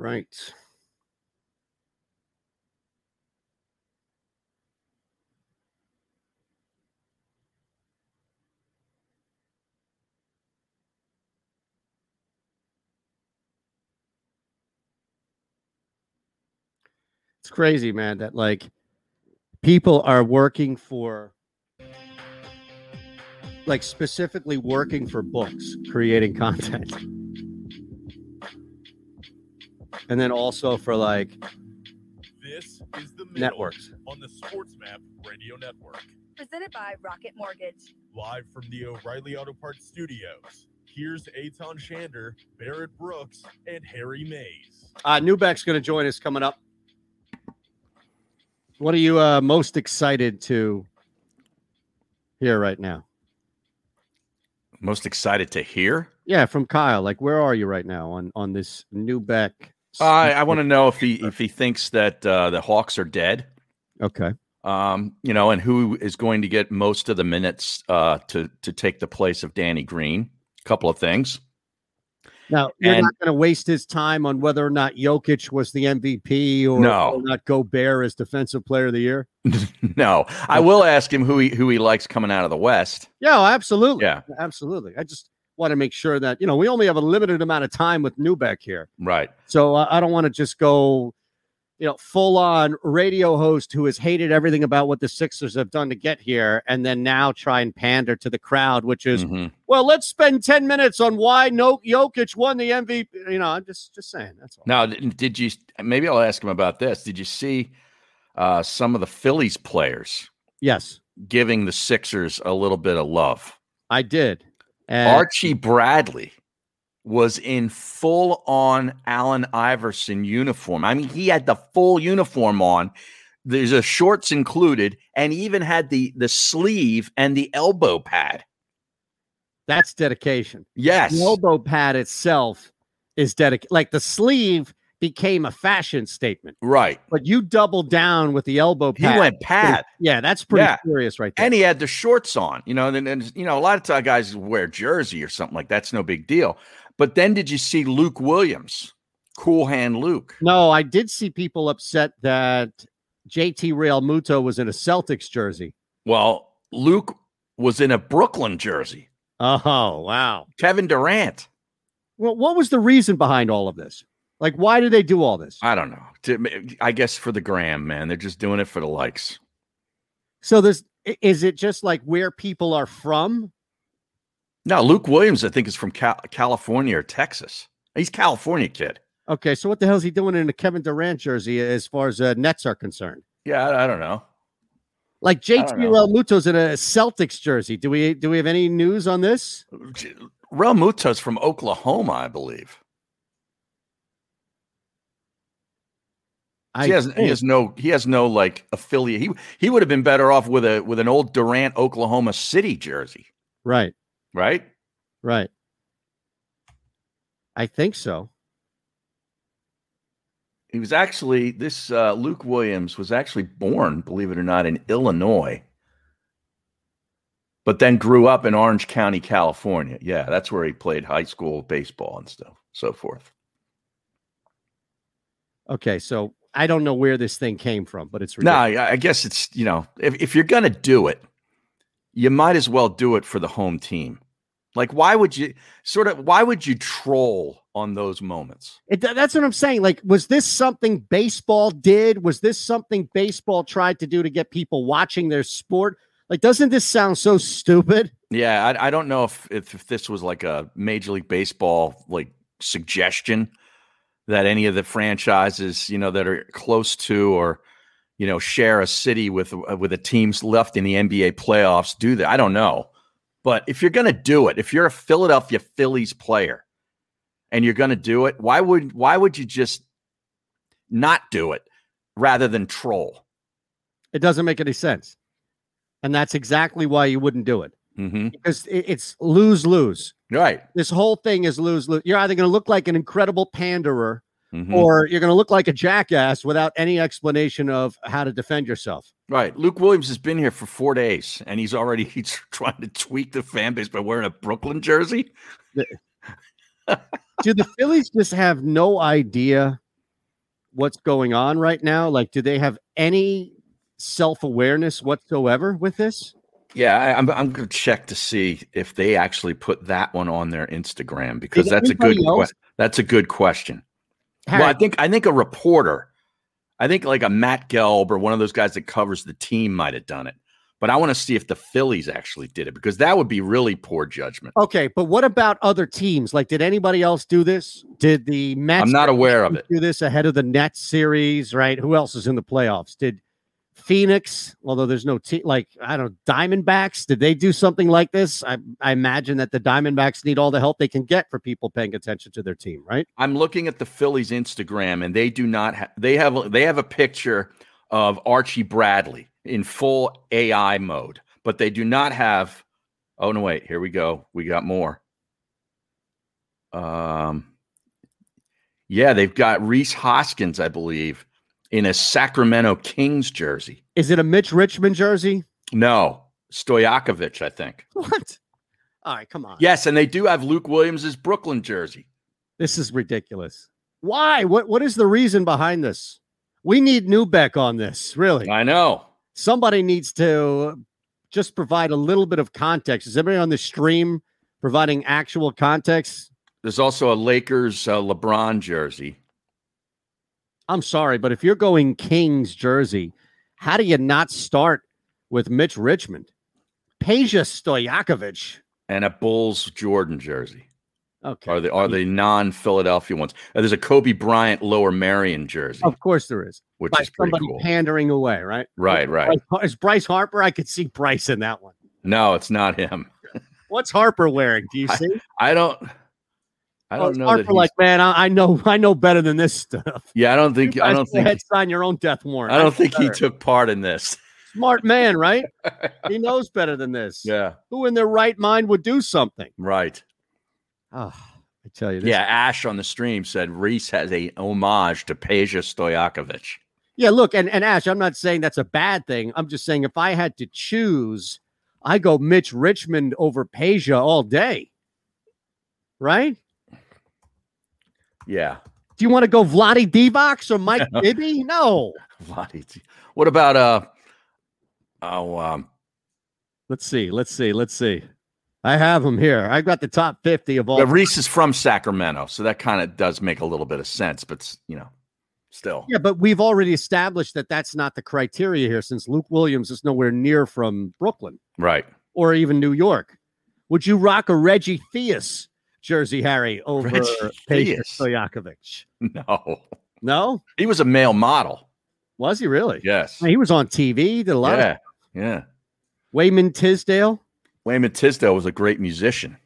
Speaker 1: right. It's crazy, man, that like people are working for like specifically working for books, creating <laughs> content. And then also for like
Speaker 5: This is the
Speaker 1: networks.
Speaker 5: on the Sports Map Radio Network.
Speaker 3: Presented by Rocket Mortgage.
Speaker 5: Live from the O'Reilly Auto Parts Studios. Here's Eytan Shander, Barrett Brooks, and Harry Mayes.
Speaker 1: Uh, Neubeck's going to join us coming up. What are you uh, most excited to hear right now?
Speaker 2: Most excited to hear?
Speaker 1: Yeah, from Kyle. Like, where are you right now on on this Newbeck?
Speaker 2: I I want to know if he if he thinks that uh, the Hawks are dead.
Speaker 1: Okay.
Speaker 2: Um, you know, and who is going to get most of the minutes uh, to to take the place of Danny Green? A couple of things.
Speaker 1: Now you're
Speaker 2: And-
Speaker 1: not going to waste his time on whether or not Jokic was the MVP or,
Speaker 2: No.
Speaker 1: or not Gobert as Defensive Player of the Year. <laughs>
Speaker 2: no, I will ask him who he who he likes coming out of the West.
Speaker 1: Yeah, absolutely.
Speaker 2: Yeah.
Speaker 1: absolutely. I just want to make sure that you know we only have a limited amount of time with Neubeck here.
Speaker 2: Right.
Speaker 1: So uh, I don't want to just go, you know, full on radio host who has hated everything about what the Sixers have done to get here, and then now try and pander to the crowd, which is,
Speaker 2: Mhm.
Speaker 1: well, let's spend ten minutes on why no Jokic won the MVP. You know, I'm just just saying that's all.
Speaker 2: Now, did you? Maybe I'll ask him about this. Did you see uh, some of the Phillies players
Speaker 1: Yes,
Speaker 2: giving the Sixers a little bit of love?
Speaker 1: I did. And
Speaker 2: Archie Bradley was in full on Allen Iverson uniform. I mean, he had the full uniform on. There's a shorts included, and even had the the sleeve and the elbow pad.
Speaker 1: that's dedication.
Speaker 2: Yes.
Speaker 1: The elbow pad itself is dedicated. Like the sleeve became a fashion statement,
Speaker 2: Right.
Speaker 1: but you doubled down with the elbow pad.
Speaker 2: He went pad.
Speaker 1: Yeah, that's pretty
Speaker 2: Yeah.
Speaker 1: serious right there.
Speaker 2: And he had the shorts on, you know, and, and you know, a lot of time guys wear jersey or something like that's no big deal. But then did you see Luke Williams, cool hand Luke?
Speaker 1: No, I did see people upset that JT Realmuto was in a Celtics jersey.
Speaker 2: Well, Luke was in a Brooklyn jersey.
Speaker 1: Oh, wow.
Speaker 2: Kevin Durant.
Speaker 1: Well, what was the reason behind all of this? Like, why do they do all this?
Speaker 2: I don't know. I guess for the gram, man. They're just doing it for the likes.
Speaker 1: So this is it just like where people are from?
Speaker 2: No, Luke Williams, I think, is from Cal- California or Texas. He's a California kid.
Speaker 1: Okay, so what the hell is he doing in a Kevin Durant jersey as far as uh, Nets are concerned?
Speaker 2: Yeah, I, I don't know.
Speaker 1: Like JT. Realmuto's in a Celtics jersey. Do we do we have any news on this?
Speaker 2: Realmuto's from Oklahoma, I believe.
Speaker 1: I
Speaker 2: he has he has no he has no like affiliate. He he would have been better off with a with an old Durant Oklahoma City jersey,
Speaker 1: Right.
Speaker 2: right?
Speaker 1: Right. I think so.
Speaker 2: He was actually this uh, Luke Williams was actually born, believe it or not, in Illinois, but then grew up in Orange County, California. Yeah, that's where he played high school baseball and stuff, so forth.
Speaker 1: Okay, so I don't know where this thing came from, but it's
Speaker 2: No,
Speaker 1: ridiculous.
Speaker 2: I I guess it's you know if if you're gonna do it, you might as well do it for the home team. Like, why would you sort of why would you troll on those moments?
Speaker 1: It, that's what I'm saying. Like, was this something baseball did? Was this something baseball tried to do to get people watching their sport? Like, doesn't this sound so stupid?
Speaker 2: Yeah, I, I don't know if, if if this was like a Major League Baseball like suggestion that any of the franchises you know that are close to or you know share a city with uh, with the teams left in the NBA playoffs do that. I don't know, but if you're gonna do it, if you're a Philadelphia Phillies player and you're gonna do it, why would why would you just not do it rather than troll?
Speaker 1: It doesn't make any sense. And that's exactly why you wouldn't do it
Speaker 2: Mm-hmm.
Speaker 1: because it's lose lose.
Speaker 2: Right.
Speaker 1: This whole thing is lose lose. You're either going to look like an incredible panderer
Speaker 2: Mhm.
Speaker 1: or you're going to look like a jackass without any explanation of how to defend yourself.
Speaker 2: Right. Luke Williams has been here for four days and he's already <laughs> he's trying to tweak the fan base by wearing a Brooklyn jersey.
Speaker 1: do the Phillies just have no idea what's going on right now? Like, do they have any self awareness whatsoever with this?
Speaker 2: Yeah, I, I'm I'm gonna check to see if they actually put that one on their Instagram because
Speaker 1: Did
Speaker 2: that's a good que- that's a good question. well, I think I think a reporter, I think like a Matt Gelb or one of those guys that covers the team might have done it. But I want to see if the Phillies actually did it because that would be really poor judgment.
Speaker 1: Okay, but what about other teams? Like, did anybody else do this? Did the Mets?
Speaker 2: I'm not aware of it.
Speaker 1: Do this ahead of the Nets series, right? Who else is in the playoffs? Did Phoenix? Although there's no team, like I don't know, Diamondbacks. Did they do something like this? I, I imagine that the Diamondbacks need all the help they can get for people paying attention to their team, right?
Speaker 2: I'm looking at the Phillies Instagram and they do not have they have they have a picture of Archie Bradley in full AI mode, but they do not have Oh no wait, here we go. We got more. Um Yeah, they've got Rhys Hoskins, I believe, in a Sacramento Kings jersey.
Speaker 1: Is it a Mitch Richmond jersey?
Speaker 2: No, Stojakovic, I think. <laughs>
Speaker 1: What? All right, come on.
Speaker 2: Yes, and they do have Luke Williams's Brooklyn jersey.
Speaker 1: This is ridiculous. Why? What what is the reason behind this? We need Neubeck on this, really.
Speaker 2: I know.
Speaker 1: Somebody needs to just provide a little bit of context. Is everybody on the stream providing actual context?
Speaker 2: There's also a Lakers uh, LeBron jersey.
Speaker 1: I'm sorry, but if you're going Kings jersey, how do you not start with Mitch Richmond? Peja Stojakovic.
Speaker 2: and a Bulls Jordan jersey.
Speaker 1: Okay.
Speaker 2: Are they are they non-Philadelphia ones? Uh, there's a Kobe Bryant Lower Merion jersey.
Speaker 1: Of course there is.
Speaker 2: Which
Speaker 1: By
Speaker 2: is
Speaker 1: somebody
Speaker 2: cool.
Speaker 1: pandering away, right?
Speaker 2: Right, right.
Speaker 1: Bryce- Is Bryce Harper? I could see Bryce in that one.
Speaker 2: No, it's not him. <laughs>
Speaker 1: What's Harper wearing? Do you
Speaker 2: I-
Speaker 1: see?
Speaker 2: I don't. I don't
Speaker 1: is
Speaker 2: know that. He's,
Speaker 1: like, man, I, I know, <laughs> I know better than this stuff.
Speaker 2: yeah, I don't think.
Speaker 1: You
Speaker 2: I don't think.
Speaker 1: ahead, sign your own death warrant.
Speaker 2: I don't think he took part in this.
Speaker 1: Smart man, right? <laughs> he knows better than this.
Speaker 2: Yeah.
Speaker 1: Who in their right mind would do something?
Speaker 2: Right.
Speaker 1: Oh, I tell you. This,
Speaker 2: Yeah. Ash on the stream said Rhys has a homage to Peja Stojakovic.
Speaker 1: Yeah, look, and, and Ash, I'm not saying that's a bad thing. I'm just saying if I had to choose, I go Mitch Richmond over Peja all day. Right?
Speaker 2: Yeah.
Speaker 1: Do you want to go Vlade Divac or Mike <laughs> Bibby? No. <laughs>
Speaker 2: Vladi. What about uh? Oh, um,
Speaker 1: Let's see. Let's see. Let's see. I have him here. I got the top 50 of all.
Speaker 2: but Rhys is from Sacramento, so that kind of does make a little bit of sense. But you know, still,
Speaker 1: Yeah, but we've already established that that's not the criteria here since Luke Williams is nowhere near from Brooklyn
Speaker 2: right?
Speaker 1: or even New York. Would you rock a Reggie Theus jersey, Harry, over
Speaker 2: Theus?
Speaker 1: Stojakovic? <laughs>
Speaker 2: No,
Speaker 1: No?
Speaker 2: he was a male model.
Speaker 1: Was he really?
Speaker 2: Yes.
Speaker 1: He was on TV, did a lot
Speaker 2: Yeah.
Speaker 1: of
Speaker 2: Yeah.
Speaker 1: Wayman Tisdale.
Speaker 2: Wayman Tisdale was a great musician.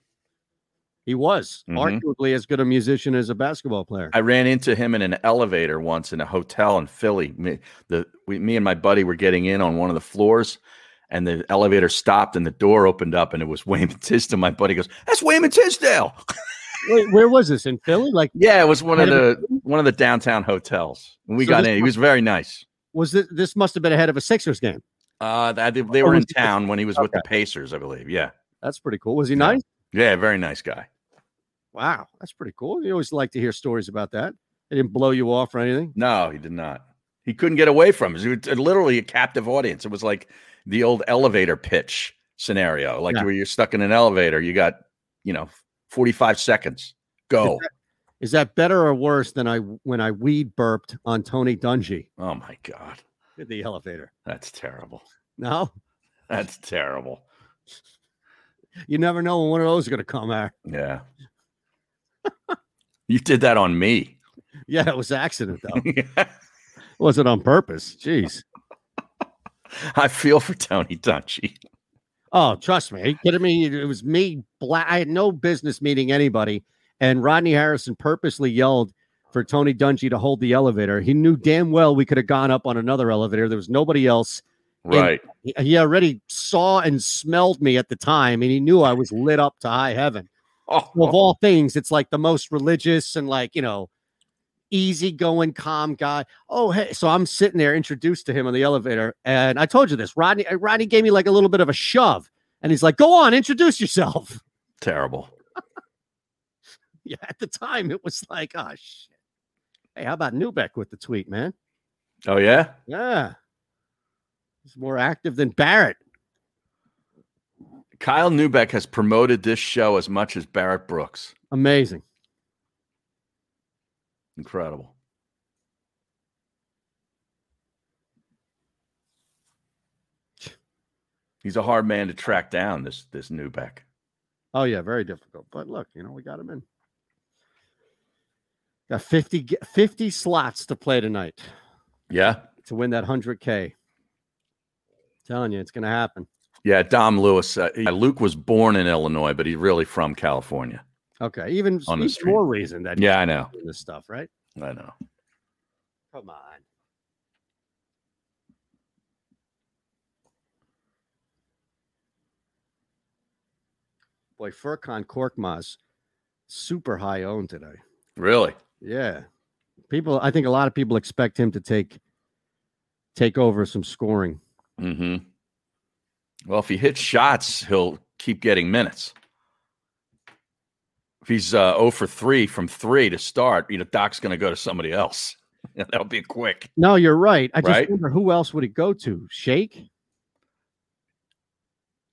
Speaker 1: He was
Speaker 2: Mhm.
Speaker 1: arguably as good a musician as a basketball player.
Speaker 2: I ran into him in an elevator once in a hotel in Philly. Me, the we, me and my buddy were getting in on one of the floors, and the elevator stopped and the door opened up, and it was <laughs> Wayman Tisdale. My buddy goes, "That's Wayman Tisdale."
Speaker 1: Wait, where was this in Philly? Like,
Speaker 2: yeah, it was one of the one of the downtown hotels. And we
Speaker 1: So
Speaker 2: got in. He was very nice.
Speaker 1: was this? This must have been ahead of a Sixers game.
Speaker 2: Uh, they, they
Speaker 1: Oh,
Speaker 2: were in town when he was with the Pacers, I believe. Yeah,
Speaker 1: That's pretty cool. Was he nice?
Speaker 2: yeah, very nice guy.
Speaker 1: Wow, that's pretty cool. You always like to hear stories about that. They didn't blow you off or anything.
Speaker 2: No, he did not. He couldn't get away from it. It was uh, literally a captive audience. It was like the old elevator pitch scenario, like
Speaker 1: Yeah.
Speaker 2: where you're stuck in an elevator. You got, you know, 45 seconds. Go.
Speaker 1: Is that better or worse than I when I weed burped on Tony Dungy
Speaker 2: Oh my God.
Speaker 1: in the elevator?
Speaker 2: That's terrible.
Speaker 1: No, <laughs>
Speaker 2: That's terrible.
Speaker 1: you never know when one of those is going to come out.
Speaker 2: Yeah. you did that on me. <laughs>
Speaker 1: Yeah, it was accident though. <laughs> Wasn't on purpose. Jeez. <laughs>
Speaker 2: I feel for Tony Dungy.
Speaker 1: Oh, trust me. Are you kidding me? It was me. Black. I had no business meeting anybody, and Rodney Harrison purposely yelled for Tony Dungy to hold the elevator. He knew damn well we could have gone up on another elevator. There was nobody else.
Speaker 2: Right.
Speaker 1: he- he already saw and smelled me at the time, and he knew I was lit up to high heaven. <laughs>
Speaker 2: Oh,
Speaker 1: of all things, it's like the most religious and like you know, easygoing, calm guy. Oh, hey! So I'm sitting there introduced to him on the elevator, and I told you this. Rodney, uh, Rodney gave me like a little bit of a shove, and he's like, "Go on, introduce yourself."
Speaker 2: terrible. <laughs>
Speaker 1: Yeah, at the time it was like, "Oh shit." Hey, how about Neubeck with the tweet, man?
Speaker 2: Oh, yeah?
Speaker 1: Yeah, he's more active than Barrett.
Speaker 2: Kyle Neubeck has promoted this show as much as Barrett Brooks.
Speaker 1: Amazing.
Speaker 2: Incredible. He's a hard man to track down, this this Neubeck.
Speaker 1: Oh yeah, very difficult. But look, you know, we got him in. Got 50, 50 slots to play tonight
Speaker 2: Yeah.
Speaker 1: to win that 100K. Telling you, it's going to happen.
Speaker 2: Yeah, Dom Lewis. Uh, Luke was born in Illinois, but he's really from California.
Speaker 1: Okay. Even,
Speaker 2: On the
Speaker 1: even more reason that
Speaker 2: Yeah, I know.
Speaker 1: this stuff, right?
Speaker 2: I know.
Speaker 1: Come on. Boy, Furkan Korkmaz, super high owned today.
Speaker 2: Really?
Speaker 1: Yeah. People, I think a lot of people expect him to take take over some scoring.
Speaker 2: hmm Well, if he hits shots, he'll keep getting minutes. If he's uh, 0 for 3 from 3 to start, you know, Doc's going to go to somebody else. <laughs> That'll be quick.
Speaker 1: No, you're right. I just
Speaker 2: Right?
Speaker 1: wonder who else would it go to? Shake?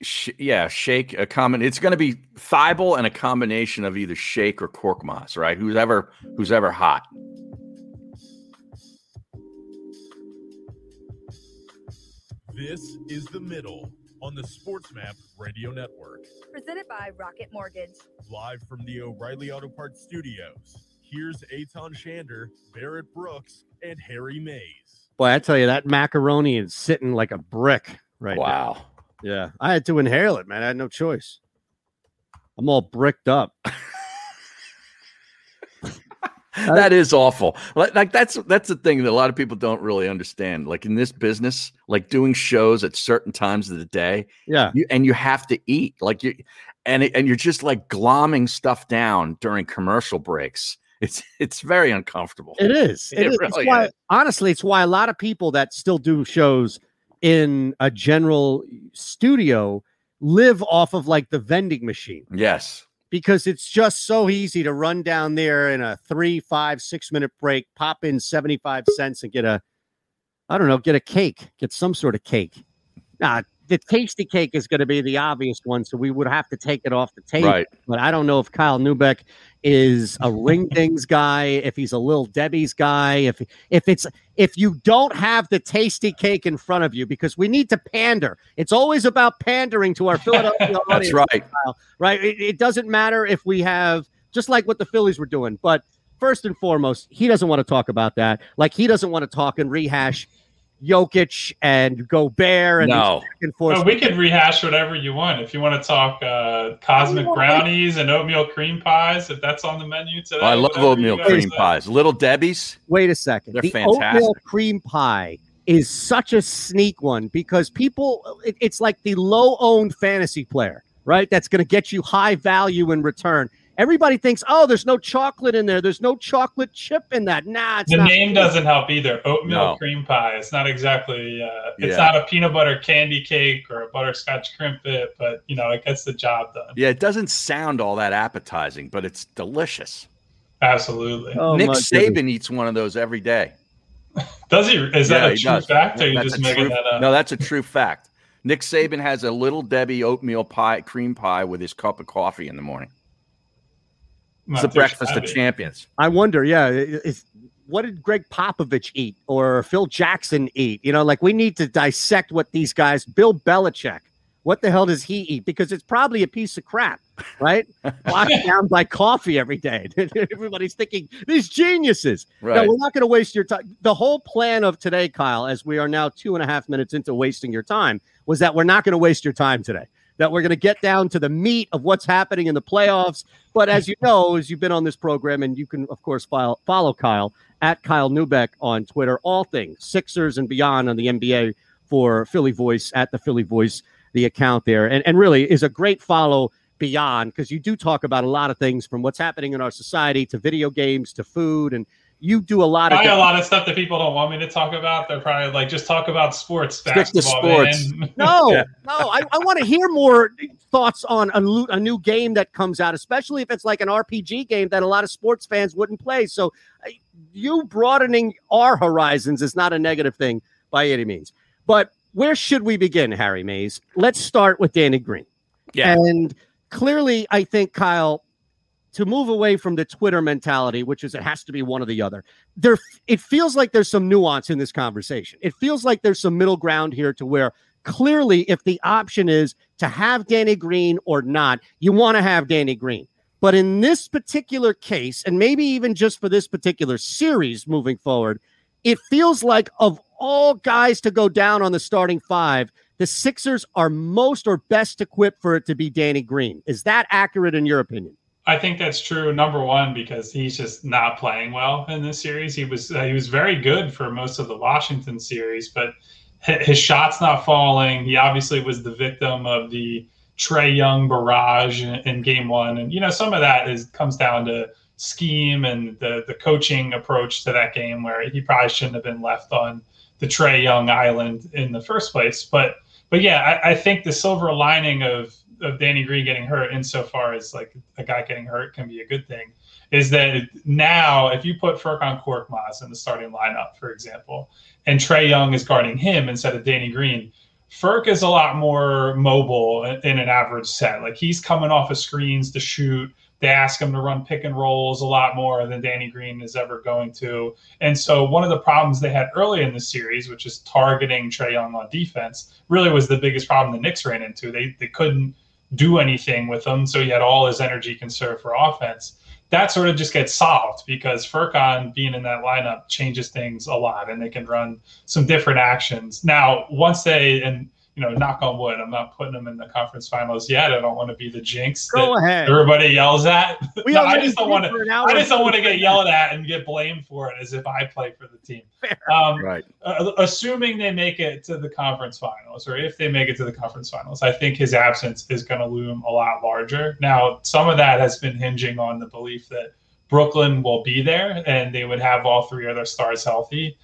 Speaker 2: Sh- yeah, Shake a common. It's going to be Thybulle and a combination of either Shake or Korkmaz, right? Who's ever who's ever hot.
Speaker 5: This is The Middle on the SportsMap Radio Network.
Speaker 3: Presented by Rocket Mortgage.
Speaker 5: Live from the O'Reilly Auto Parts Studios. Here's Eytan Shander, Barrett Brooks, and Harry Mayes.
Speaker 1: Boy, I tell you, that macaroni is sitting like a brick right now.
Speaker 2: Wow.
Speaker 1: Yeah. I had to inhale it, man. I had no choice. I'm all bricked up. <laughs>
Speaker 2: that is awful. Like, like that's that's the thing that a lot of people don't really understand. Like in this business, like doing shows at certain times of the day,
Speaker 1: Yeah.
Speaker 2: you, and you have to eat. Like you, and it- and you're just like glomming stuff down during commercial breaks. It's it's very uncomfortable.
Speaker 1: It is. <laughs>
Speaker 2: It
Speaker 1: It is.
Speaker 2: really
Speaker 1: it's why,
Speaker 2: is.
Speaker 1: Honestly, it's why a lot of people that still do shows in a general studio live off of like the vending machine
Speaker 2: Yes.
Speaker 1: Because it's just so easy to run down there in a three, five, six minute break, pop in 75 cents and get a, I don't know, get a cake, get some sort of cake. Now, the Tastykake is going to be the obvious one, so we would have to take it off the table.
Speaker 2: Right.
Speaker 1: But I don't know if Kyle Neubeck is a ring <laughs> things guy, if he's a little Debbie's guy, if if it's if you don't have the Tastykake in front of you, because we need to pander. It's always about pandering to our <laughs> Philadelphia audience.
Speaker 2: That's right.
Speaker 1: Kyle, right? It, it doesn't matter if we have just like what the Phillies were doing, but first and foremost, he doesn't want to talk about that. Like he doesn't want to talk and rehash Jokic and Gobert and
Speaker 2: No.
Speaker 1: these back and forth.
Speaker 15: Well, we could rehash whatever you want. If you want to talk uh, cosmic brownies and oatmeal cream pies, if that's on the menu today.
Speaker 2: I love
Speaker 15: whatever
Speaker 2: oatmeal
Speaker 15: you guys
Speaker 2: cream
Speaker 15: say.
Speaker 2: pies. Little Debbie's.
Speaker 1: Wait a second.
Speaker 2: They're
Speaker 1: the
Speaker 2: fantastic.
Speaker 1: oatmeal cream pie is such a sneak one because people, it- it's like the low owned fantasy player, right? That's going to get you high value in return. Everybody thinks, oh, there's no chocolate in there. There's no chocolate chip in that. Nah, it's
Speaker 15: The
Speaker 1: not
Speaker 15: name doesn't help either. Oatmeal
Speaker 2: No.
Speaker 15: cream pie. It's not exactly. Uh, it's
Speaker 2: Yeah.
Speaker 15: not a peanut butter candy cake or a butterscotch crimpet, but you know it gets the job done.
Speaker 2: Yeah, it doesn't sound all that appetizing, but it's delicious.
Speaker 15: Absolutely.
Speaker 1: Oh,
Speaker 2: Nick Saban
Speaker 1: goodness.
Speaker 2: eats one of those every day.
Speaker 15: Does he? Is
Speaker 2: Yeah,
Speaker 15: that a true
Speaker 2: does.
Speaker 15: fact, or are you just making
Speaker 2: true-
Speaker 15: that up?
Speaker 2: No, that's a true fact. Nick Saban has a little Debbie oatmeal pie, cream pie with his cup of coffee in the morning. It's the breakfast of champions.
Speaker 1: I wonder, yeah, is what did Gregg Popovich eat or Phil Jackson eat? You know, like we need to dissect what these guys, Bill Belichick, what the hell does he eat? Because it's probably a piece of crap, right? <laughs> Locked down by coffee every day. <laughs> Everybody's thinking these geniuses. No, we're not going to waste your time. The whole plan of today, Kyle, as we are now two and a half minutes into wasting your time, was that we're not going to waste your time today. That we're going to get down to the meat of what's happening in the playoffs. But as you know, as you've been on this program, and you can, of course, file, follow Kyle at Kyle Neubeck on Twitter, all things Sixers and beyond on the NBA for Philly Voice at the Philly Voice, the account there. And, and really is a great follow beyond because you do talk about a lot of things from what's happening in our society to video games to food. And you do a lot of
Speaker 15: Probably a lot of stuff that people don't want me to talk about. They're probably like, just talk about sports,
Speaker 1: Stick to
Speaker 15: basketball,
Speaker 1: sports.
Speaker 15: man.
Speaker 1: No, <laughs>
Speaker 15: Yeah.
Speaker 1: no, I, I want to hear more thoughts on a, a new game that comes out, especially if it's like an RPG game that a lot of sports fans wouldn't play. So, uh, you broadening our horizons is not a negative thing by any means. But where should we begin, Harry Mayes? Let's start with Danny Green.
Speaker 2: Yeah.
Speaker 1: And clearly, I think, Kyle, to move away from the Twitter mentality, which is it has to be one or the other, there it feels like there's some nuance in this conversation. It feels like there's some middle ground here to where clearly, if the option is to have Danny Green or not, you want to have Danny Green. But in this particular case, and maybe even just for this particular series moving forward, it feels like of all guys to go down on the starting five, the Sixers are most or best equipped for it to be Danny Green. Is that accurate in your opinion?
Speaker 15: I think that's true. Number one, because he's just not playing well in this series. He was uh, he was very good for most of the Washington series, but his shot's not falling. He obviously was the victim of the Trae Young barrage in, in Game One, and you know some of that is comes down to scheme and the the coaching approach to that game, where he probably shouldn't have been left on the Trae Young island in the first place. But but yeah, I, I think the silver lining of of Danny Green getting hurt, insofar as like a guy getting hurt can be a good thing, is that now if you put Furkan Korkmaz in the starting lineup, for example, and Trae Young is guarding him instead of Danny Green, Furk is a lot more mobile in an average set. Like he's coming off of screens to shoot. They ask him to run pick and rolls a lot more than Danny Green is ever going to. And so one of the problems they had early in the series, which is targeting Trae Young on defense, really was the biggest problem the Knicks ran into. They they couldn't do anything with him, so he had all his energy conserved for offense. That sort of just gets solved because Furkan being in that lineup changes things a lot, and they can run some different actions. Now, once they and you know, knock on wood, I'm not putting them in the conference finals yet. I don't want to be the jinx
Speaker 1: Go
Speaker 15: that
Speaker 1: ahead.
Speaker 15: everybody yells at.
Speaker 1: We
Speaker 15: No, I just don't want to. I just don't want to get yelled at and get blamed for it as if I play for the team. <laughs> Um,
Speaker 2: right.
Speaker 15: uh, assuming they make it to the conference finals, or if they make it to the conference finals, I think his absence is going to loom a lot larger. Now, some of that has been hinging on the belief that Brooklyn will be there and they would have all three of their stars healthy.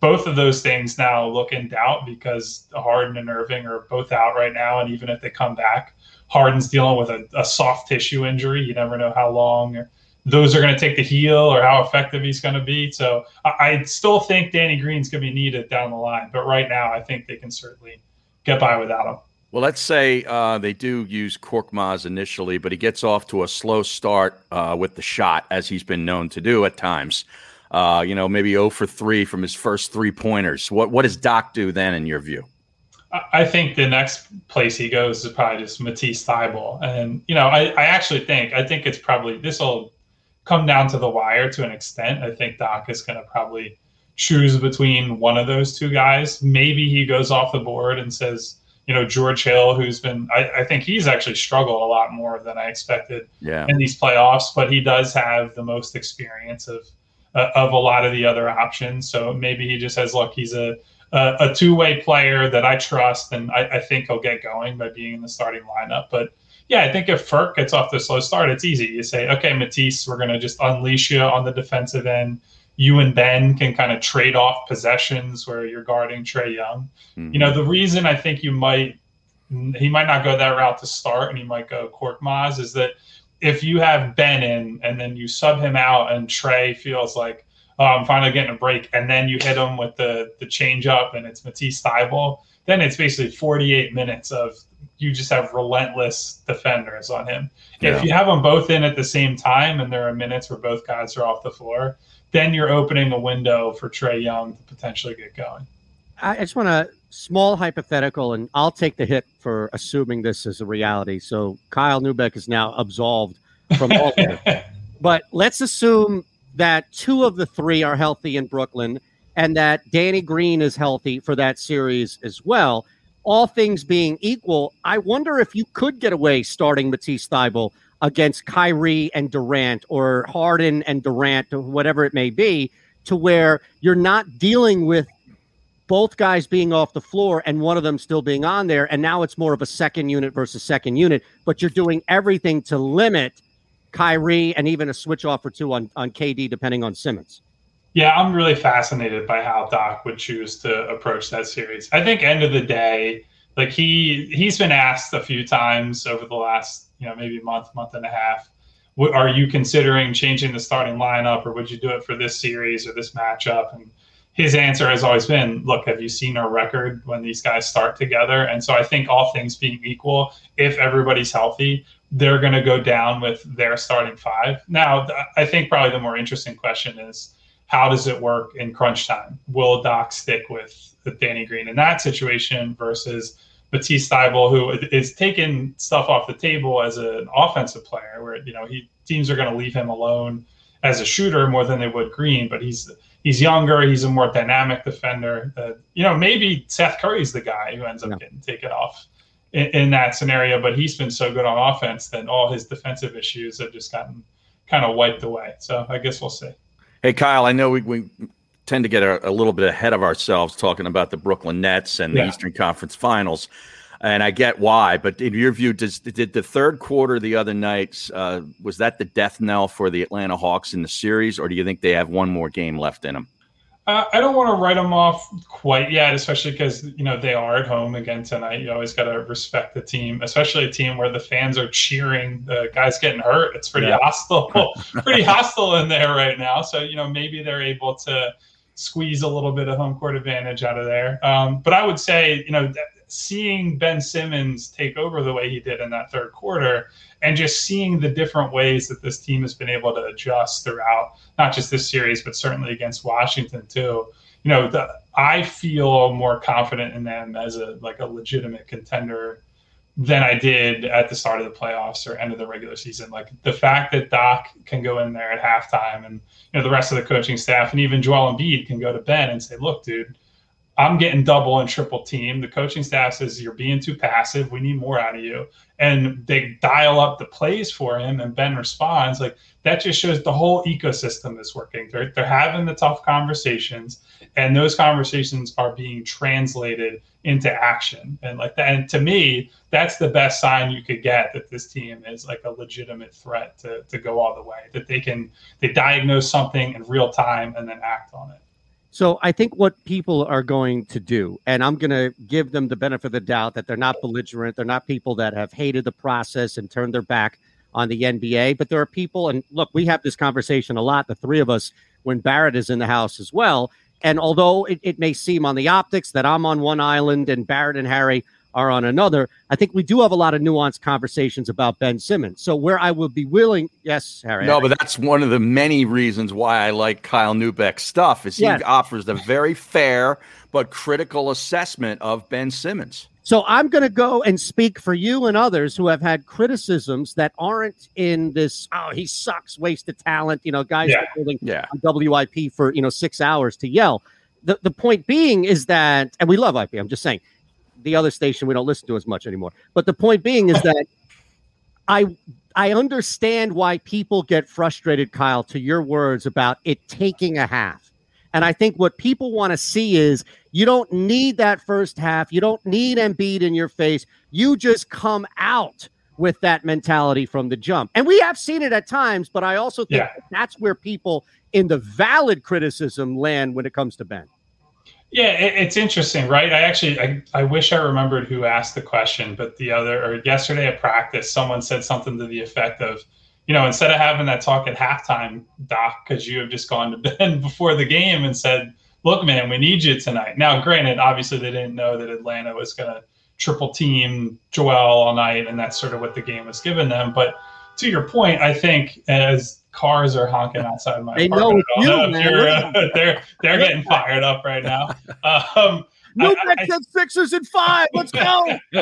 Speaker 15: Both of those things now look in doubt because Harden and Irving are both out right now, and even if they come back, Harden's dealing with a, a soft tissue injury. You never know how long those are going to take to heal or how effective he's going to be. So I, I still think Danny Green's going to be needed down the line, but right now I think they can certainly get by without him.
Speaker 2: Well, let's say uh, they do use Korkmaz initially, but he gets off to a slow start uh, with the shot, as he's been known to do at times. Uh, you know, maybe 0 for 3 from his first three pointers. What what does Doc do then, in your view?
Speaker 15: I- think the next place he goes is probably just Matisse Thybulle. And, you know, I, I actually think, I think it's probably, this will come down to the wire to an extent. I think Doc is going to probably choose between one of those two guys. Maybe he goes off the board and says, you know, George Hill, who's been, I, I think he's actually struggled a lot more than I expected
Speaker 2: Yeah.
Speaker 15: in these playoffs, but he does have the most experience of uh, of a lot of the other options. So maybe he just says, look, he's a a, a two way player that I trust, and I, I think he'll get going by being in the starting lineup. But yeah, I think if Ferk gets off the slow start, it's easy. You say, okay, Matisse, we're going to just unleash you on the defensive end. You and Ben can kind of trade off possessions where you're guarding Trae Young.
Speaker 2: Mm-hmm.
Speaker 15: You know, the reason I think you might he might not go that route to start and he might go Korkmaz is that if you have Ben in and then you sub him out and Trae feels like oh, I'm finally getting a break and then you hit him with the the change up and it's Matisse Thybulle, then it's basically 48 minutes of you just have relentless defenders on him.
Speaker 2: Yeah.
Speaker 15: If you have them both in at the same time and there are minutes where both guys are off the floor, then you're opening a window for Trae Young to potentially get going.
Speaker 1: I I just want a small hypothetical, and I'll take the hit for assuming this is a reality. So Kyle Neubeck is now absolved from all of it. <laughs> But let's assume that two of the three are healthy in Brooklyn, and that Danny Green is healthy for that series as well. All things being equal, I wonder if you could get away starting Matisse Thybulle against Kyrie and Durant, or Harden and Durant, or whatever it may be, to where you're not dealing with both guys being off the floor and one of them still being on there. And now it's more of a second unit versus second unit, but you're doing everything to limit Kyrie and even a switch off or two on, on KD, depending on Simmons.
Speaker 15: Yeah, I'm really fascinated by how Doc would choose to approach that series. I think end of the day, like he he's been asked a few times over the last you know maybe month month and a half, "What- are you considering changing the starting lineup or would you do it for this series or this matchup? And his answer has always been, look, have you seen our record when these guys start together? And so I think all things being equal, if everybody's healthy, they're going to go down with their starting five. Now, I think probably the more interesting question is how does it work in crunch time? Will Doc stick with, Danny Green in that situation versus Matisse Thybulle, who is taking stuff off the table as an offensive player, where you know he teams are going to leave him alone as a shooter more than they would Green, but he's he's younger, he's a more dynamic defender. Uh, you know, maybe Seth Curry's the guy who ends up getting taken off in, in that scenario, but he's been so good on offense that all his defensive issues have just gotten kind of wiped away. So I guess we'll see.
Speaker 2: Hey, Kyle, I know we, we tend to get a, a little bit ahead of ourselves talking about the Brooklyn Nets and the
Speaker 15: Yeah.
Speaker 2: Eastern Conference Finals. And I get why, but in your view, does did the third quarter the other night uh, was that the death knell for the Atlanta Hawks in the series, or do you think they have one more game left in them?
Speaker 15: Uh, I don't want to write them off quite yet, especially because you know they are at home again tonight. You always got to respect the team, especially a team where the fans are cheering the guys getting hurt. It's pretty
Speaker 2: Yeah.
Speaker 15: hostile, <laughs> pretty hostile in there right now. So you know maybe they're able to squeeze a little bit of home court advantage out of there. Um, but I would say you know seeing Ben Simmons take over the way he did in that third quarter, and just seeing the different ways that this team has been able to adjust throughout not just this series, but certainly against Washington too. You know, the, I feel more confident in them as a like a legitimate contender than I did at the start of the playoffs or end of the regular season. Like the fact that Doc can go in there at halftime and you know the rest of the coaching staff and even Joel Embiid can go to Ben and say, "Look, dude, I'm getting double and triple team. The coaching staff says you're being too passive. We need more out of you. And they dial up the plays for him, and Ben responds. Like that just shows the whole ecosystem is working. They're, they're having the tough conversations, and those conversations are being translated into action. And like that, and to me, that's the best sign you could get that this team is like a legitimate threat to, to go all the way. That they can they diagnose something in real time and then act on it.
Speaker 1: So I think what people are going to do, and I'm going to give them the benefit of the doubt that they're not belligerent, they're not people that have hated the process and turned their back on the NBA, but there are people, and look, we have this conversation a lot, the three of us, when Barrett is in the house as well. And although it, it may seem on the optics that I'm on one island and Barrett and Harry are on another, I think we do have a lot of nuanced conversations about Ben Simmons. So where I would be willing, yes, Harry.
Speaker 2: No, but that's one of the many reasons why I like Kyle Neubeck's stuff. Is he offers a very fair but critical assessment of Ben Simmons.
Speaker 1: So I'm going to go and speak for you and others who have had criticisms that aren't in this. Oh, he sucks, wasted talent. You know, guys
Speaker 2: Yeah.
Speaker 1: are holding
Speaker 2: Yeah.
Speaker 1: on WIP for you know six hours to yell. The the point being is that, and we love IP. I'm just saying, the other station we don't listen to as much anymore. But the point being is that I I understand why people get frustrated, Kyle, to your words about it taking a half. And I think what people want to see is you don't need that first half. You don't need Embiid in your face. You just come out with that mentality from the jump. And we have seen it at times, but I also think
Speaker 15: Yeah.
Speaker 1: that's where people in the valid criticism land when it comes to Ben.
Speaker 15: Yeah, it, it's interesting, right? I actually, I, I wish I remembered who asked the question, but the other, or yesterday at practice, someone said something to the effect of, you know, instead of having that talk at halftime, Doc, because you have just gone to <laughs> bed before the game and said, look, man, we need you tonight. Now, granted, obviously they didn't know that Atlanta was going to triple team Joel all night, and that's sort of what the game was giving them. But to your point, I think as cars are honking outside my
Speaker 1: They know
Speaker 15: apartment,
Speaker 1: it's you, <laughs> man. <laughs>
Speaker 15: they're they're getting fired up right now. Um,
Speaker 1: No
Speaker 15: I- I-
Speaker 1: said Sixers in five. Let's go. <laughs>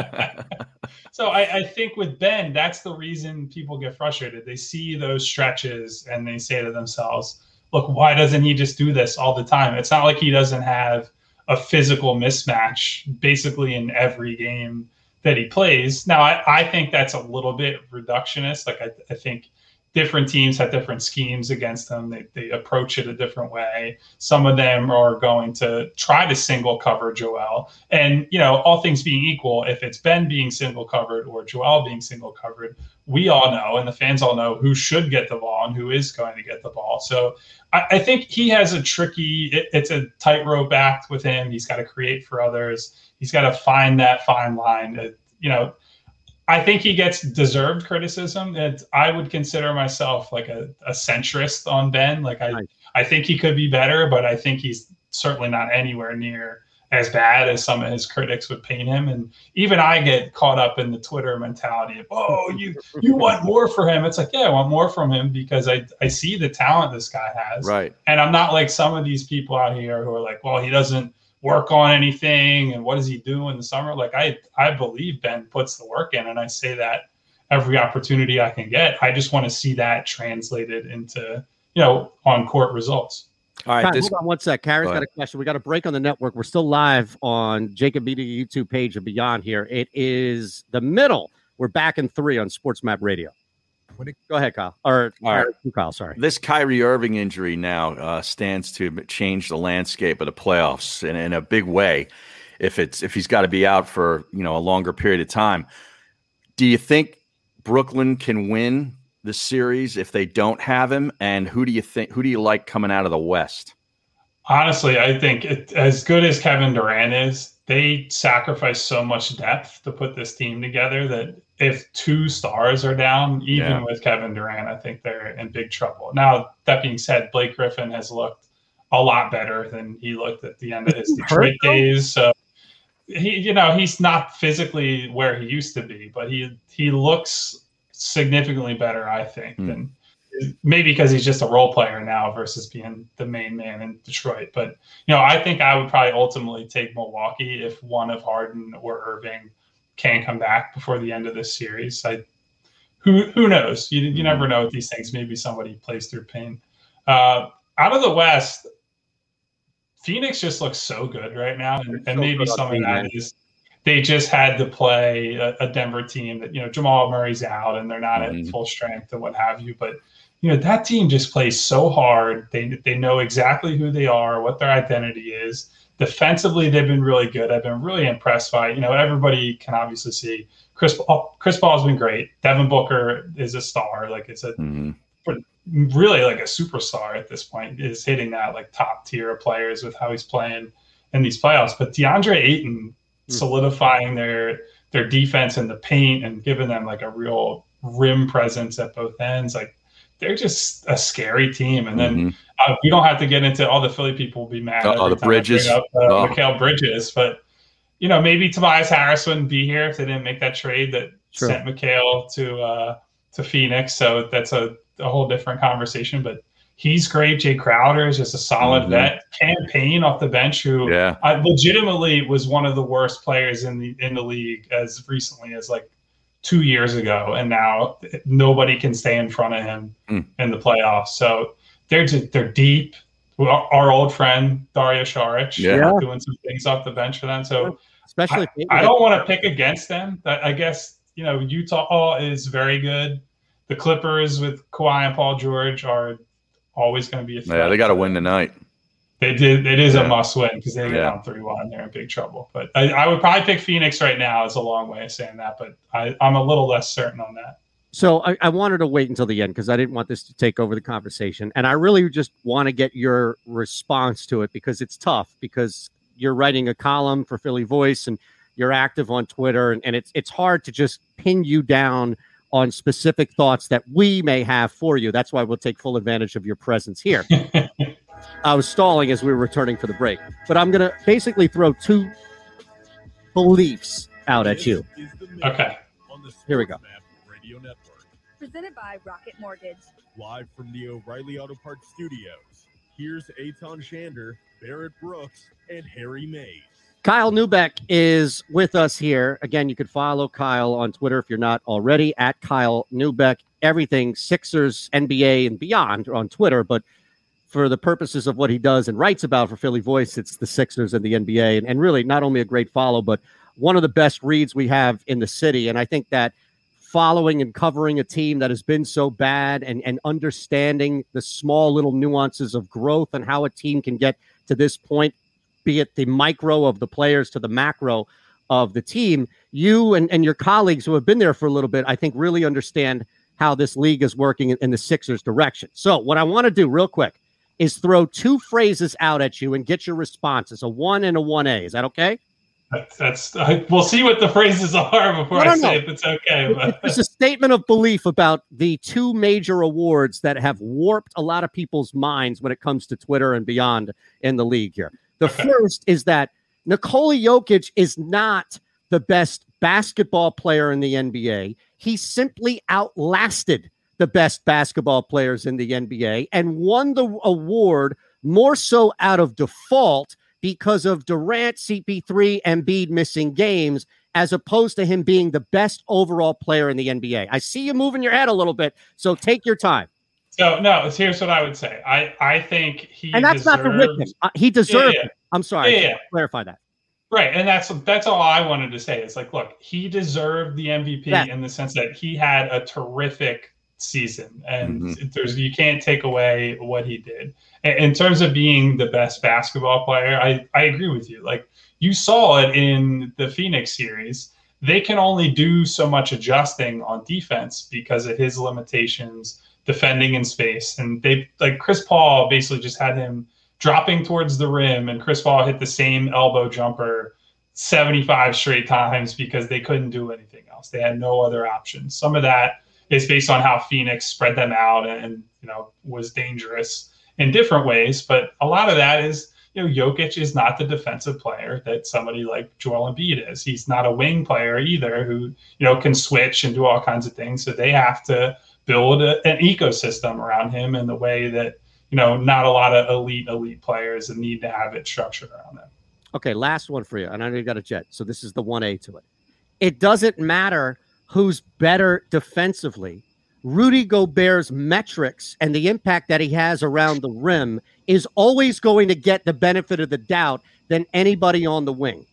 Speaker 15: so I, I think with Ben, that's the reason people get frustrated. They see those stretches and they say to themselves, look, why doesn't he just do this all the time? It's not like he doesn't have a physical mismatch basically in every game that he plays. Now, I, I think that's a little bit reductionist. Like, I, I think different teams have different schemes against them. They, they approach it a different way. Some of them are going to try to single cover Joel. And, you know, all things being equal, if it's Ben being single covered or Joel being single covered, we all know and the fans all know who should get the ball and who is going to get the ball. So I, I think he has a tricky, it, it's a tightrope act with him. He's got to create for others. He's got to find that fine line. That, you know, I think he gets deserved criticism. And I would consider myself like a, a centrist on Ben. Like I, I think he could be better, but I think he's certainly not anywhere near as bad as some of his critics would paint him. And even I get caught up in the Twitter mentality of, oh, you you want more for him. It's like, yeah, I want more from him because I, I see the talent this guy has.
Speaker 2: Right.
Speaker 15: And I'm not like some of these people out here who are like, well, he doesn't work on anything and what does he do in the summer? Like I I believe Ben puts the work in and I say that every opportunity I can get. I just want to see that translated into, you know, on court results.
Speaker 2: All right,
Speaker 1: Pat,
Speaker 2: this-
Speaker 1: hold on one sec. Karen's
Speaker 2: Go
Speaker 1: got a question. We got a break on the network. We're still live on JAKIB Media YouTube page and beyond here. It is the middle. We're back in three on Sports Map Radio. Go ahead, Kyle. Or,
Speaker 2: All right.
Speaker 1: or you, Kyle, sorry.
Speaker 2: This Kyrie Irving injury now uh, stands to change the landscape of the playoffs in, in a big way. If it's if he's got to be out for you know a longer period of time, do you think Brooklyn can win the series if they don't have him? And who do you think who do you like coming out of the West?
Speaker 15: Honestly, I think it, as good as Kevin Durant is, they sacrifice so much depth to put this team together that if two stars are down, even
Speaker 2: Yeah.
Speaker 15: with Kevin Durant, I think they're in big trouble. Now, that being said, Blake Griffin has looked a lot better than he looked at the end of his <laughs>
Speaker 1: hurt,
Speaker 15: Detroit days. So he, you know, he's not physically where he used to be, but he he looks significantly better, I think, than maybe because he's just a role player now versus being the main man in Detroit. But you know, I think I would probably ultimately take Milwaukee if one of Harden or Irving can come back before the end of this series. I who who knows? You you never know with these things. Maybe somebody plays through pain. Uh, out of the West, Phoenix just looks so good right now, and, and maybe some of that is they just had to play a, a Denver team that you know Jamal Murray's out and they're not at mm-hmm. full strength and what have you. But you know that team just plays so hard. They they know exactly who they are, what their identity is. Defensively, they've been really good. I've been really impressed by. You know, everybody can obviously see Chris Paul. Chris Paul's been great. Devin Booker is a star. Like it's a mm-hmm. really like a superstar at this point. Is hitting that like top tier of players with how he's playing in these playoffs. But DeAndre Ayton solidifying their their defense in the paint and giving them like a real rim presence at both ends. Like they're just a scary team. And then uh, we don't have to get into all the Philly people will be mad.
Speaker 2: Uh-oh, the
Speaker 15: time I bring
Speaker 2: Bridges.
Speaker 15: Up, uh,
Speaker 2: Oh.
Speaker 15: Mikal Bridges, but you know maybe Tobias Harris wouldn't be here if they didn't make that trade that
Speaker 1: True.
Speaker 15: sent Mikal to uh, to Phoenix. So that's a, a whole different conversation. But He's great. Jae Crowder is just a solid
Speaker 2: Mhm.
Speaker 15: vet. Cam Payne off the bench, who
Speaker 2: Yeah.
Speaker 15: I legitimately was one of the worst players in the in the league as recently as like two years ago, and now nobody can stay in front of him
Speaker 2: Mm.
Speaker 15: in the playoffs. So they're just, they're deep. Our, our old friend Dario Saric
Speaker 1: Yeah.
Speaker 15: doing some things off the bench for them. So
Speaker 1: Especially
Speaker 15: I, I don't want to pick against them. I guess you know Utah is very good. The Clippers with Kawhi and Paul George are always going to be a threat.
Speaker 2: Yeah, they got to win tonight.
Speaker 15: They did. It is
Speaker 2: Yeah.
Speaker 15: a must win because they get
Speaker 2: Yeah.
Speaker 15: down three one. They're in big trouble. But I, I would probably pick Phoenix right now. It's a long way of saying that, but I, I'm a little less certain on that.
Speaker 1: So I, I wanted to wait until the end because I didn't want this to take over the conversation, and I really just want to get your response to it because it's tough because you're writing a column for Philly Voice and you're active on Twitter, and, and it's it's hard to just pin you down on specific thoughts that we may have for you. That's why we'll take full advantage of your presence here. <laughs> I was stalling as we were returning for the break, but I'm going to basically throw two beliefs out at you.
Speaker 15: Okay.
Speaker 1: Here we go.
Speaker 5: Radio Network.
Speaker 3: Presented by Rocket Mortgage.
Speaker 5: Live from the O'Reilly Auto Parts Studios. Here's Eytan Shander, Barrett Brooks, and Harry Mayes.
Speaker 1: Kyle Neubeck is with us here. Again, you could follow Kyle on Twitter if you're not already at Kyle Neubeck. Everything Sixers, NBA, and beyond on Twitter. But for the purposes of what he does and writes about for Philly Voice, it's the Sixers and the NBA. And, and really, not only a great follow, but one of the best reads we have in the city. And I think that following and covering a team that has been so bad and, and understanding the small little nuances of growth and how a team can get to this point be it the micro of the players to the macro of the team, you and, and your colleagues who have been there for a little bit, I think really understand how this league is working in, in the Sixers direction. So, what I want to do real quick is throw two phrases out at you and get your responses a one and a 1A. Is that okay?
Speaker 15: That's, that's I, we'll see what the phrases are before
Speaker 1: No,
Speaker 15: I say
Speaker 1: no.
Speaker 15: if it's okay. But
Speaker 1: It's a statement of belief about the two major awards that have warped a lot of people's minds when it comes to Twitter and beyond in the league here. The first is that Nikola Jokic is not the best basketball player in the NBA. He simply outlasted the best basketball players in the NBA and won the award more so out of default because of Durant, CP3, and Embiid missing games, as opposed to him being the best overall player in the NBA. I see you moving your head a little bit, so take your time.
Speaker 15: So no, here's what I would say. I I think he
Speaker 1: and that's not to rip
Speaker 15: deserves-
Speaker 1: Uh, he deserved
Speaker 15: Yeah, yeah.
Speaker 1: it. I'm sorry.
Speaker 15: Yeah, yeah.
Speaker 1: Clarify that.
Speaker 15: Right, and that's that's all I wanted to say. It's like, look, he deserved the MVP
Speaker 1: Yeah.
Speaker 15: in the sense that he had a terrific season, and
Speaker 2: Mm-hmm.
Speaker 15: there's you can't take away what he did. In, in terms of being the best basketball player, I I agree with you. Like you saw it in the Phoenix series. They can only do so much adjusting on defense because of his limitations defending in space, and they like Chris Paul basically just had him dropping towards the rim, and Chris Paul hit the same elbow jumper 75 straight times because they couldn't do anything else. They had no other options. Some of that is based on how Phoenix spread them out and, you know was dangerous in different ways, but a lot of that is you know Jokic is not the defensive player that somebody like Joel Embiid is. He's not a wing player either who you know can switch and do all kinds of things. So they have to build a, an ecosystem around him in the way that you know not a lot of elite elite players need to have it structured around them.
Speaker 1: Okay, last one for you. And I know you got a jet. So this is the 1A to it. It doesn't matter who's better defensively. Rudy Gobert's metrics and the impact that he has around the rim is always going to get the benefit of the doubt than anybody on the wing.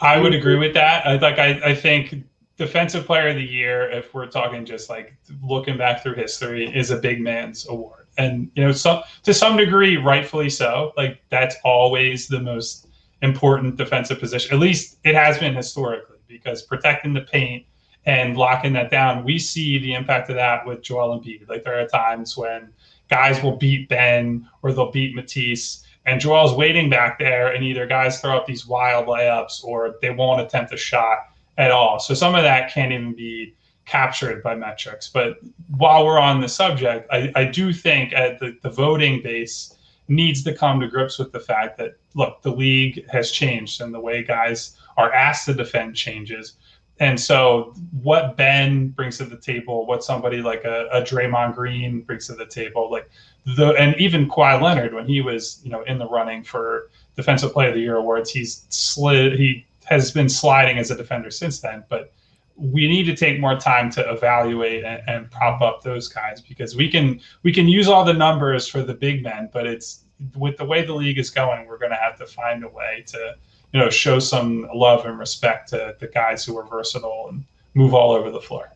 Speaker 15: I would agree with that. I like I, I think defensive player of the year, if we're talking just like looking back through history, is a big man's award. And you know, some to some degree, rightfully so. Like that's always the most important defensive position. At least it has been historically, because protecting the paint and locking that down, we see the impact of that with Joel Embiid. Like there are times when guys will beat Ben or they'll beat Matisse, and Joel's waiting back there, and either guys throw up these wild layups or they won't attempt a shot at all. So some of that can't even be captured by metrics. But while we're on the subject, I, I do think at the, the voting base needs to come to grips with the fact that look, the league has changed and the way guys are asked to defend changes. And so, what Ben brings to the table, what somebody like a, a Draymond Green brings to the table, like the and even Kawhi Leonard when he was you know in the running for Defensive Player of the Year awards, he's slid he has been sliding as a defender since then, but we need to take more time to evaluate and, and, prop up those guys because we can we can use all the numbers for the big men, but it's with the way the league is going, we're going to have to find a way to you know show some love and respect to the guys who are versatile and move all over the floor.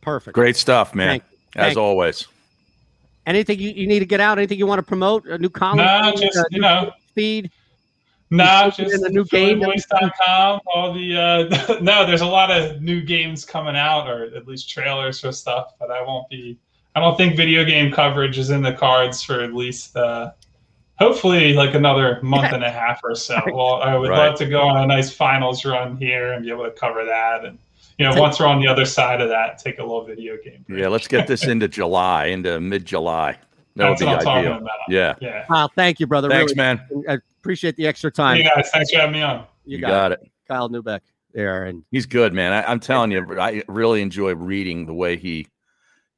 Speaker 1: Perfect.
Speaker 2: Great stuff, man.
Speaker 1: Thank
Speaker 2: As
Speaker 1: Thank
Speaker 2: always.
Speaker 1: Anything you, you need to get out? Anything you want to promote? A new column?
Speaker 15: No, just you know,
Speaker 1: feed.
Speaker 15: No, just
Speaker 1: in the new game.
Speaker 15: PhillyVoice.com. All the uh, <laughs> no, there's a lot of new games coming out, or at least trailers for stuff. But I won't be. I don't think video game coverage is in the cards for at least, uh, hopefully, like another month and a half or so. <laughs> Well, I would
Speaker 2: Right.
Speaker 15: love to go on a nice finals run here and be able to cover that, and you know, once we're on the other side of that, take a little video game.
Speaker 2: Yeah, let's get this into July, into mid July. That
Speaker 15: That's
Speaker 2: would be
Speaker 15: what I'm talking
Speaker 2: ideal.
Speaker 15: about.
Speaker 2: Yeah.
Speaker 15: Yeah.
Speaker 1: Wow, thank you, brother.
Speaker 2: Thanks,
Speaker 1: Really,
Speaker 2: man.
Speaker 1: I appreciate the extra time.
Speaker 15: Hey guys, thanks for having me on.
Speaker 2: You, got, it.
Speaker 1: Kyle Neubeck there, and
Speaker 2: He's good, man. I, I'm telling you, I really enjoy reading the way he,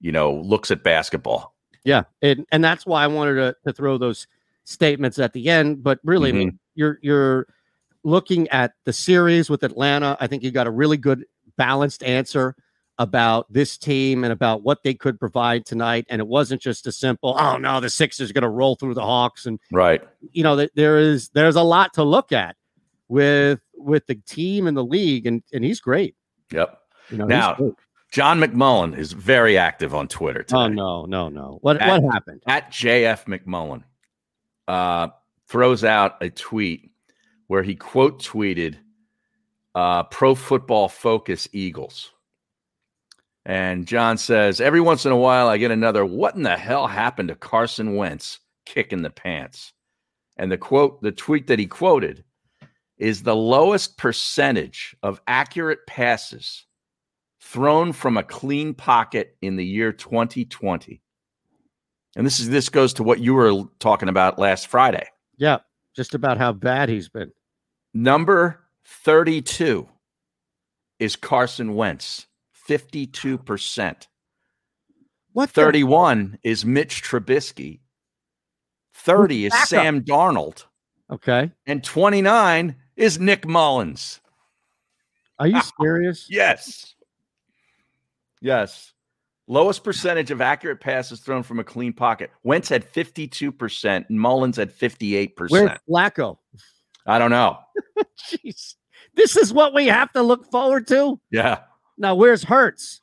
Speaker 2: you know, looks at basketball.
Speaker 1: Yeah, and and that's why I wanted to, to throw those statements at the end. But really, I mean, you're you're looking at the series with Atlanta. I think you got a really good balanced answer about this team and about what they could provide tonight. And it wasn't just a simple, oh no, the Sixers going to roll through the Hawks. And
Speaker 2: Right.
Speaker 1: you know, there is there's a lot to look at with with the team and the league, and and he's great.
Speaker 2: Yep.
Speaker 1: You know,
Speaker 2: now. John McMullen is very active on Twitter today.
Speaker 1: Oh no, no, no! What
Speaker 2: At-
Speaker 1: what happened?
Speaker 2: At JF McMullen uh, throws out a tweet where he quote tweeted uh, Pro Football Focus Eagles. And John says, Every once in a while, I get another, What in the hell happened to Carson Wentz kick in the pants? And the quote, the tweet that he quoted is the lowest percentage of accurate passes thrown from a clean pocket in the year 2020. And this is this goes to what you were talking about last Friday.
Speaker 1: Yeah, just about how bad he's been.
Speaker 2: Number 32 is Carson Wentz, 52%.
Speaker 1: What the-
Speaker 2: 31 is Mitch Trubisky. 30 is? Sam Darnold.
Speaker 1: Okay,
Speaker 2: And 29 is Nick Mullens.
Speaker 1: are you ah, serious?
Speaker 2: Yes. Yes. Lowest percentage of accurate passes thrown from a clean pocket. Wentz had 52%, and Mullens had 58%.
Speaker 1: Where's Flacco?
Speaker 2: I don't know. <laughs>
Speaker 1: Jeez, this is what we have to look forward to.
Speaker 2: Yeah.
Speaker 1: Now, where's Hurts?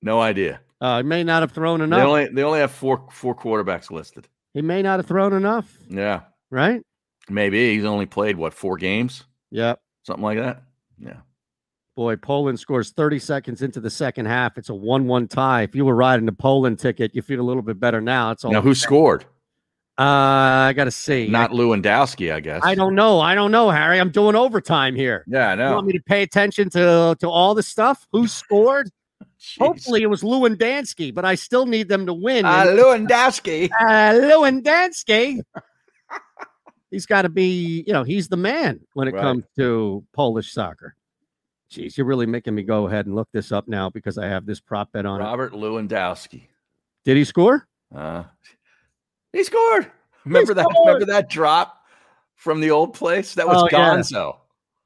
Speaker 2: No idea.
Speaker 1: Uh, he may not have thrown enough.
Speaker 2: They only they only have four four quarterbacks listed.
Speaker 1: he may not have thrown enough,
Speaker 2: Yeah.
Speaker 1: right?
Speaker 2: Maybe he's only played what four games?
Speaker 1: Yep.
Speaker 2: Something like that. Yeah.
Speaker 1: Boy, Poland scores 30 seconds into the second half. It's a 1 1 tie. If you were riding the Poland ticket, you feel a little bit better now. It's all
Speaker 2: Now who scored?
Speaker 1: Uh, I got to see.
Speaker 2: Not Lewandowski, I guess.
Speaker 1: I don't know. I don't know, Harry. I'm doing overtime here.
Speaker 2: Yeah, I
Speaker 1: You
Speaker 2: know.
Speaker 1: want me to pay attention to to all the stuff? Who <laughs> scored? Hopefully it was Lewandowski, but I still need them to win.
Speaker 2: Uh, Lewandowski. <laughs>
Speaker 1: uh, Lewandowski. he's got to be, you know, he's the man when it
Speaker 2: Right.
Speaker 1: comes to Polish soccer. Jeez, you're really making me go ahead and look this up now because I have this prop bet on it.
Speaker 2: Robert Lewandowski.
Speaker 1: Did he score?
Speaker 2: Uh, he scored. Remember that?
Speaker 1: scored.
Speaker 2: Remember that drop from the old place? That was
Speaker 1: Oh, yeah.
Speaker 2: Gonzo.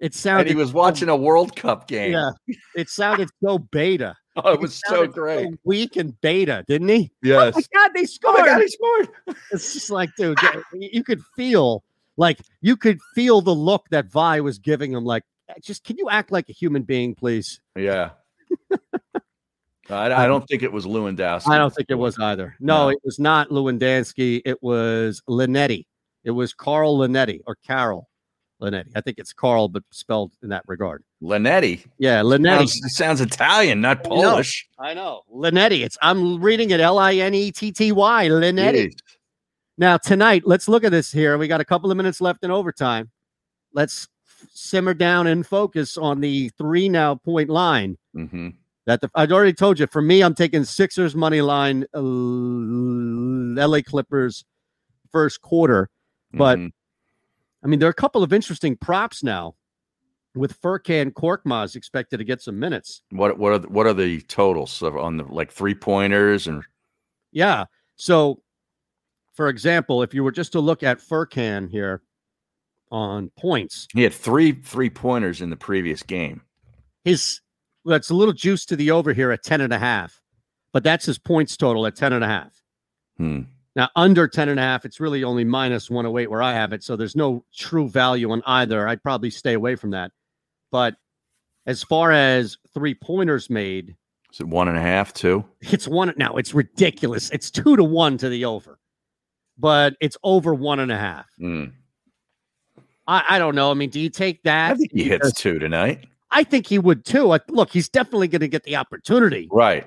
Speaker 1: It
Speaker 2: And
Speaker 1: sounded
Speaker 2: he was watching a World Cup game.
Speaker 1: Yeah, it sounded so beta. <laughs>
Speaker 2: Oh, it was so
Speaker 1: sounded
Speaker 2: great.
Speaker 1: weak and beta, didn't he?
Speaker 2: Yes.
Speaker 1: Oh my God, they
Speaker 2: Oh
Speaker 1: scored!
Speaker 2: my God, he scored. <laughs>
Speaker 1: It's just like, dude, you could feel like you could feel the look that Vi was giving him. Like, just can you act like a human being, please?
Speaker 2: Yeah. I, I don't think it was Lewandowski.
Speaker 1: I don't think it was either. No,
Speaker 2: No.
Speaker 1: it was not Lewandowski. It was Linetty. It was Carl Linetty or Carol Linetty. I think it's Carl, but spelled in that regard.
Speaker 2: Linetty.
Speaker 1: Yeah, Linetty.
Speaker 2: Sounds, sounds Italian, not
Speaker 1: I know.
Speaker 2: Polish.
Speaker 1: I know. Linetty. It's I'm reading it L I N E T T Y. Linetty.
Speaker 2: Jeez.
Speaker 1: Now tonight, let's look at this here. We got a couple of minutes left in overtime. Let's simmer down and focus on the three now point line.
Speaker 2: Mm-hmm.
Speaker 1: That the, I'd already told you. For me, I'm taking Sixers money line, uh, LA Clippers first quarter. But
Speaker 2: Mhm.
Speaker 1: I mean, there are a couple of interesting props now with Furkan Korkmaz expected to get some minutes.
Speaker 2: What what are the, what are the totals of, on the like three pointers and
Speaker 1: Yeah. So, for example, if you were just to look at Furkan here on points,
Speaker 2: he had three three pointers in the previous game.
Speaker 1: his that's a little juice to the over here at 10 and a half, but that's his points total at 10 and a half.
Speaker 2: Hmm.
Speaker 1: Now, under 10 and a half, it's really only minus 108 where I have it. So there's no true value on either. I'd probably stay away from that. But as far as three pointers made,
Speaker 2: Is it one and a half, two? <laughs>
Speaker 1: it's one. Now, it's ridiculous. It's two to one to the over, but it's over one and a half.
Speaker 2: Hmm.
Speaker 1: I, I don't know. I mean, do you take that?
Speaker 2: I think he hits two tonight.
Speaker 1: I think he would too. I, look, he's definitely going to get the opportunity,
Speaker 2: Right.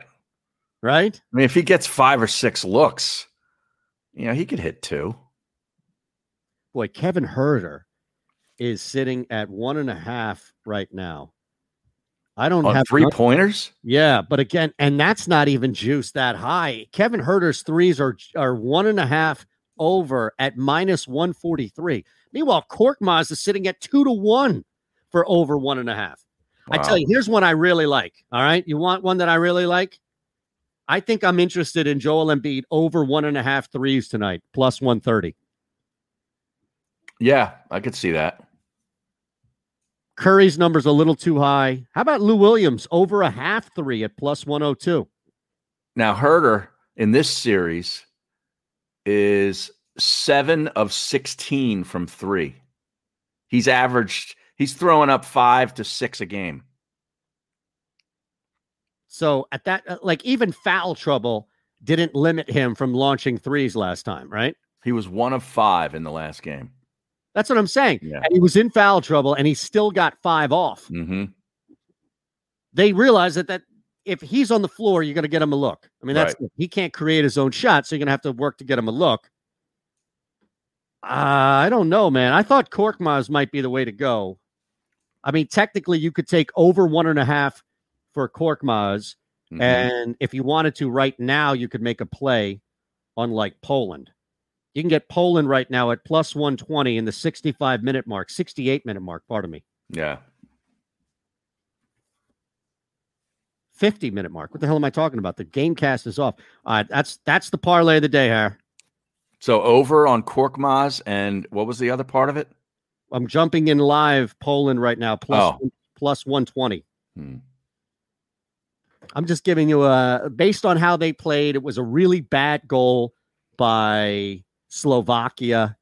Speaker 1: right?
Speaker 2: I mean, if he gets five or six looks, you know, he could hit two.
Speaker 1: Boy, Kevin Huerter is sitting at one and a half right now. I don't
Speaker 2: On
Speaker 1: have
Speaker 2: three pointers?
Speaker 1: Yeah, but again, and that's not even juice that high. Kevin Huerter's threes are are one and a half over at minus one forty three. Meanwhile, Korkmaz is sitting at two to one for over one and a half. I tell you, here's one I really like. All right, you want one that I really like? I think I'm interested in Joel Embiid over one and a half threes tonight, plus one thirty.
Speaker 2: Yeah, I could see that.
Speaker 1: Curry's number's a little too high. How about Lou Williams over a half three at plus 102?
Speaker 2: Now, Huerter in this series is seven of 16 from three. He's averaged, he's throwing up five to six a game.
Speaker 1: So at that, uh, like even foul trouble didn't limit him from launching threes last time, right?
Speaker 2: He was one of five in the last game.
Speaker 1: That's what I'm saying.
Speaker 2: Yeah.
Speaker 1: And he was in foul trouble and he still got five off.
Speaker 2: Mm-hmm.
Speaker 1: They realize that that if he's on the floor, you're going to get him a look. I mean, that's
Speaker 2: Right.
Speaker 1: he can't create his own shot, so you're going to have to work to get him a look. Uh, I don't know, man. I thought Korkmaz might be the way to go. I mean, technically, you could take over one and a half for Korkmaz,
Speaker 2: Mhm.
Speaker 1: and if you wanted to, right now, you could make a play on like Poland. You can get Poland right now at plus 120 in the 65 minute mark, 68 minute mark, pardon me,
Speaker 2: Yeah.
Speaker 1: 50 minute mark. What the hell am I talking about? The game cast is off. All right, that's that's the parlay of the day, Har.
Speaker 2: So over on Korkmaz, and what was the other part of it?
Speaker 1: I'm jumping in live Poland right now, plus,
Speaker 2: Oh.
Speaker 1: plus 120.
Speaker 2: Hmm.
Speaker 1: I'm just giving you a based on how they played. It was a really bad goal by Slovakia,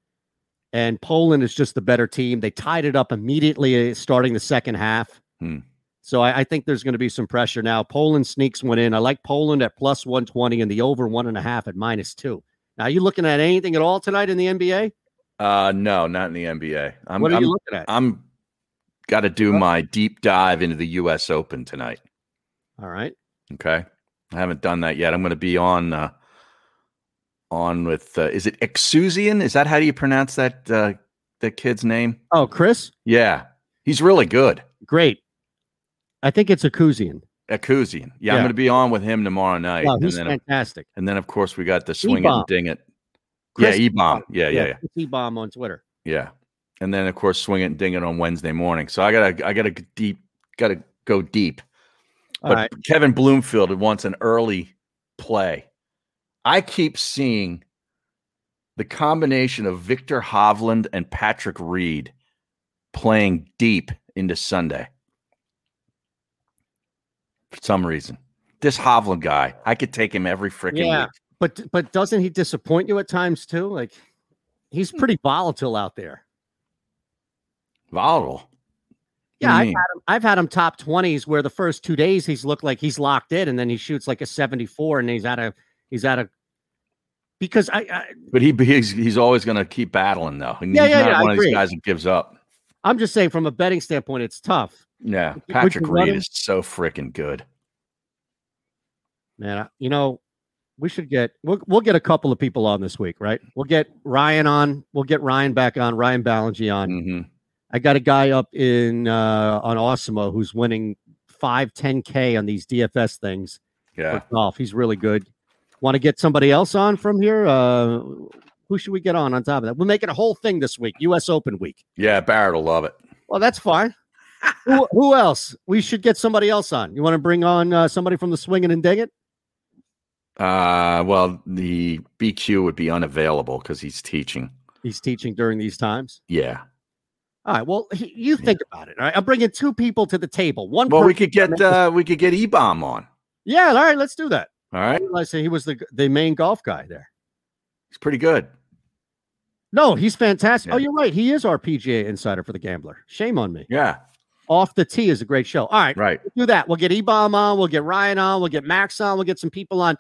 Speaker 1: and Poland is just the better team. They tied it up immediately uh, starting the second half.
Speaker 2: Hmm.
Speaker 1: So I, I think there's going to be some pressure now. Poland sneaks one in. I like Poland at plus 120 and the over one and a half at minus two. Now, are you looking at anything at all tonight in the NBA?
Speaker 2: Uh, no, not in the NBA. I'm,
Speaker 1: What are you
Speaker 2: I'm-
Speaker 1: looking at?
Speaker 2: I'm got to do my deep dive into the U.S. Open tonight.
Speaker 1: All right.
Speaker 2: Okay, I haven't done that yet. I'm going to be on uh, on with. Uh, is it Exusian? Is that how do you pronounce that uh, the kid's name?
Speaker 1: Oh, Chris?
Speaker 2: Yeah, he's really good.
Speaker 1: Great. I think it's Akuzian. Akuzian.
Speaker 2: Ekusian. Yeah, I'm going to be on with him tomorrow night.
Speaker 1: Wow,
Speaker 2: and
Speaker 1: he's
Speaker 2: then,
Speaker 1: fantastic.
Speaker 2: and then, of course, we got the swing
Speaker 1: E-bomb.
Speaker 2: and ding it.
Speaker 1: Chris
Speaker 2: yeah, E bomb. Yeah, yeah, yeah,
Speaker 1: Chris E-bomb on Twitter.
Speaker 2: yeah. And then, of course, swing it and ding it on Wednesday morning. So I gotta, I gotta deep, gotta go deep.
Speaker 1: All
Speaker 2: But
Speaker 1: right.
Speaker 2: Kevin Bloomfield wants an early play. I keep seeing the combination of Viktor Hovland and Patrick Reed playing deep into Sunday for some reason. This Hovland guy, I could take him every freaking
Speaker 1: Yeah,
Speaker 2: week.
Speaker 1: But but doesn't he disappoint you at times too? Like he's hmm. pretty volatile out there.
Speaker 2: Volatile. What
Speaker 1: Yeah, I've had, him, I've had him top twenties where the first two days he's looked like he's locked in, and then he shoots like a seventy-four, and he's out of he's out of because I, I
Speaker 2: But he he's he's always going to keep battling though. And
Speaker 1: Yeah,
Speaker 2: he's
Speaker 1: yeah,
Speaker 2: not
Speaker 1: yeah, I
Speaker 2: one of
Speaker 1: agree.
Speaker 2: these guys that gives up.
Speaker 1: I'm just saying from a betting standpoint, it's tough.
Speaker 2: Yeah, Patrick Reed is so freaking good.
Speaker 1: Man, I- you know, we should get we'll we'll get a couple of people on this week, right? We'll get Ryan on. We'll get Ryan back on. Ryan Ballingy on.
Speaker 2: Mm-hmm.
Speaker 1: I got a guy up in uh on Osimo who's winning five, 10K on these DFS things.
Speaker 2: Yeah.
Speaker 1: golf. He's really good. Want to get somebody else on from here? Uh who should we get on on top of that? We're making a whole thing this week, US Open week.
Speaker 2: Yeah, Barrett will love it.
Speaker 1: Well, that's fine. <laughs> who, who else? We should get somebody else on. You want to bring on uh, somebody from the swinging and ding it?
Speaker 2: Uh, well, the BQ would be unavailable because he's teaching.
Speaker 1: He's teaching during these times.
Speaker 2: Yeah.
Speaker 1: All right. Well, he, you think about it. All right. I'm bringing two people to the table. One.
Speaker 2: Well, we could get <laughs> uh, we could get E Bomb on.
Speaker 1: Yeah. All right. Let's do that.
Speaker 2: All right.
Speaker 1: I say he was the the main golf guy there.
Speaker 2: He's pretty good.
Speaker 1: No, he's fantastic. Oh, you're right. He is our PGA insider for the Gambler. Shame on me.
Speaker 2: Yeah.
Speaker 1: Off the tee is a great show. All right.
Speaker 2: Right.
Speaker 1: We'll do that. We'll get E-Bomb on. We'll get Ryan on. We'll get Max on. We'll get some people on.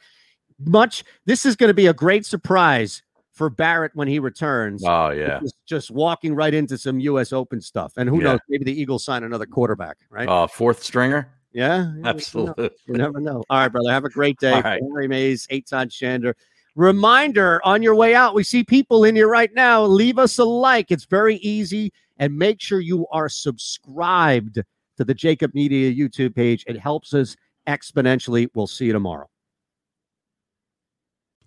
Speaker 1: Much. This is going to be a great surprise for Barrett when he returns.
Speaker 2: Oh yeah.
Speaker 1: Just, walking right into some U.S. Open stuff. And who
Speaker 2: Yeah.
Speaker 1: knows? Maybe the Eagles sign another quarterback, right?
Speaker 2: Uh, fourth stringer.
Speaker 1: Yeah, you never know.
Speaker 2: Absolutely.
Speaker 1: You never know. All right, brother. Have a great day. <laughs>
Speaker 2: All right.
Speaker 1: Harry Mayes, Eytan Shander. Reminder on your way out, we see people in here right now. Leave us a like. It's very easy. And make sure you are subscribed to the JAKIB Media YouTube page. It helps us exponentially. We'll see you tomorrow.